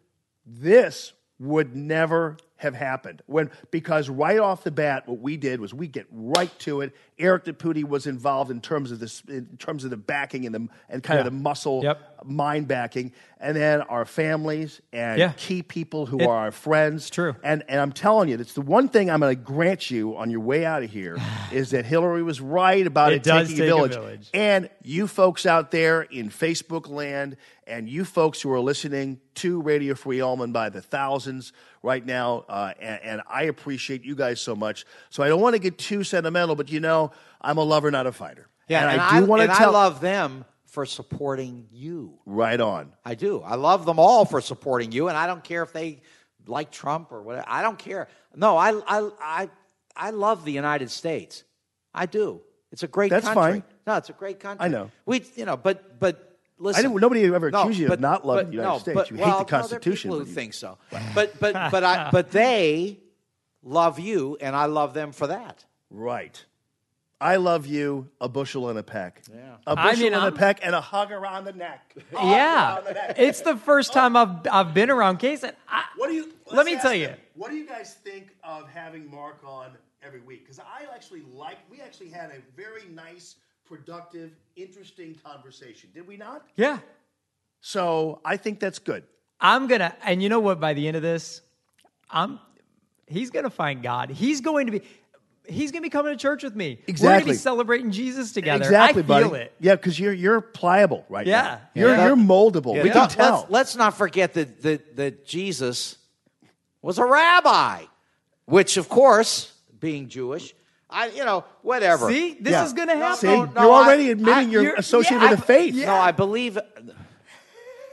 this would never have happened. When because right off the bat, what we did was we get right to it. Eric Deputy was involved in terms of this, in terms of the backing and the and kind Yeah. of the muscle Yep. mind backing, and then our families and Yeah. key people who It- are our friends. true. And and I'm telling you, that's the one thing I'm going to grant you on your way out of here is that Hillary was right about it, It does taking take a village. village. And you folks out there in Facebook land, and you folks who are listening to Radio Free Allman by the thousands right now, uh, and, and I appreciate you guys so much. So I don't want to get too sentimental, but you know, I'm a lover, not a fighter. Yeah, and, I do want to tell. I love them for supporting you. right on. I do. I love them all for supporting you, and I don't care if they like Trump or whatever. I don't care. No, I I I I love the United States. I do. It's a great That's country. fine. No, it's a great country. I know. We, you know, but but listen. I didn't. Nobody ever No, accused you but- of not loving but- the United no, States. but- you well, hate the no, there are Constitution. people who you- think so. But but but I but they love you, and I love them for that. Right. I love you, a bushel and a peck. Yeah. A I bushel mean, and I'm- a peck and a hug around the neck. yeah, it's the first time I've I've been around Case. And I, What do you? Let me tell you. them, What do you guys think of having Mark on every week? Because I actually like. We actually had a very nice, productive, interesting conversation. Did we not? yeah, So I think that's good. I'm gonna. And you know what? By the end of this, I'm. He's gonna find God. He's going to be. He's gonna be coming to church with me. We're gonna Exactly. be celebrating Jesus together. Exactly, I feel buddy. it. Yeah, because you're you're pliable right Yeah. now. You're Yeah. you're moldable. Yeah, we don't- can tell. Let's, let's not forget that, that that Jesus was a rabbi, which of course, being Jewish, I you know whatever. See, this Yeah. is gonna happen. See, No, no, you're I- already admitting I- you're, you're- associated yeah, with I- the faith. No, I believe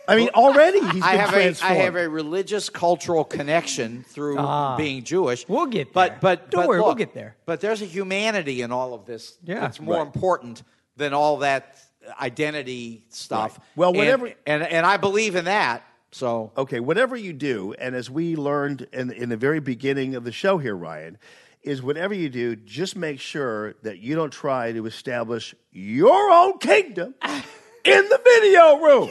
I mean, already he's been I have a I have a religious cultural connection through Ah. being Jewish. We'll get but there. but Don't but worry, we'll get there. But there's a humanity in all of this Yeah. that's more Right. important than all that identity stuff. Right. Well, And- whatever- and, and I believe in that. So okay, whatever you do, and as we learned in, in the very beginning of the show here, Ryan, is whatever you do, just make sure that you don't try to establish your own kingdom in the video room.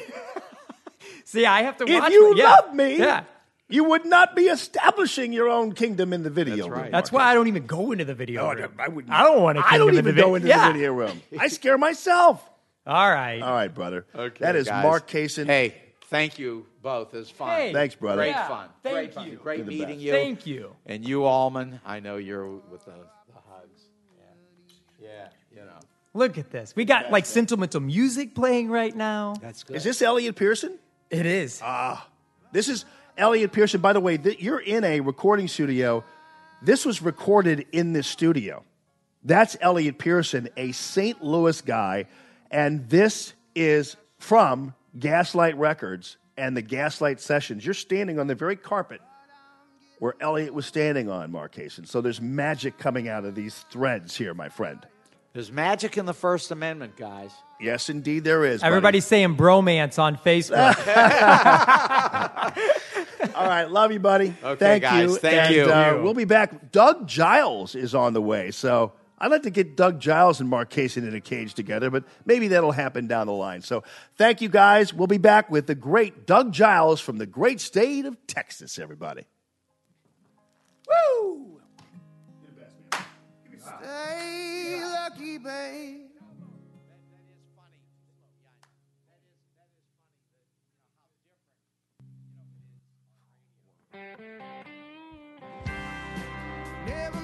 See, I have to if watch. you yeah. love me, yeah. you would not be establishing your own kingdom in the video room. That's why I don't even go into the video No, room. I wouldn't. I don't want to. I don't even go into yeah. the video room. I scare myself. All right. All right, brother. Okay, that is guys. Mark Kaysen. Hey, Thank you both. It was fun. Hey. Thanks, brother. Great Yeah, fun. thank Great fun. you. Great You're meeting best. you. Thank you. And you, Allman, I know you're with the, the hugs. Yeah. yeah, you know. Look at this. We got like sentimental music playing right now. That's good. Is this Elliot Pearson? It is. Ah. This is Elliot Pearson. By the way, th- you're in a recording studio. This was recorded in this studio. That's Elliot Pearson, a St. Louis guy, and this is from Gaslight Records and the Gaslight Sessions. You're standing on the very carpet where Elliot was standing on, Mark Kaysen. So there's magic coming out of these threads here, my friend. There's magic in the First Amendment, guys. Yes, indeed, there is. buddy. Everybody's saying bromance on Facebook. All right, love you, buddy. Okay, Thank guys, you. thank And, you. Uh, we'll be back. Doug Giles is on the way, so I'd like to get Doug Giles and Mark Kaysen in a cage together, but maybe that'll happen down the line. So thank you, guys. We'll be back with the great Doug Giles from the great state of Texas. Everybody. Woo! Stay lucky, babe. Never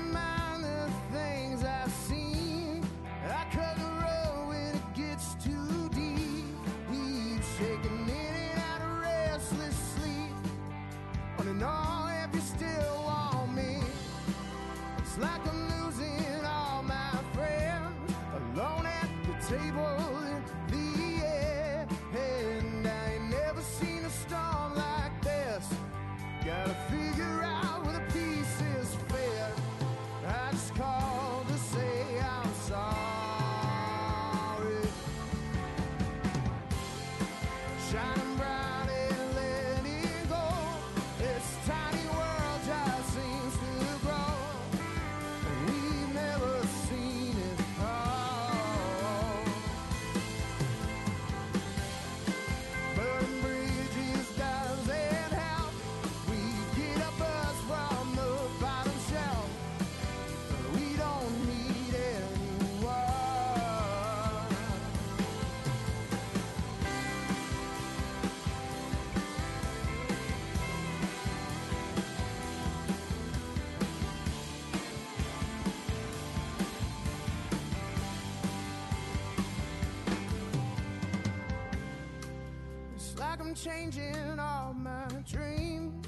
changing all my dreams.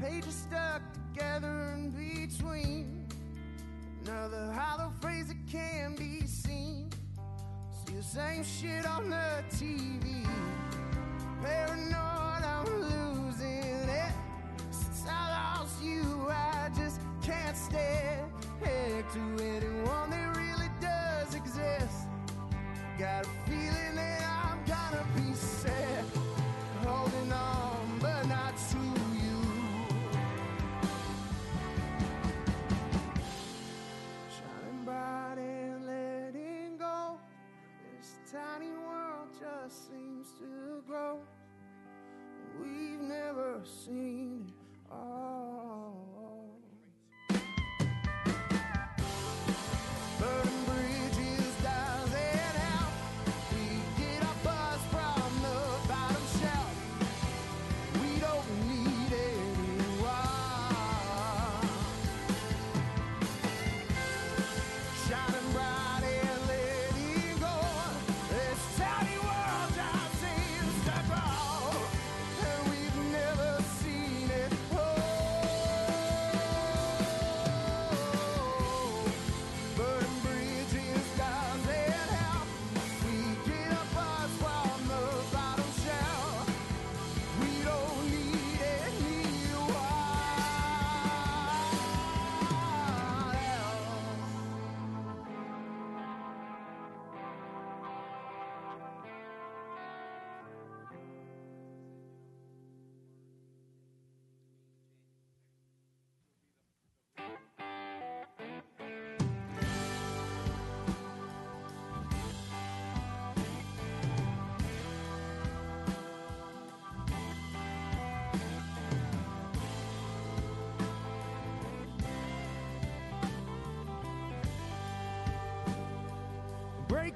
Pages stuck together in between. Another hollow phrase that can be seen. See the same shit on the TV. Paranoid, I'm losing it. Since I lost you, I just can't stand to anyone that really does exist. Got to grow. We've never seen it all.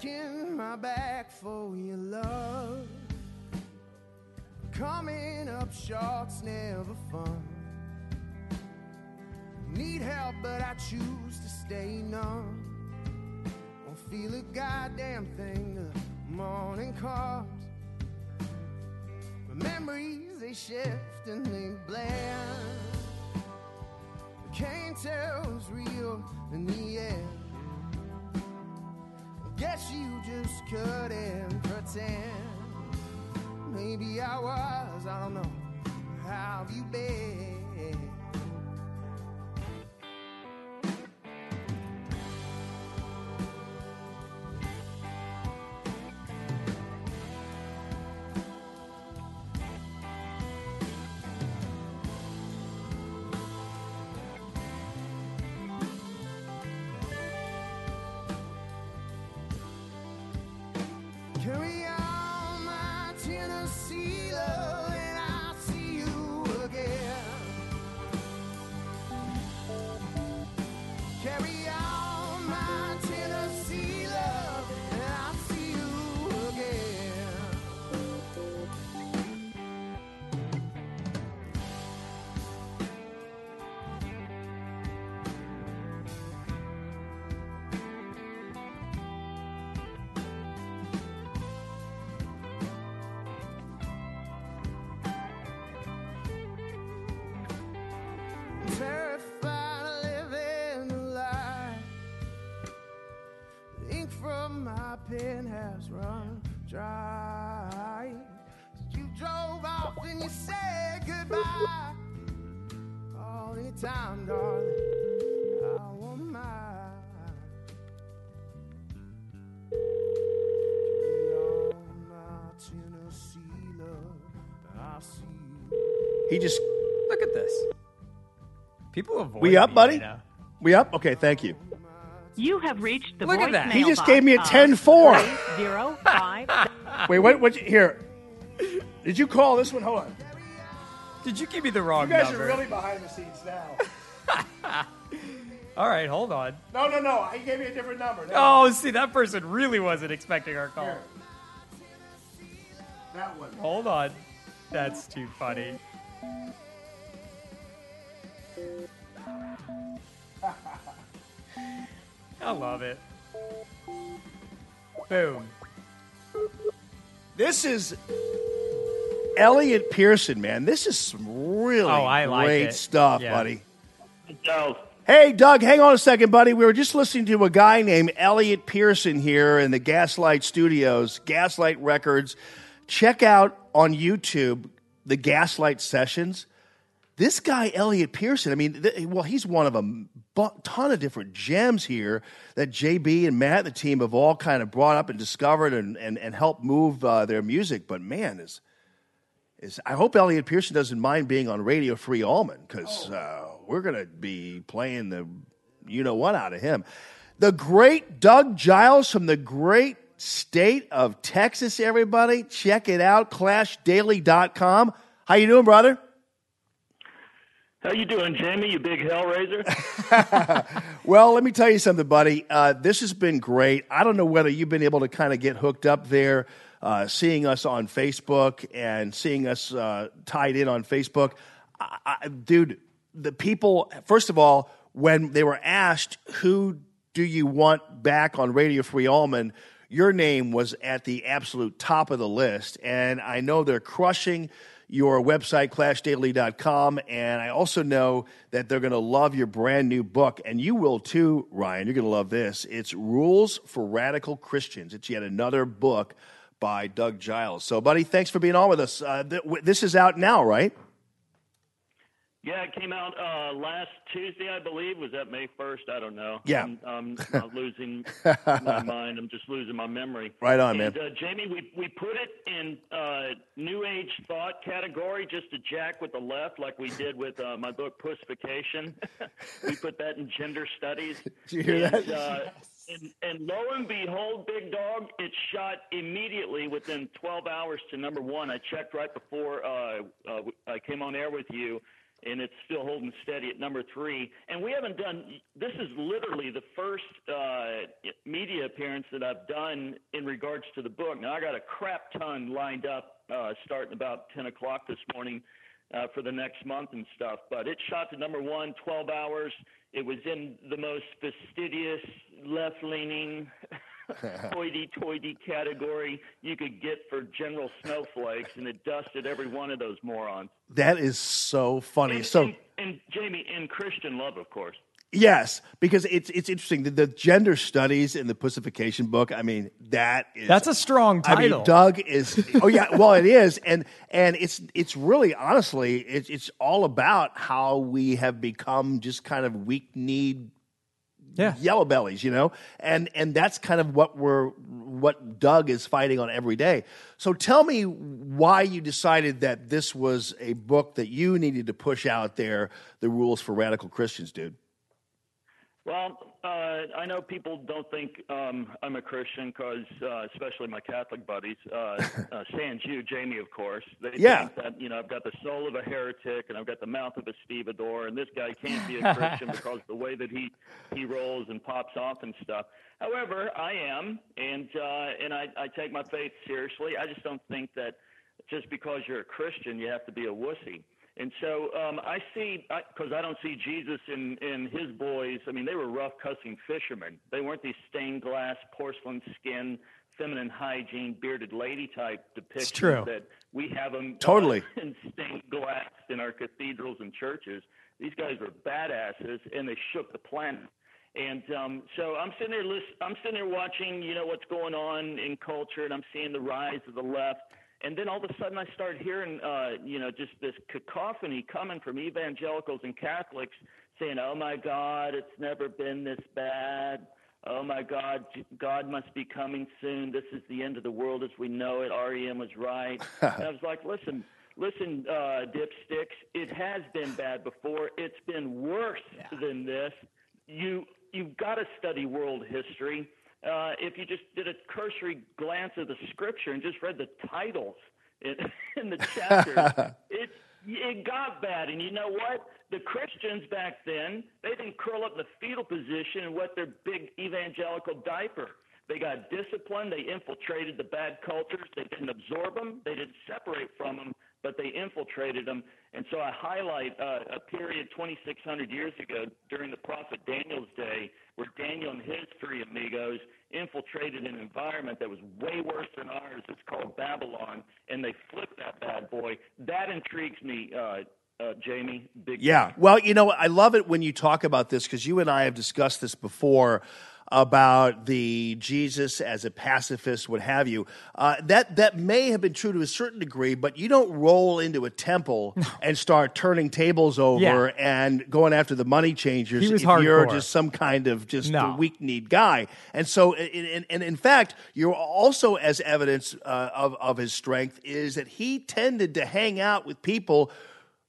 Breaking my back for your love. Coming up short's never fun. Need help, but I choose to stay numb. Won't feel a goddamn thing the morning comes. My memories they shift and they blend. Can't tell who's real in the end. Guess you just couldn't pretend. Maybe I was, I don't know. How have you been? He just look at this. People avoid We up, me buddy? right now. We up? Okay, thank you. You have reached the Look at that. He just gave me a of 10-4. Zero five. Wait, what? What? Here, did you call this one? Hold on. Did you give me the wrong You guys number? are really behind the scenes now. All right, hold on. No, no, no. He gave me a different number. No. Oh, see, that person really wasn't expecting our call. Here. That one. Hold on. That's too funny. I love it. Boom. This is Elliot Pearson, man. This is some really Oh, I like great it. stuff, Yeah. buddy. Joe. Hey, Doug, hang on a second, buddy. We were just listening to a guy named Elliot Pearson here in the Gaslight Studios, Gaslight Records. Check out on YouTube the Gaslight Sessions. This guy, Elliot Pearson, I mean, th- well, he's one of a bu- ton of different gems here that JB and Matt, the team, have all kind of brought up and discovered and, and, and helped move uh, their music. But man, is is I hope Elliot Pearson doesn't mind being on Radio Free Allman because uh, we're going to be playing the you know what out of him. The great Doug Giles from the great state of Texas, everybody. Check it out, clashdaily.com. How you doing, brother? How you doing, Jamie? You big hellraiser? Well, let me tell you something, buddy. Uh, this has been great. I don't know whether you've been able to kind of get hooked up there, uh, seeing us on Facebook and seeing us uh, tied in on Facebook. I, I, dude, the people, first of all, when they were asked, who do you want back on Radio Free Allman? Your name was at the absolute top of the list. And I know they're crushing your website, clashdaily.com. And I also know that they're going to love your brand new book. And you will too, Ryan. You're going to love this. It's Rules for Radical Christians. It's yet another book by Doug Giles. So, buddy, thanks for being on with us. Uh, th- this is out now, right? Yeah, it came out uh, last Tuesday, I believe. Was that May 1st? I don't know. Yeah. I'm, I'm not losing my mind. I'm just losing my memory. Right on, and, man. Uh, Jamie, we, we put it in uh, New Age thought category just to jack with the left, like we did with uh, my book, Pussification. we put that in gender studies. Did you hear and, that? Uh, and, and lo and behold, Big Dog, it shot immediately within 12 hours to number one. I checked right before uh, uh, I came on air with you, and it's still holding steady at number three. And we haven't done. This is literally the first uh, media appearance that I've done in regards to the book. Now I got a crap ton lined up uh, starting about 10 o'clock this morning uh, for the next month and stuff. But it shot to number one, 12 hours. It was in the most fastidious, left leaning, hoity toity category you could get for general snowflakes, and it dusted every one of those morons. That is so funny. And, so and, and Jamie, in Christian love, of course. yes, because it's it's interesting. The, the gender studies in the pussification book. I mean, that is That's a strong I title. mean, Doug is. Oh yeah, well it is, and and it's it's really honestly it's it's all about how we have become just kind of weak kneed yeah. yellow bellies, you know, and and that's kind of what we're what Doug is fighting on every day. So tell me why you decided that this was a book that you needed to push out there. The rules for radical Christians, dude. Well, uh, I know people don't think um, I'm a Christian because, uh, especially my Catholic buddies, uh, uh, sans you, Jamie, of course, they Yeah. think that you know I've got the soul of a heretic and I've got the mouth of a stevedore, and this guy can't be a Christian because the way that he he rolls and pops off and stuff. However, I am, and uh, and I, I take my faith seriously. I just don't think that just because you're a Christian, you have to be a wussy. And so um, I see, because I, don't see Jesus in, in his boys. I mean, they were rough cussing fishermen. They weren't these stained glass, porcelain skin, feminine hygiene, bearded lady type depictions that we have them Totally. in stained glass in our cathedrals and churches. These guys were badasses, and they shook the planet. And um, so I'm sitting there, list- I'm sitting there watching, you know, what's going on in culture, and I'm seeing the rise of the left. And then all of a sudden, I start hearing, uh, you know, just this cacophony coming from evangelicals and Catholics saying, "Oh my God, it's never been this bad. Oh my God, God must be coming soon. This is the end of the world as we know it. REM was right." and I was like, "Listen, listen, uh, dipsticks. It has been bad before. It's been worse than this. You you've got to study world history." Uh, if you just did a cursory glance of the scripture and just read the titles in, in the chapter, it it got bad. And you know what? The Christians back then they didn't curl up in the fetal position and wet their big evangelical diaper. They got disciplined. They infiltrated the bad cultures. They didn't absorb them. They didn't separate from them, but they infiltrated them. And so I highlight uh, a period 2,600 years ago during the prophet Daniel's day where Daniel and his three amigos infiltrated an environment that was way worse than ours. It's called Babylon, and they flipped that bad boy. That intrigues me, uh, uh, Jamie. Big Yeah. Well, you know, I love it when you talk about this because you and I have discussed this before about the Jesus as a pacifist, what have you. Uh, that that may have been true to a certain degree, but you don't roll into a temple and start turning tables over Yeah. and going after the money changers if you're just some kind of just No. weak kneed guy. And so, and, and, and in fact, you're also as evidence uh, of of his strength is that he tended to hang out with people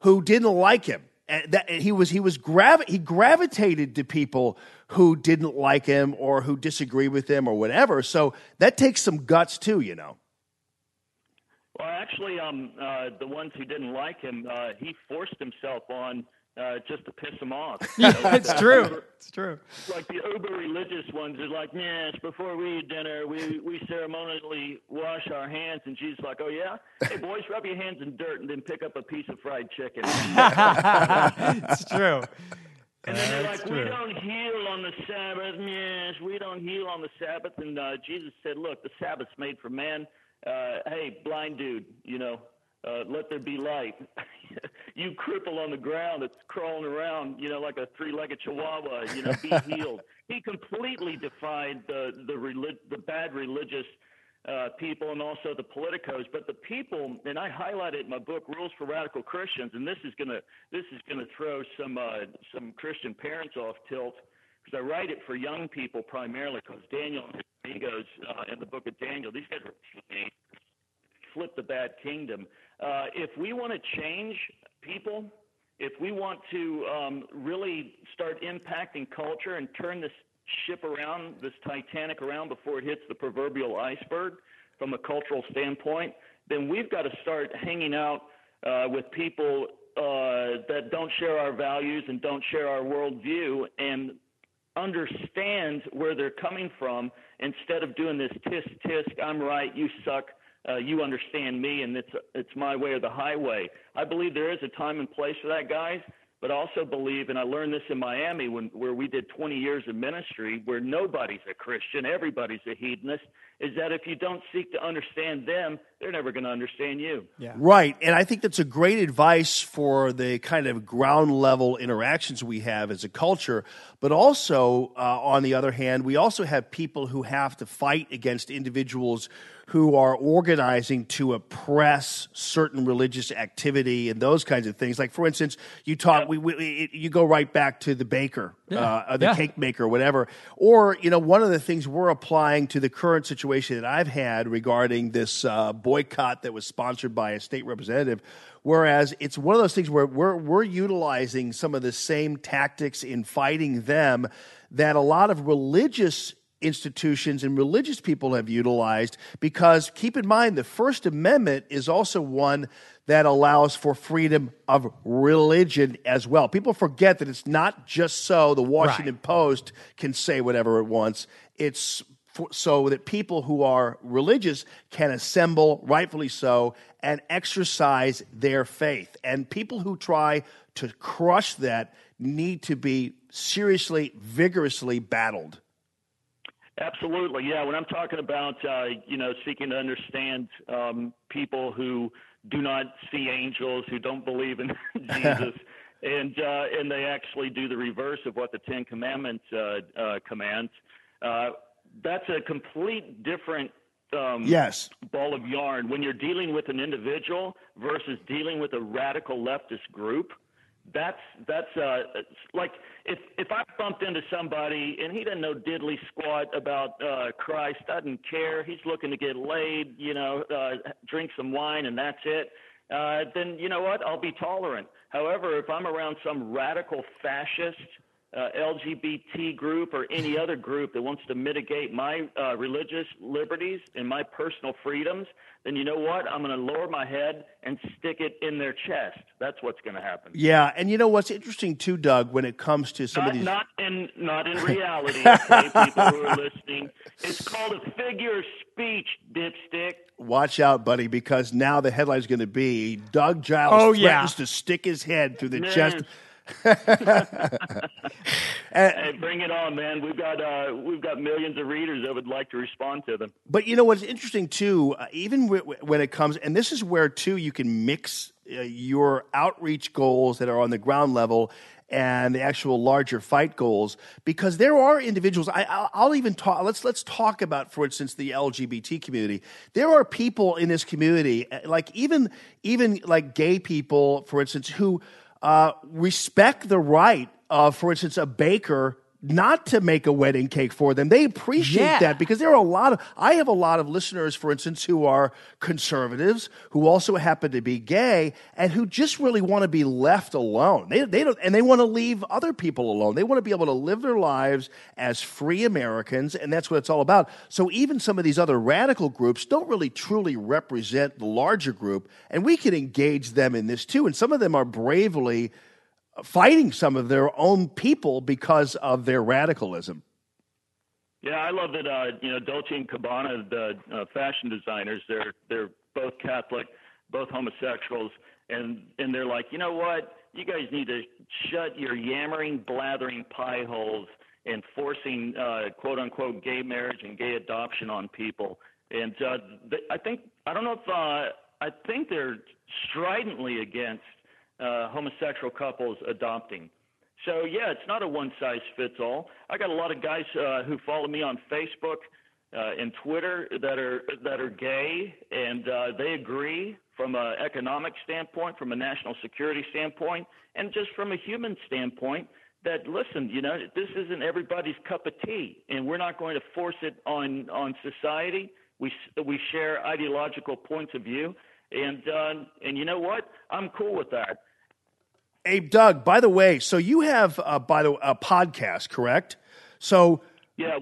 who didn't like him. And that and he was he was gravi- he gravitated to people who didn't like him or who disagree with him or whatever. So that takes some guts too, you know. Well, actually, um, uh, the ones who didn't like him, uh, he forced himself on uh, just to piss them off. Yeah, You it's the true. uber- It's true. Like the uber religious ones are like, yes, before we eat dinner, we, we ceremonially wash our hands. And Jesus like, oh, yeah? Hey, boys, rub your hands in dirt and then pick up a piece of fried chicken. it's true. And then they're That's like, true. we don't heal on the Sabbath. Yes, we don't heal on the Sabbath. And uh, Jesus said, look, the Sabbath's made for man. Uh, hey, blind dude, you know, uh, let there be light. you cripple on the ground that's crawling around, you know, like a three-legged chihuahua, you know, be healed. he completely defied the the relig- the bad religious uh, people and also the politicos. But the people, and I highlighted in my book, Rules for Radical Christians, and this is gonna this is gonna throw some uh, some Christian parents off tilt because I write it for young people primarily because Daniel and his amigos uh, in the book of Daniel, these guys were flip the bad kingdom. Uh, if we want to change people, if we want to um, really start impacting culture and turn this ship around, this Titanic around before it hits the proverbial iceberg from a cultural standpoint, then we've got to start hanging out uh, with people uh, that don't share our values and don't share our worldview and understand where they're coming from instead of doing this tisk tisk I'm right you suck uh, you understand me and it's it's my way or the highway. I believe there is a time and place for that, guys. But I also believe, and I learned this in Miami when where we did 20 years of ministry, where nobody's a Christian, everybody's a hedonist. Is that if you don't seek to understand them, they're never going to understand you. Yeah. Right. And I think that's a great advice for the kind of ground level interactions we have as a culture. But also, uh, on the other hand, we also have people who have to fight against individuals who are organizing to oppress certain religious activity and those kinds of things. Like, for instance, you talk, we, we, it- you go right back to the baker, Yeah. uh, the Yeah. cake maker, whatever. Or, you know, one of the things we're applying to the current situation that I've had regarding this uh, boycott that was sponsored by a state representative. Whereas it's one of those things where we're, we're utilizing some of the same tactics in fighting them that a lot of religious institutions and religious people have utilized because keep in mind the First Amendment is also one that allows for freedom of religion as well. People forget that it's not just so the Washington Post can say whatever it wants. It's for, so that people who are religious can assemble, rightfully so, and exercise their faith. And people who try to crush that need to be seriously, vigorously battled. Absolutely, yeah. When I'm talking about uh, you know seeking to understand um, people who do not see angels, who don't believe in Jesus, and uh, and they actually do the reverse of what the Ten Commandments uh, uh, commands, uh, that's a complete different um, Yes. ball of yarn when you're dealing with an individual versus dealing with a radical leftist group. That's that's uh, like if if I bumped into somebody and he doesn't know diddly squat about uh, Christ, doesn't care, he's looking to get laid, you know, uh, drink some wine and that's it. Uh, then you know what? I'll be tolerant. However, if I'm around some radical fascist uh, LGBT group or any other group that wants to mitigate my uh, religious liberties and my personal freedoms, then you know what? I'm going to lower my head and stick it in their chest. That's what's going to happen. Yeah, and you know what's interesting too, Doug, when it comes to some Not, of these. not in not in reality, okay, people who are listening. It's called a figure of speech, dipstick. Watch out, buddy, because now the headline's going to be Doug Giles Oh, threatens yeah. to stick his head through the Yes. chest. hey, bring it on, man. We've got uh, we've got millions of readers that would like to respond to them. But you know what's interesting too, uh, even w- w- when it comes, and this is where too you can mix uh, your outreach goals that are on the ground level and the actual larger fight goals, because there are individuals. I, I'll, I'll even talk. Let's let's talk about, for instance, the LGBT community. There are people in this community, uh, like even even like gay people, for instance, who uh, respect the right of, for instance, a baker not to make a wedding cake for them. They appreciate Yeah. that because there are a lot of I have a lot of listeners, for instance, who are conservatives who also happen to be gay and who just really want to be left alone. They they don't and they want to leave other people alone. They want to be able to live their lives as free Americans, and that's what it's all about. So even some of these other radical groups don't really truly represent the larger group, and we can engage them in this too. And some of them are bravely fighting some of their own people because of their radicalism. Yeah, I love that. Uh, you know, Dolce and Gabbana, the uh, fashion designers, they're they're both Catholic, both homosexuals, and and they're like, you know what? You guys need to shut your yammering, blathering pie holes and forcing uh, quote unquote gay marriage and gay adoption on people. And uh, th- I think I don't know if uh, I think they're stridently against uh, homosexual couples adopting. So yeah, it's not a one size fits all. I got a lot of guys uh, who follow me on Facebook uh, and Twitter that are that are gay, and uh, they agree from an economic standpoint, from a national security standpoint, and just from a human standpoint. That listen, you know, this isn't everybody's cup of tea, and we're not going to force it on on society. We we share ideological points of view, and uh, and you know what? I'm cool with that. Hey, Doug, by the way, so you have uh, by the a podcast, correct? So Yeah,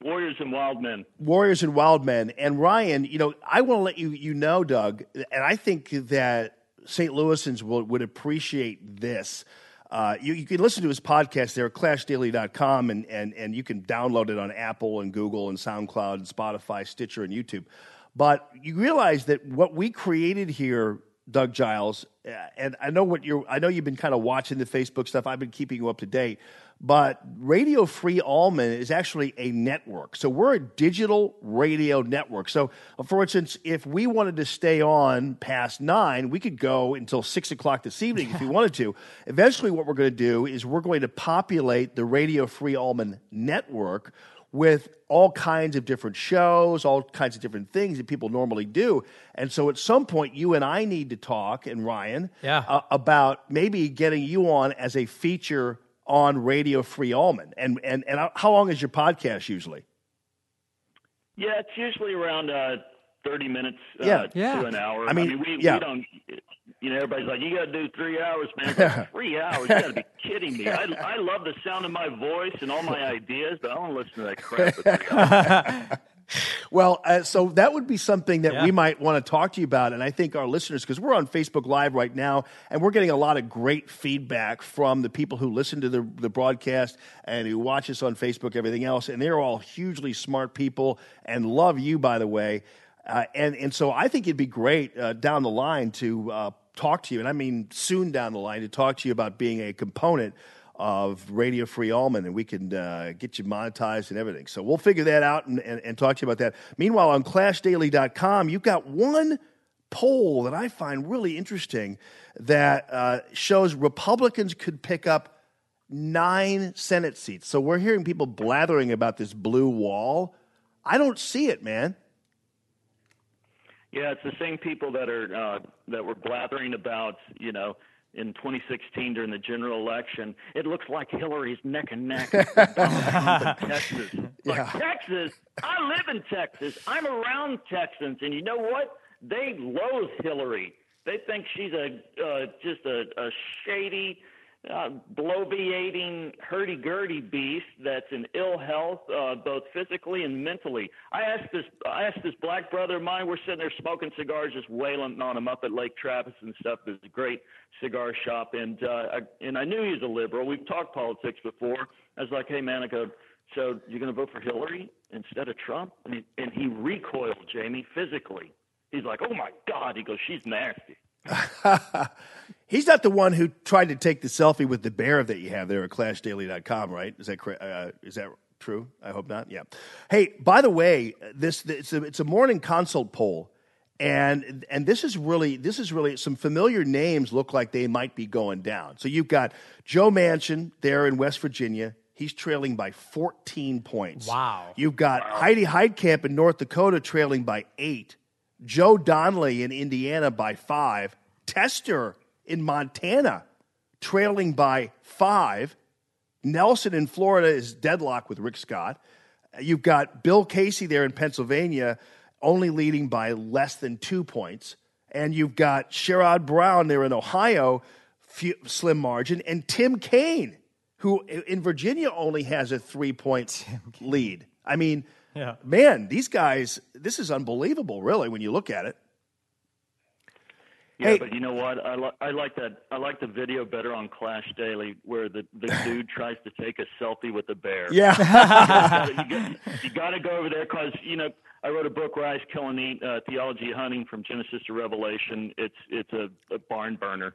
Warriors and Wild Men. Warriors and Wild Men and Ryan, you know, I want to let you you know, Doug, and I think that St. Louisans will, would appreciate this. Uh, you, you can listen to his podcast there at clashdaily.com, and, and, and you can download it on Apple and Google and SoundCloud and Spotify, Stitcher, and YouTube. But you realize that what we created here, Doug Giles, uh, and I know what you're. I know you've been kind of watching the Facebook stuff. I've been keeping you up to date. But Radio Free Allman is actually a network. So we're a digital radio network. So, for instance, if we wanted to stay on past nine, we could go until six o'clock this evening if we wanted to. Eventually, what we're going to do is we're going to populate the Radio Free Allman network with all kinds of different shows, all kinds of different things that people normally do. And so at some point, you and I need to talk, and Ryan, Yeah. uh, about maybe getting you on as a feature on Radio Free Allman. And, and, and how long is your podcast usually? Yeah, it's usually around uh, 30 minutes uh, Yeah. Yeah. to an hour. I mean, we, yeah. we don't, you know, everybody's like, you got to do three hours, man. Like, three hours? You got to be kidding me. I, I love the sound of my voice and all my ideas, but I don't listen to that crap for three hours. Well, uh, so that would be something that Yeah. we might want to talk to you about. And I think our listeners, because we're on Facebook Live right now, and we're getting a lot of great feedback from the people who listen to the, the broadcast and who watch us on Facebook, everything else. And they're all hugely smart people and love you, by the way. Uh, and, and so I think it'd be great uh, down the line to uh, talk to you, and I mean soon down the line, to talk to you about being a component of Radio Free Allman, and we can uh, get you monetized and everything. So we'll figure that out and, and, and talk to you about that. Meanwhile, on ClashDaily.com, you've got one poll that I find really interesting that uh, shows Republicans could pick up nine Senate seats. So we're hearing people blathering about this blue wall. I don't see it, man. Yeah, it's the same people that are uh, that were blathering about, you know, in 2016 during the general election. It looks like Hillary's neck and neck with Donald Trump in Texas. Like Yeah. Texas, I live in Texas. I'm around Texans, and you know what? They loathe Hillary. They think she's a uh, just a, a shady, uh, bloviating, hurdy-gurdy beast that's in ill health, uh, both physically and mentally. I asked this, I asked this black brother of mine. We're sitting there smoking cigars, just wailing on him up at Lake Travis and stuff. There's a great cigar shop, and uh, I, and I knew he was a liberal. We've talked politics before. I was like, hey man, I go. So you're going to vote for Hillary instead of Trump? And he, and he recoiled, Jamie, physically. He's like, oh my God. He goes, she's nasty. He's not the one who tried to take the selfie with the bear that you have there at ClashDaily.com, right? Is that correct? Uh, is that true? I hope not. Yeah. Hey, by the way, this it's a, it's a morning consult poll, and and this is really this is really some familiar names look like they might be going down. So you've got Joe Manchin there in West Virginia. He's trailing by 14 points. Wow. You've got Heidi Heitkamp in North Dakota trailing by eight. Joe Donnelly in Indiana by five. Tester in Montana trailing by five. Nelson in Florida is deadlocked with Rick Scott. You've got Bill Casey there in Pennsylvania only leading by less than two points. And you've got Sherrod Brown there in Ohio, few, slim margin. And Tim Kaine, who in Virginia only has a three point lead. I mean, Yeah. man, these guys, this is unbelievable, really, when you look at it. Yeah, Hey. but you know what? I, li- I like that. I like the video better on Clash Daily where the, the dude tries to take a selfie with the bear. Yeah. you got you, you got to go over there because you know I wrote a book, Rise, Kill, and Eat: uh, Theology of Hunting from Genesis to Revelation. It's it's a, a barn burner,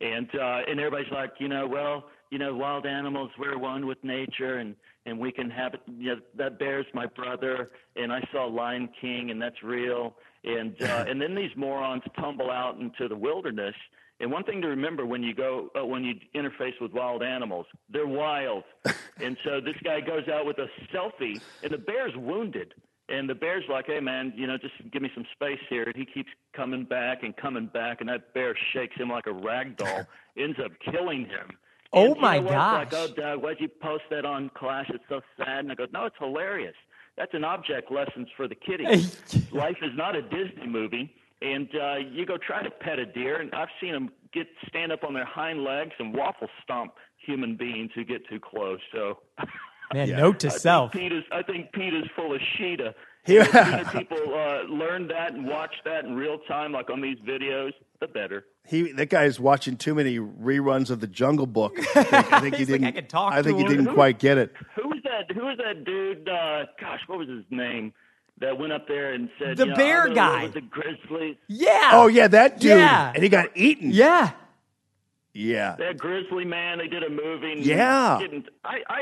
and uh, and everybody's like, you know, well, you know, wild animals, we're one with nature, and and we can have it. You know, that bear's my brother, and I saw Lion King, and that's real. And uh, and then these morons tumble out into the wilderness. And one thing to remember when you go uh, when you interface with wild animals, they're wild. and so this guy goes out with a selfie, and the bear's wounded. And the bear's like, "Hey man, you know, just give me some space here." And he keeps coming back and coming back, and that bear shakes him like a rag doll, ends up killing him. Oh And you my what? Like, oh, Doug, why'd you post that on Clash? It's so sad. And I go, no, it's hilarious. That's an object lessons for the kiddies. Life is not a Disney movie. And uh, you go try to pet a deer, and I've seen them get stand up on their hind legs and waffle stomp human beings who get too close. So, Man, note to I think self. Pete is, I think Pete is full of Sheeta. He- the people uh, learn that and watch that in real time, like on these videos, the better. He that guy is watching too many reruns of the Jungle Book. I think, I think he didn't. "I can talk I think to he didn't quite get it. Who was that? Who was that dude? Uh, gosh, what was his name? That went up there and said, The you know, bear I'm gonna live guy. the Grizzlies. Yeah. Oh yeah, that dude. Yeah. And he got eaten. Yeah. Yeah. That Grizzly man, they did a movie. And Yeah. Didn't, I, I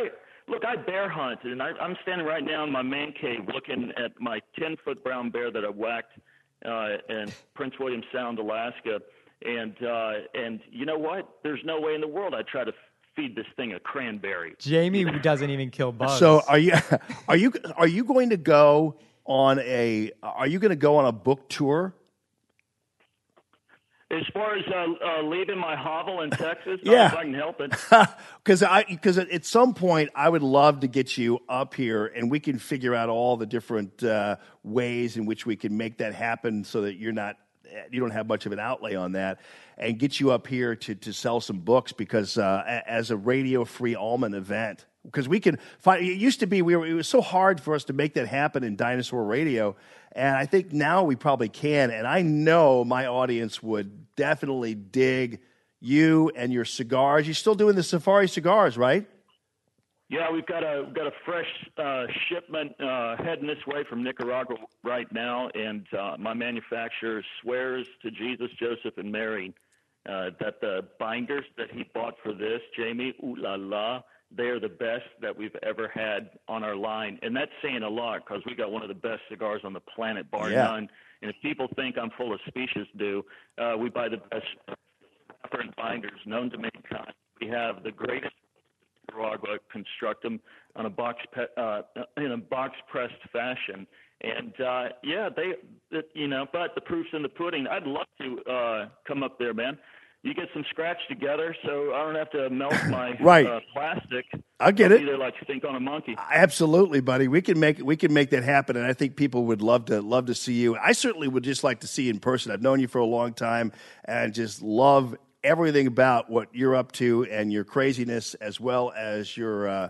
look. I bear hunted, and I, I'm standing right now in my man cave looking at my 10 foot brown bear that I whacked uh, in Prince William Sound, Alaska. And uh, and you know what? There's no way in the world I'd try to feed this thing a cranberry. Jamie doesn't even kill bugs. So are you are you are you going to go on a are you going to go on a book tour? As far as uh, uh, leaving my hovel in Texas, Yeah. I can help it. Because I because at some point I would love to get you up here and we can figure out all the different uh, ways in which we can make that happen so that you're not you don't have much of an outlay on that and get you up here to to sell some books because uh, as a Radio Free Allman event because we can find it used to be we were it was so hard for us to make that happen in dinosaur radio and I think now we probably can and I know my audience would definitely dig you and your cigars. You're still doing the safari cigars, right? Yeah, we've got a we've got a fresh uh, shipment uh, heading this way from Nicaragua right now, and uh, my manufacturer swears to Jesus, Joseph, and Mary uh, that the binders that he bought for this, Jamie, ooh la la, they are the best that we've ever had on our line, and that's saying a lot because we got one of the best cigars on the planet, bar Yeah. none. And if people think I'm full of specious do, uh, we buy the best different binders known to mankind. We have the greatest Nicaragua construct them on a box pe- uh, in a box pressed fashion. And uh, yeah, they, you know, but the proof's in the pudding. I'd love to uh, come up there, man. You get some scratch together, so I don't have to melt my Right. uh, plastic. I get it. Be there like stink on a monkey. Absolutely, buddy. We can make we can make that happen, and I think people would love to love to see you. I certainly would just like to see you in person. I've known you for a long time, and just love everything about what you're up to and your craziness, as well as your uh,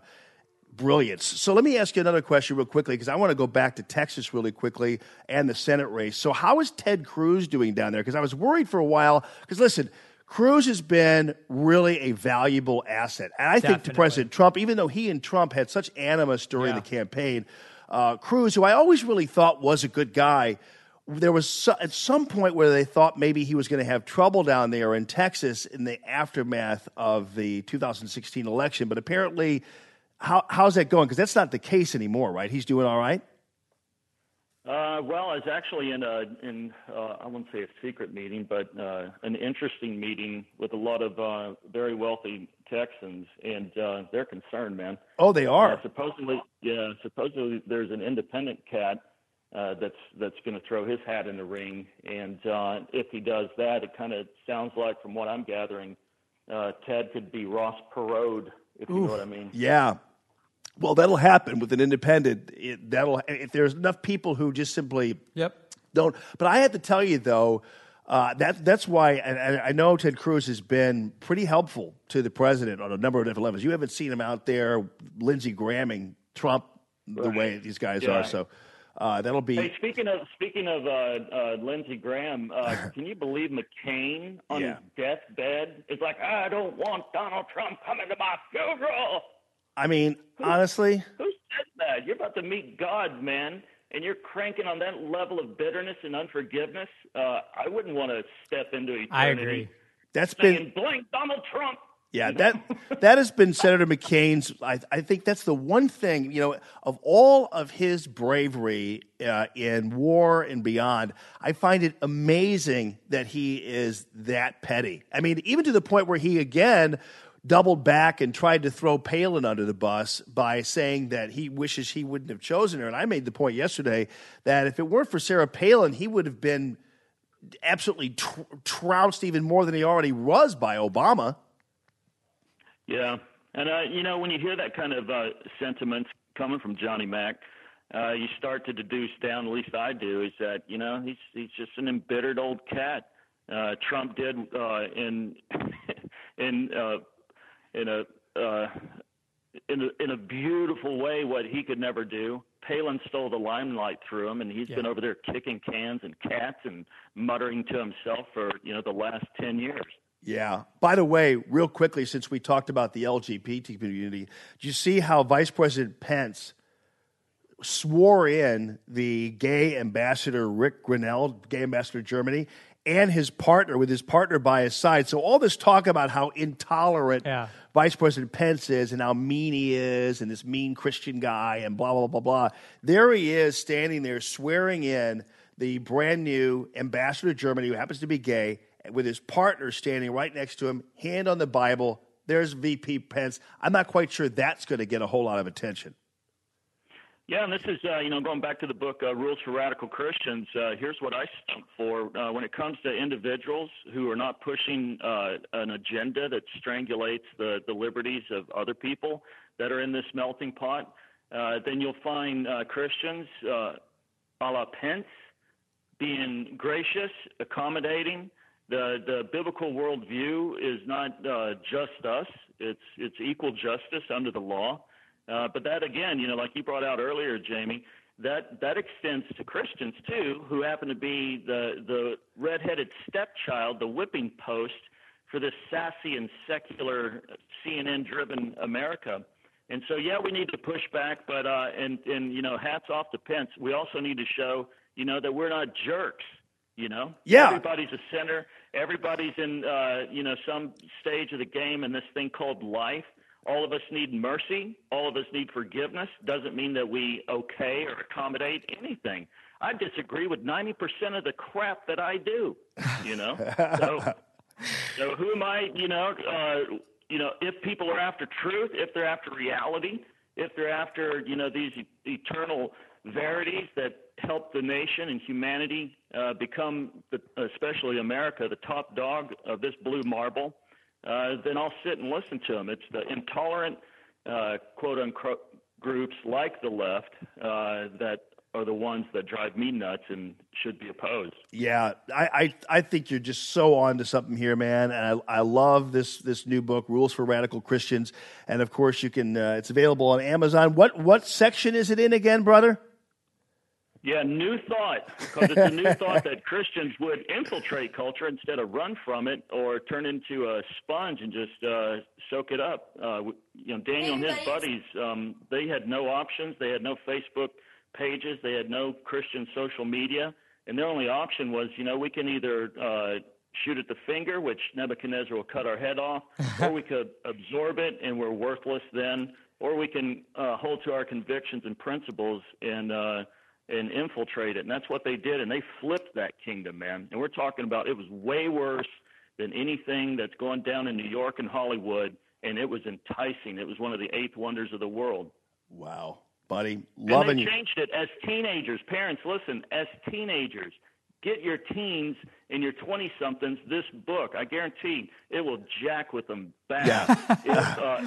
brilliance. So let me ask you another question real quickly because I want to go back to Texas really quickly and the Senate race. So how is Ted Cruz doing down there? Because I was worried for a while. Because listen. Cruz has been really a valuable asset. And I think to President Trump, even though he and Trump had such animus during Yeah. the campaign, uh, Cruz, who I always really thought was a good guy, there was so, at some point where they thought maybe he was going to have trouble down there in Texas in the aftermath of the 2016 election. But apparently, how, how's that going? Because that's not the case anymore, right? He's doing all right. Uh, well, I was actually in a in uh, I won't say a secret meeting, but uh, an interesting meeting with a lot of uh, very wealthy Texans, and uh, they're concerned, man. Oh, they are. Uh, supposedly, yeah. Supposedly, there's an independent cat uh, that's that's going to throw his hat in the ring, and uh, if he does that, it kind of sounds like, from what I'm gathering, uh, Ted could be Ross Perot, if you know what I mean. Yeah. Well, that'll happen with an independent. It, that'll if there's enough people who just simply Yep. don't. But I have to tell you though, uh, that that's why, and, and I know Ted Cruz has been pretty helpful to the president on a number of different levels. You haven't seen him out there, Lindsey Gramming Trump the way these guys Yeah. are. So uh, that'll be. Hey, speaking of speaking of uh, uh, Lindsey Graham, uh, can you believe McCain on Yeah. his deathbed is like, I don't want Donald Trump coming to my funeral. I mean, honestly, Who said that? You're about to meet God, man, and you're cranking on that level of bitterness and unforgiveness. Uh, I wouldn't want to step into eternity. I agree. that's been Saying, blink Donald Trump. Yeah, that that has been Senator McCain's. I, I think that's the one thing you know of all of his bravery uh, in war and beyond. I find it amazing that he is that petty. I mean, even to the point where he again doubled back and tried to throw Palin under the bus by saying that he wishes he wouldn't have chosen her. And I made the point yesterday that if it weren't for Sarah Palin, he would have been absolutely tr- trounced even more than he already was by Obama. Yeah, and uh, you know when you hear that kind of uh, sentiments coming from Johnny Mack, uh, you start to deduce down. At least I do. Is that you know he's he's just an embittered old cat. Uh, Trump did uh, in in uh, in a uh, in a, in a beautiful way what he could never do. Palin stole the limelight through him, and he's been over there kicking cans and cats and muttering to himself for you know the last ten years. Yeah. By the way, real quickly, since we talked about the LGBT community, do you see how Vice President Pence swore in the gay ambassador Rick Grinnell, gay ambassador to Germany, and his partner with his partner by his side. So all this talk about how intolerant Yeah. Vice President Pence is and how mean he is and this mean Christian guy and blah blah blah blah. There he is standing there swearing in the brand new ambassador to Germany who happens to be gay with his partner standing right next to him, hand on the Bible. There's VP Pence. I'm not quite sure that's going to get a whole lot of attention. Yeah, and this is, uh, you know, going back to the book uh, Rules for Radical Christians. Uh, here's what I stump for uh, when it comes to individuals who are not pushing uh, an agenda that strangulates the, the liberties of other people that are in this melting pot. Uh, then you'll find Christians, uh, a la Pence, being gracious, accommodating. The the biblical worldview is not just us; it's it's equal justice under the law. Uh, but that again, you know, like you brought out earlier, Jamie, that that extends to Christians too, who happen to be the the redheaded stepchild, the whipping post for this sassy and secular CNN-driven America. And so, yeah, we need to push back, but uh, and and you know, hats off to Pence. We also need to show, you know, that we're not jerks. You know, Yeah. everybody's a sinner. Everybody's in, uh, you know, some stage of the game in this thing called life. All of us need mercy. All of us need forgiveness. Doesn't mean that we okay or accommodate anything. I disagree with 90% of the crap that I do, you know? so, so who am I, you know, uh, you know, if people are after truth, if they're after reality, if they're after, you know, these eternal verities that help the nation and humanity uh, become, the, especially America, the top dog of this blue marble, uh, then I'll sit and listen to them. It's the intolerant, uh, quote unquote, groups like the left uh, that are the ones that drive me nuts and should be opposed. Yeah, I, I, I think you're just so on to something here, man. And I, I love this this new book, Rules for Radical Christians. And of course, you can. Uh, it's available on Amazon. What what section is it in again, brother? Yeah, new thought because it's a new thought that Christians would infiltrate culture instead of run from it or turn into a sponge and just uh, soak it up. Uh, you know, Daniel and his buddies, um, they had no options. They had no Facebook pages. They had no Christian social media, and their only option was, you know, we can either uh, shoot at the finger, which Nebuchadnezzar will cut our head off, or we could absorb it and we're worthless then, or we can uh, hold to our convictions and principles and uh, and infiltrate it. And that's what they did. And they flipped that kingdom, man. And we're talking about it was way worse than anything that's going down in New York and Hollywood. And it was enticing. It was one of the eighth wonders of the world. Wow, buddy, And loving they you. changed it as teenagers. Parents, listen, as teenagers, get your teens and your 20 somethings this book. I guarantee it will jack with them back. if, uh,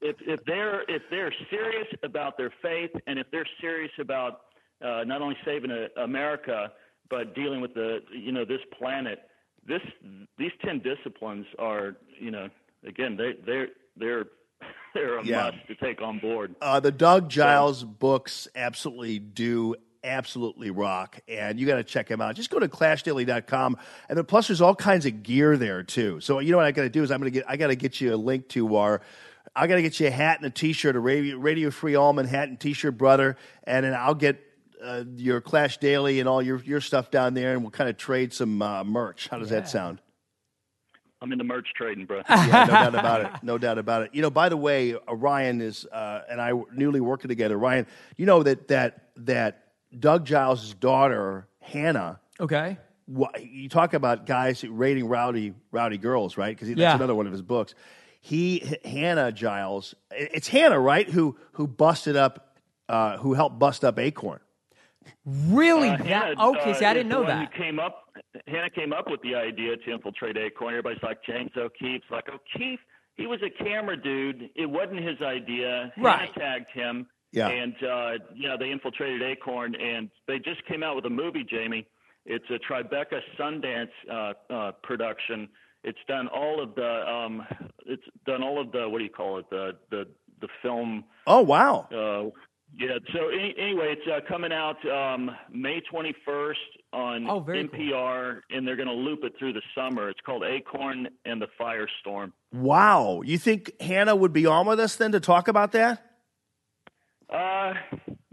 if, if they're if they're serious about their faith and if they're serious about uh, not only saving uh, America but dealing with the you know this planet, this these 10 disciplines are you know again they they're they're they're a Yeah. must to take on board. Uh, the Doug Giles books absolutely do absolutely rock, and you got to check them out. Just go to clashdaily.com, and then plus there's all kinds of gear there too. So you know what I got to do is I'm gonna get I got to get you a link to our. I got to get you a hat and a T-shirt, a Radio, Radio Free Allman hat and T-shirt, brother, and then I'll get uh, your Clash Daily and all your your stuff down there, and we'll kind of trade some uh, merch. How does that sound? I'm in the merch trading, bro. yeah, no doubt about it. No doubt about it. You know, by the way, uh, Ryan is uh, and I newly working together. Ryan, you know that that that Doug Giles' daughter Hannah. Okay. wha- You talk about guys rating rowdy rowdy girls, right? Because that's Yeah. another one of his books. He H- Hannah Giles. It's Hannah, right? Who who busted up, uh, who helped bust up Acorn. Really? Uh, that, Hannah, okay, uh, see, I didn't know that. Who came up, Hannah came up with the idea to infiltrate Acorn. Everybody's like James O'Keefe's like O'Keefe. He was a camera dude. It wasn't his idea. Right. Hannah tagged him. Yeah. And uh, you know they infiltrated Acorn, and they just came out with a movie, Jamie. It's a Tribeca Sundance uh, uh, production. It's done all of the um, it's done all of the what do you call it the the the film. Oh wow! Uh, yeah. So any, anyway, it's uh, coming out um, May 21st on Oh, very cool. NPR, and they're going to loop it through the summer. It's called Acorn and the Firestorm. Wow. You think Hannah would be on with us then to talk about that? Uh,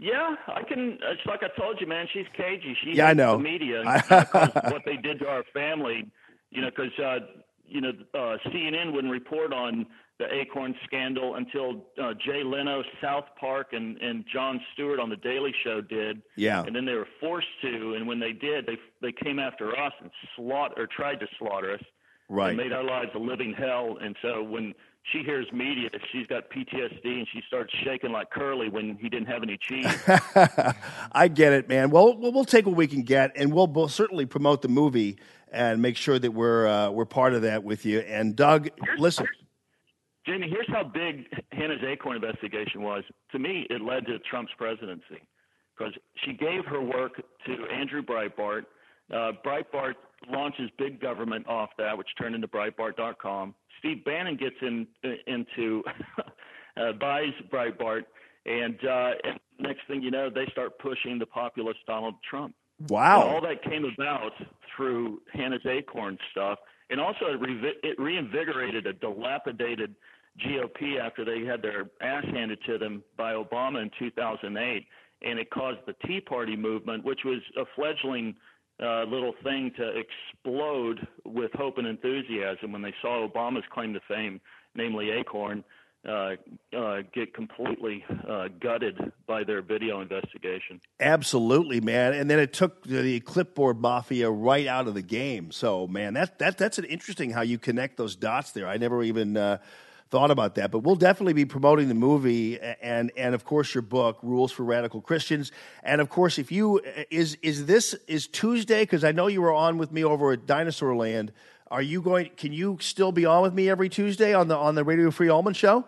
yeah, I can. It's like I told you, man. She's cagey. She Yeah, I know. the media what they did to our family. You know, because uh, you know uh, CNN wouldn't report on the Acorn scandal until uh, Jay Leno, South Park, and and Jon Stewart on the Daily Show did. Yeah. And then they were forced to, and when they did, they they came after us and slaughter or tried to slaughter us. Right. And made our lives a living hell. And so when she hears media, she's got PTSD and she starts shaking like Curly when he didn't have any cheese. I get it, man. Well, we'll we'll take what we can get, and we'll, we'll certainly promote the movie and make sure that we're uh, we're part of that with you. And Doug, listen, Jamie, here's how big Hannah's Acorn investigation was. To me, it led to Trump's presidency because she gave her work to Andrew Breitbart. Uh, Breitbart launches big government off that, which turned into Breitbart.com. Steve Bannon gets in into uh, buys Breitbart, and, uh, and next thing you know, they start pushing the populist Donald Trump. Wow. And all that came about through Hannah's Acorn stuff, and also it, revi- it reinvigorated a dilapidated GOP after they had their ass handed to them by Obama in 2008, and it caused the Tea Party movement, which was a fledgling uh, little thing to explode with hope and enthusiasm when they saw Obama's claim to fame, namely Acorn, uh, uh, get completely uh, gutted by their video investigation. absolutely, man. And then it took the, clipboard mafia right out of the game. So, man, that that that's an interesting how you connect those dots there. I never even. Thought about that, but we'll definitely be promoting the movie and and of course your book, Rules for Radical Christians, and of course if you is is this is Tuesday because I know you were on with me over at Dinosaur Land. Are you going? Can you still be on with me every Tuesday on the on the Radio Free Allman show?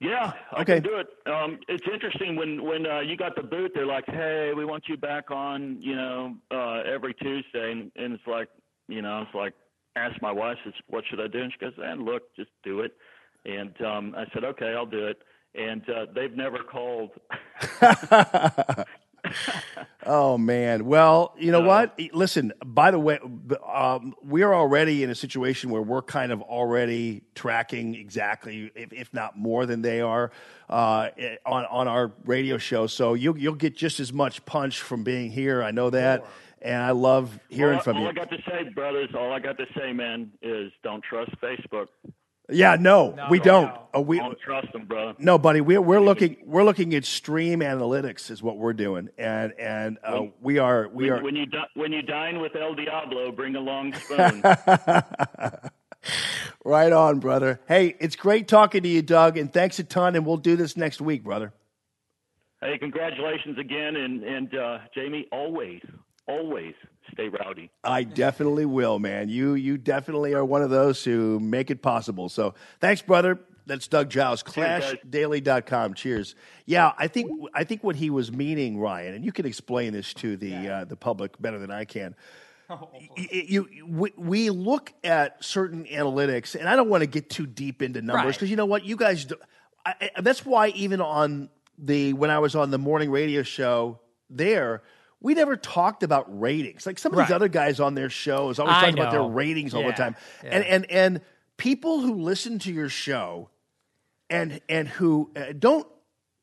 Yeah, I Okay. can do it. Um, it's interesting when when uh, you got the boot, they're like, "Hey, we want you back on, you know, uh, every Tuesday," and, and it's like, you know, it's like, ask my wife, says, "What should I do?" And she goes, "And look, just do it." And um, I said, "Okay, I'll do it." And uh, they've never called. Oh man. Well, you know what? Listen. By the way, um, we're already in a situation where we're kind of already tracking exactly, if, if not more than they are, uh, on on our radio show. So you'll you'll get just as much punch from being here. I know that, and I love hearing all, from all you. I got to say, brothers, all I got to say, man, is don't trust Facebook. yeah. No, we don't. Oh, we don't trust them, brother. no, buddy. We're we're looking we're looking at stream analytics is what we're doing, and and uh, When- we are we when, are when you di- when you dine with El Diablo, bring a long spoon. Right on, brother. Hey, it's great talking to you, Doug, and thanks a ton. And we'll do this next week, brother. Hey, congratulations again, and and uh, Jamie, always, always stay rowdy. I definitely will, man. You you definitely are one of those who make it possible. So thanks, brother. That's Doug Giles, guys. ClashDaily.com. Cheers. Yeah, I think I think what he was meaning, Ryan, and you can explain this to the uh, the public better than I can. Y- you, we, we look at certain analytics, and I don't want to get too deep into numbers Right. because you know what, you guys. Do, I, I, that's why even on the when I was on the morning radio show there, we never talked about ratings. Like some of these Right. other guys on their shows always I talking about their know. ratings all the time, yeah. and and and people who listen to your show and and who uh, don't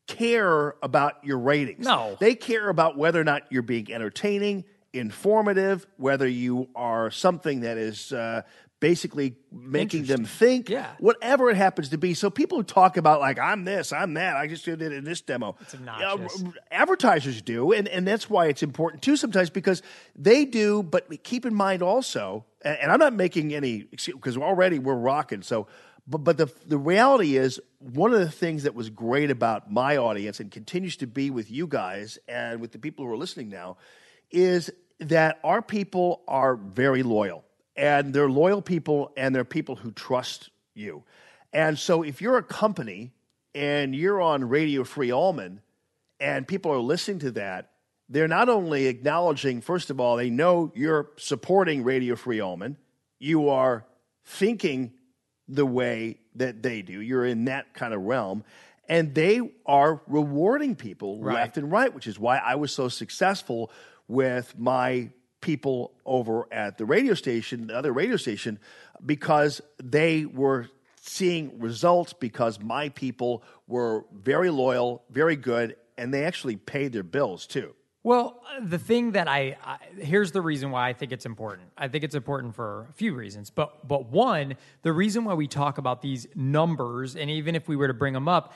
care about your ratings. No. They care about whether or not you're being entertaining, informative, whether you are something that is uh, basically making them think, Yeah. whatever it happens to be. So people who talk about like I'm this, I'm that, I just did it in this demo. It's obnoxious. Uh, advertisers do, and, and that's why it's important too sometimes because they do. But keep in mind also, and, and I'm not making any because already we're rocking. So, but but the the reality is one of the things that was great about my audience and continues to be with you guys and with the people who are listening now is that our people are very loyal and they're loyal people and they're people who trust you. And so if you're a company and you're on Radio Free Allman and people are listening to that, they're not only acknowledging, first of all, they know you're supporting Radio Free Allman, you are thinking the way that they do. You're in that kind of realm. And they are rewarding people Right. left and right, which is why I was so successful with my people over at the radio station, the other radio station, because they were seeing results because my people were very loyal, very good, and they actually paid their bills too. Well, the thing that I, I here's the reason why I think it's important. I think it's important for a few reasons, but but one, the reason why we talk about these numbers, and even if we were to bring them up,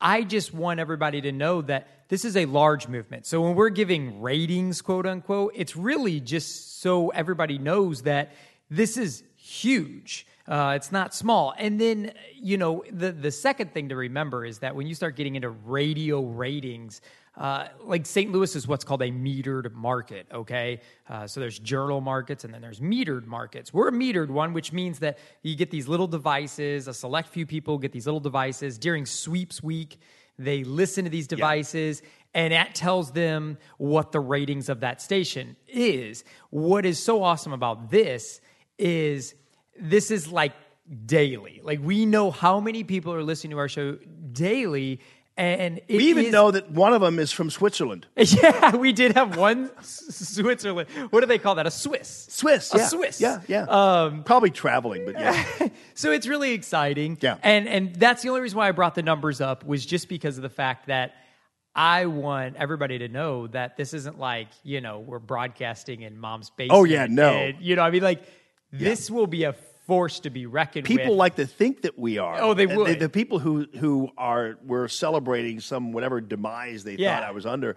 I just want everybody to know that this is a large movement. So when we're giving ratings, quote unquote, it's really just so everybody knows that this is huge. Uh, it's not small. And then, you know, the, the second thing to remember is that when you start getting into radio ratings, uh, like St. Louis is what's called a metered market, okay? Uh, so there's journal markets and then there's metered markets. We're a metered one, which means that you get these little devices, a select few people get these little devices. During sweeps week, they listen to these devices and that tells them what the ratings of that station is. What is so awesome about this is this is like daily. Like we know how many people are listening to our show daily and we even is- know that one of them is from Switzerland. Yeah, we did have one Switzerland. What do they call that? A Swiss. Swiss, A yeah. Swiss. Yeah, yeah. Um, Probably traveling, but yeah. so it's really exciting. Yeah. And and that's the only reason why I brought the numbers up was just because of the fact that I want everybody to know that this isn't like, you know, we're broadcasting in mom's basement. Oh, yeah, no. and, you know, I mean like this will be a force to be reckoned People with. like to think that we are. Oh, they would. The, the people who who are were celebrating some whatever demise they Yeah. thought I was under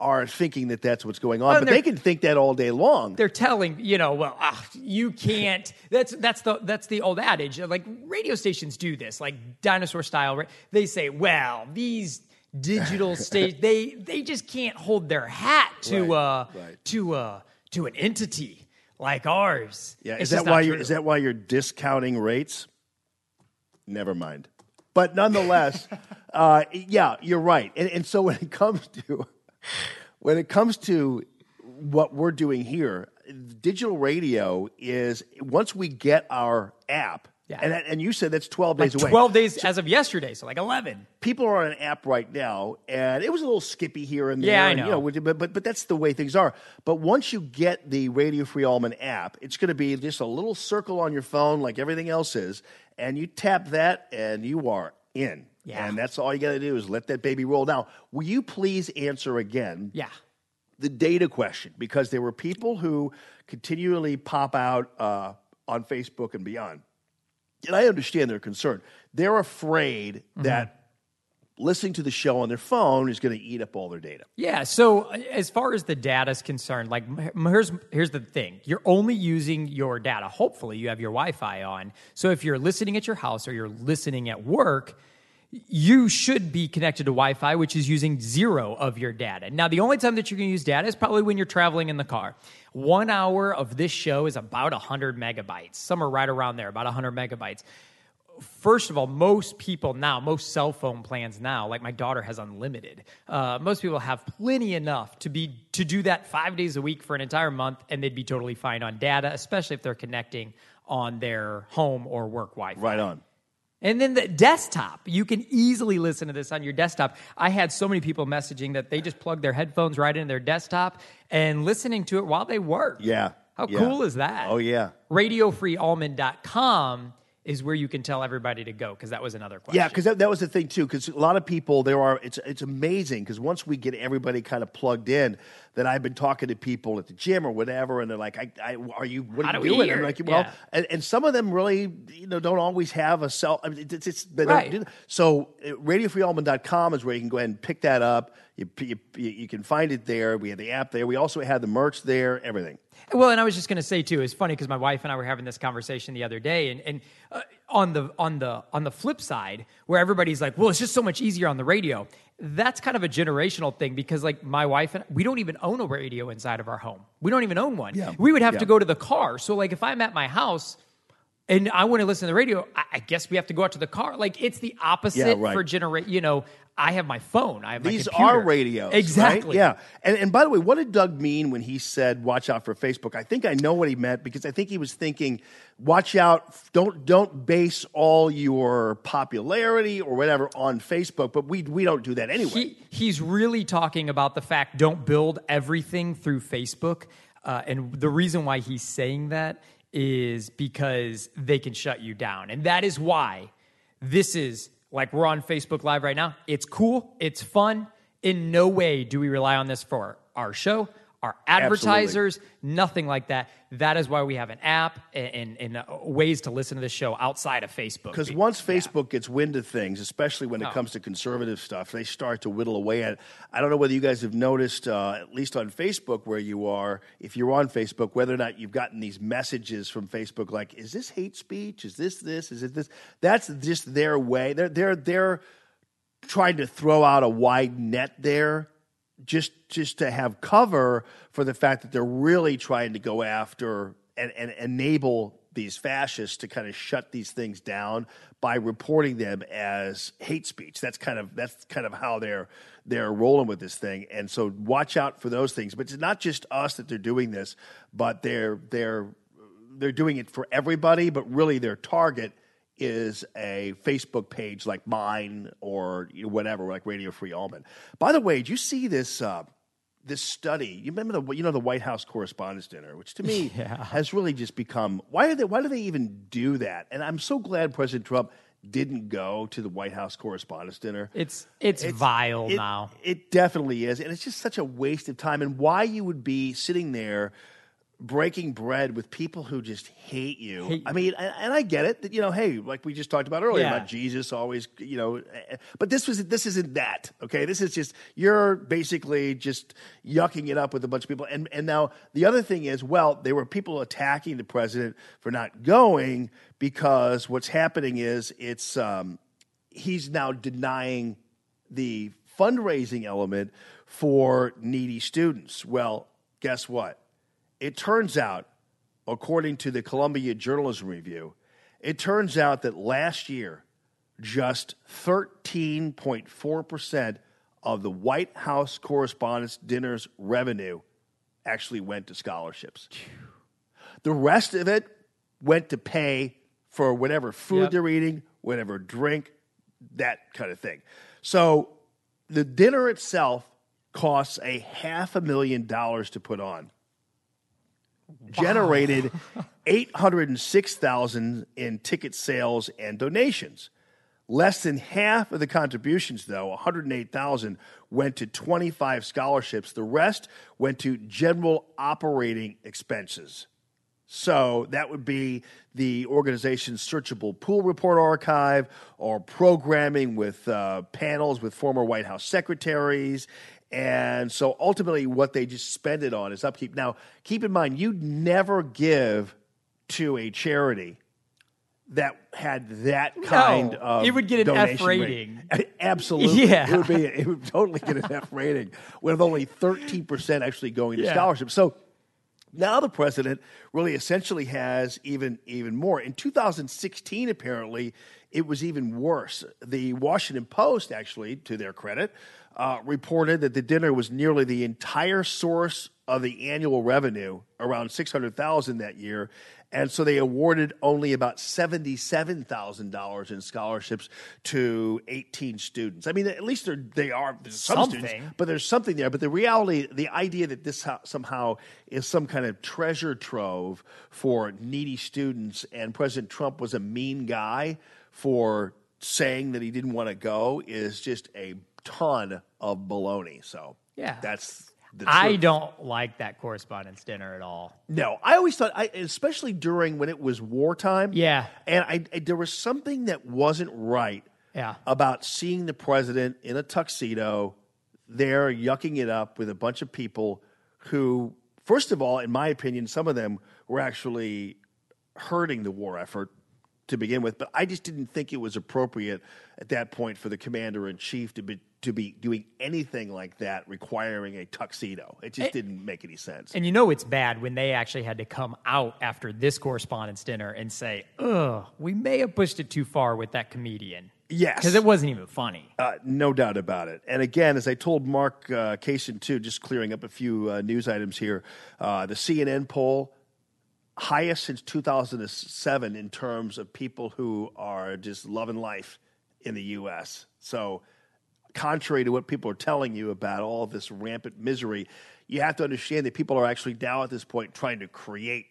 are thinking that that's what's going on. Well, but they're- can think that all day long. they're telling you know well ah, you can't that's that's the that's the old adage like radio stations do this like dinosaur style right? they say well these digital stage they they just can't hold their hat to Right, uh right. to uh to an entity like ours Yeah, It's is that why you're true. is that why you're discounting rates? Never mind. But nonetheless, uh, yeah, you're right. And, and so when it comes to when it comes to what we're doing here, digital radio is once we get our app, Yeah. and and you said that's twelve like days away. 12 days as of yesterday so like 11 people are on an app right now, and it was a little skippy here and there. Yeah, I and, know. You know, but, but but that's the way things are. But once you get the Radio Free Allman app, it's going to be just a little circle on your phone, like everything else is, and you tap that, and you are in. Yeah. And that's all you got to do is let that baby roll. Now, will you please answer again? yeah the data question because there were people who continually pop out uh, on Facebook and beyond. And I understand their concern. They're afraid Mm-hmm. that listening to the show on their phone is going to eat up all their data. Yeah. So uh, as far as the data is concerned, like here's here's the thing: you're only using your data. Hopefully, you have your Wi-Fi on. So if you're listening at your house or you're listening at work. You should be connected to Wi Fi, which is using zero of your data. Now, the only time that you're going to use data is probably when you're traveling in the car. One hour of this show is about 100 megabytes. Some are right around there, about 100 megabytes first of all, most people now, most cell phone plans now, like my daughter has unlimited. Uh, most people have plenty enough to be to do that five days a week for an entire month, and they'd be totally fine on data, especially if they're connecting on their home or work Wi-Fi. Right on. And then the desktop, you can easily listen to this on your desktop. I had so many people messaging that they just plug their headphones right into their desktop and listening to it while they work. Yeah. How yeah. cool is that? Oh, yeah. radiofreeallman.com is where you can tell everybody to go because that was another question. Yeah, because that, that was the thing too. Because a lot of people, there are. It's it's amazing because once we get everybody kind of plugged in, that I've been talking to people at the gym or whatever, and they're like, "I, I are you? What are do you we doing?" I'm like, "Well," Yeah. and, and some of them really, you know, don't always have a cell. I mean, it's, it's they Right. don't do So, uh, radiofreeallman.com is where you can go ahead and pick that up. You, you you can find it there. We have the app there. We also have the merch there. Everything. Well, and I was just going to say too, it's funny because my wife and I were having this conversation the other day, and and uh, on the on the on the flip side, where everybody's like, "Well, it's just so much easier on the radio." That's kind of a generational thing because, like, my wife and we don't even own a radio inside of our home. We don't even own one. Yeah. We would have Yeah. to go to the car. So, like, if I'm at my house. And I want to listen to the radio. I, I guess we have to go out to the car. Like it's the opposite Yeah, right. for generate. You know, I have my phone. I have These are radios. right? Exactly. Yeah. And, and by the way, what did Doug mean when he said, watch out for Facebook? I think I know what he meant because I think he was thinking, watch out. Don't, don't base all your popularity or whatever on Facebook. But we, we don't do that anyway. He, he's really talking about the fact don't build everything through Facebook. Uh, and the reason why he's saying that is because they can shut you down. And that is why this is like we're on Facebook Live right now. It's cool, it's fun. In no way do we rely on this for our show, our advertisers, nothing like that. That is why we have an app and, and, and uh, ways to listen to the show outside of Facebook. Because once Facebook gets wind of things, especially when it Oh. comes to conservative stuff, they start to whittle away at it. I don't know whether you guys have noticed, uh, at least on Facebook where you are, if you're on Facebook, whether or not you've gotten these messages from Facebook like, is this hate speech? Is this this? Is it this? That's just their way. They're, they're, they're trying to throw out a wide net there just just to have cover for the fact that they're really trying to go after and, and enable these fascists to kind of shut these things down by reporting them as hate speech. That's kind of that's kind of how they're they're rolling with this thing. And so watch out for those things. But it's not just us that they're doing this, but they're they're they're doing it for everybody, but really their target is a Facebook page like mine or you know, whatever, like Radio Free Allman. By the way, did you see this uh, this study? You remember the you know the White House Correspondents' Dinner, which to me Yeah. has really just become why are they why do they even do that? And I'm so glad President Trump didn't go to the White House Correspondents' Dinner. It's it's, vile it- now. It definitely is, and it's just such a waste of time. And why you would be sitting there breaking bread with people who just hate you. Hate I mean, and, and I get it. That, you know, hey, like we just talked about earlier Yeah. about Jesus always, you know, eh, but this was this isn't that. Okay, this is just you're basically just yucking it up with a bunch of people. And and now the other thing is, well, there were people attacking the president for not going because what's happening is it's um, he's now denying the fundraising element for needy students. Well, guess what? It turns out, according to the Columbia Journalism Review, it turns out that last year, just 13.4% of the White House Correspondents' Dinner's revenue actually went to scholarships. The rest of it went to pay for whatever food Yep. they're eating, whatever drink, that kind of thing. So the dinner itself costs a half a million dollars to put on. Generated 806,000 in ticket sales and donations. Less than half of the contributions, though, 108,000, went to 25 scholarships. The rest went to general operating expenses. So that would be the organization's searchable pool report archive or programming with uh, panels with former White House secretaries. And so ultimately, what they just spend it on is upkeep. Now, keep in mind, you'd never give to a charity that had that kind of it would get an F rate. rating. Absolutely, Yeah. it would be. It would totally get an F rating with only thirteen percent actually going to Yeah. scholarships. So now the president really essentially has even even more. In 2016, apparently, it was even worse. The Washington Post, actually, to their credit, uh, reported that the dinner was nearly the entire source of the annual revenue, around 600,000 that year. And so they awarded only about $77,000 in scholarships to 18 students. I mean, at least they're, they are some Something. students, but there's something there. But the reality, the idea that this ho- somehow is some kind of treasure trove for needy students, and President Trump was a mean guy for saying that he didn't want to go, is just a ton of baloney. So Yeah. that's. The I don't like that correspondence dinner at all. No, I always thought, I, especially during when it was wartime. Yeah. and I, I there was something that wasn't right. Yeah. about seeing the president in a tuxedo there yucking it up with a bunch of people who, first of all, in my opinion, some of them were actually hurting the war effort to begin with. But I just didn't think it was appropriate at that point for the commander in chief to be to be doing anything like that, requiring a tuxedo. It just Eh. didn't make any sense. And you know it's bad when they actually had to come out after this correspondence dinner and say, ugh, we may have pushed it too far with that comedian. Yes. Because it wasn't even funny. Uh, no doubt about it. And again, as I told Mark uh, Kaysen too, just clearing up a few uh, news items here, uh, the CNN poll highest since 2007 in terms of people who are just loving life in the U.S. So, contrary to what people are telling you about all this rampant misery, you have to understand that people are actually now at this point trying to create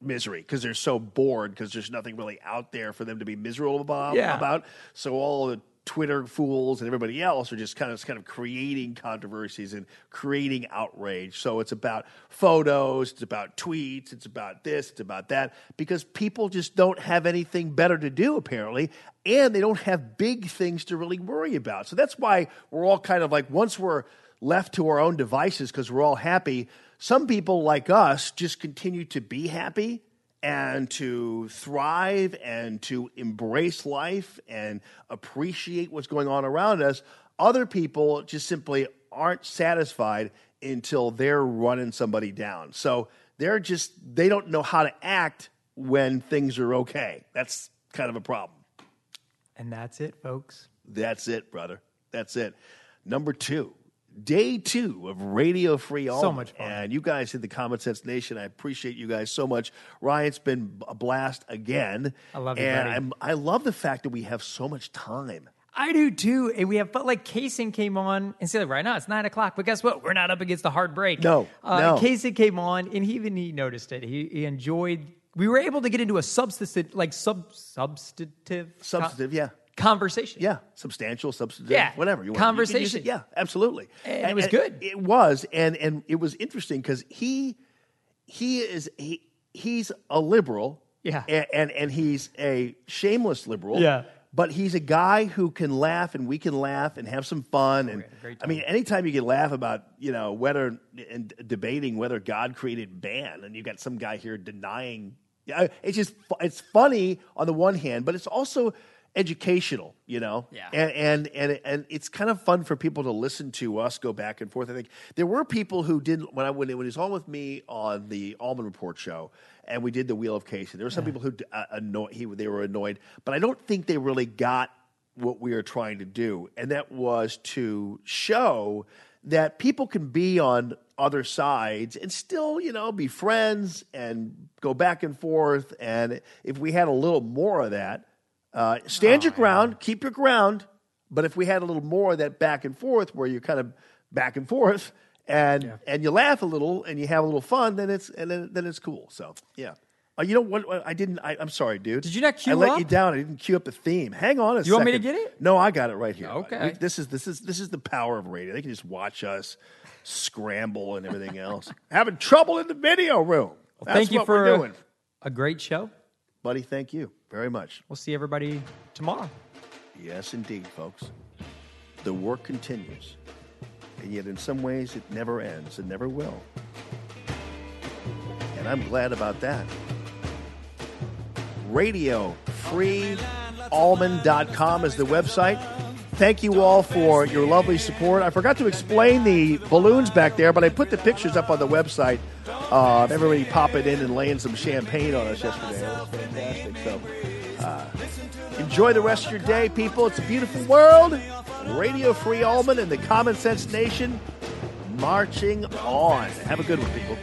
misery because they're so bored because there's nothing really out there for them to be miserable about. Yeah. about. So all the Twitter fools and everybody else are just kind of kind of creating controversies and creating outrage. So it's about photos, it's about tweets, it's about this, it's about that because people just don't have anything better to do apparently and they don't have big things to really worry about. So that's why we're all kind of like once we're left to our own devices because we're all happy, some people like us just continue to be happy and to thrive and to embrace life and appreciate what's going on around us. Other people just simply aren't satisfied until they're running somebody down. So they're just, they don't know how to act when things are okay. That's kind of a problem. And that's it, folks. That's it, brother. That's it. Number two, day two of Radio Free So much fun. And you guys in the Common Sense Nation, I appreciate you guys so much. Ryan, it's been a blast again. I love you, and buddy. I'm, I love the fact that we have so much time. I do too. And we have felt like Kaysen came on and said, right now it's nine o'clock, but guess what? We're not up against a hard break. No, uh, no. Kaysen came on and he even he noticed it. He, he enjoyed. We were able to get into a substantive, like sub substantive, Substantive, yeah. Conversation. Yeah, substantial, substantive, Yeah, whatever you want. You conversation. it. Yeah, absolutely. And it was good. It was, and and it was interesting because he he is he he's a liberal. Yeah. and, and and he's a shameless liberal. Yeah. But he's a guy who can laugh, and we can laugh and have some fun. And I mean, anytime you can laugh about you know whether and debating whether God created man, and you got some guy here denying. Yeah, it's just it's funny on the one hand, but it's also educational, you know. Yeah. And and and and it's kind of fun for people to listen to us go back and forth. I think there were people who didn't when I when, when he was on with me on the Allman Report show, and we did the Wheel of Casey. There were some people who uh, annoyed he they were annoyed, but I don't think they really got what we are trying to do, and that was to show that people can be on other sides and still, you know, be friends and go back and forth. And if we had a little more of that, uh, stand your ground, keep your ground. But if we had a little more of that back and forth, where you're kind of back and forth, and and you laugh a little and you have a little fun, then it's and then, then it's cool. So yeah. Uh, you know what? I didn't. I, I'm sorry, dude. Did you not cue up? I let up? you down. I didn't cue up the theme. Hang on a You want me to get it? No, I got it right here. Okay. We- this is this is this is the power of radio. They can just watch us scramble and everything else. Having trouble in the video room. That's Thank you what for a- doing, a great show. buddy. Thank you very much. We'll see everybody tomorrow. Yes, indeed, folks. The work continues, and yet in some ways it never ends and never will. And I'm glad about that. Radio freealmond.com is the website. Thank you all for your lovely support. I forgot to explain the balloons back there, but I put the pictures up on the website uh, everybody popping in and laying some champagne on us yesterday. That was fantastic. So, uh, enjoy the rest of your day, people. It's a beautiful world. Radio Free Allman and the Common Sense Nation marching on. Have a good one, people.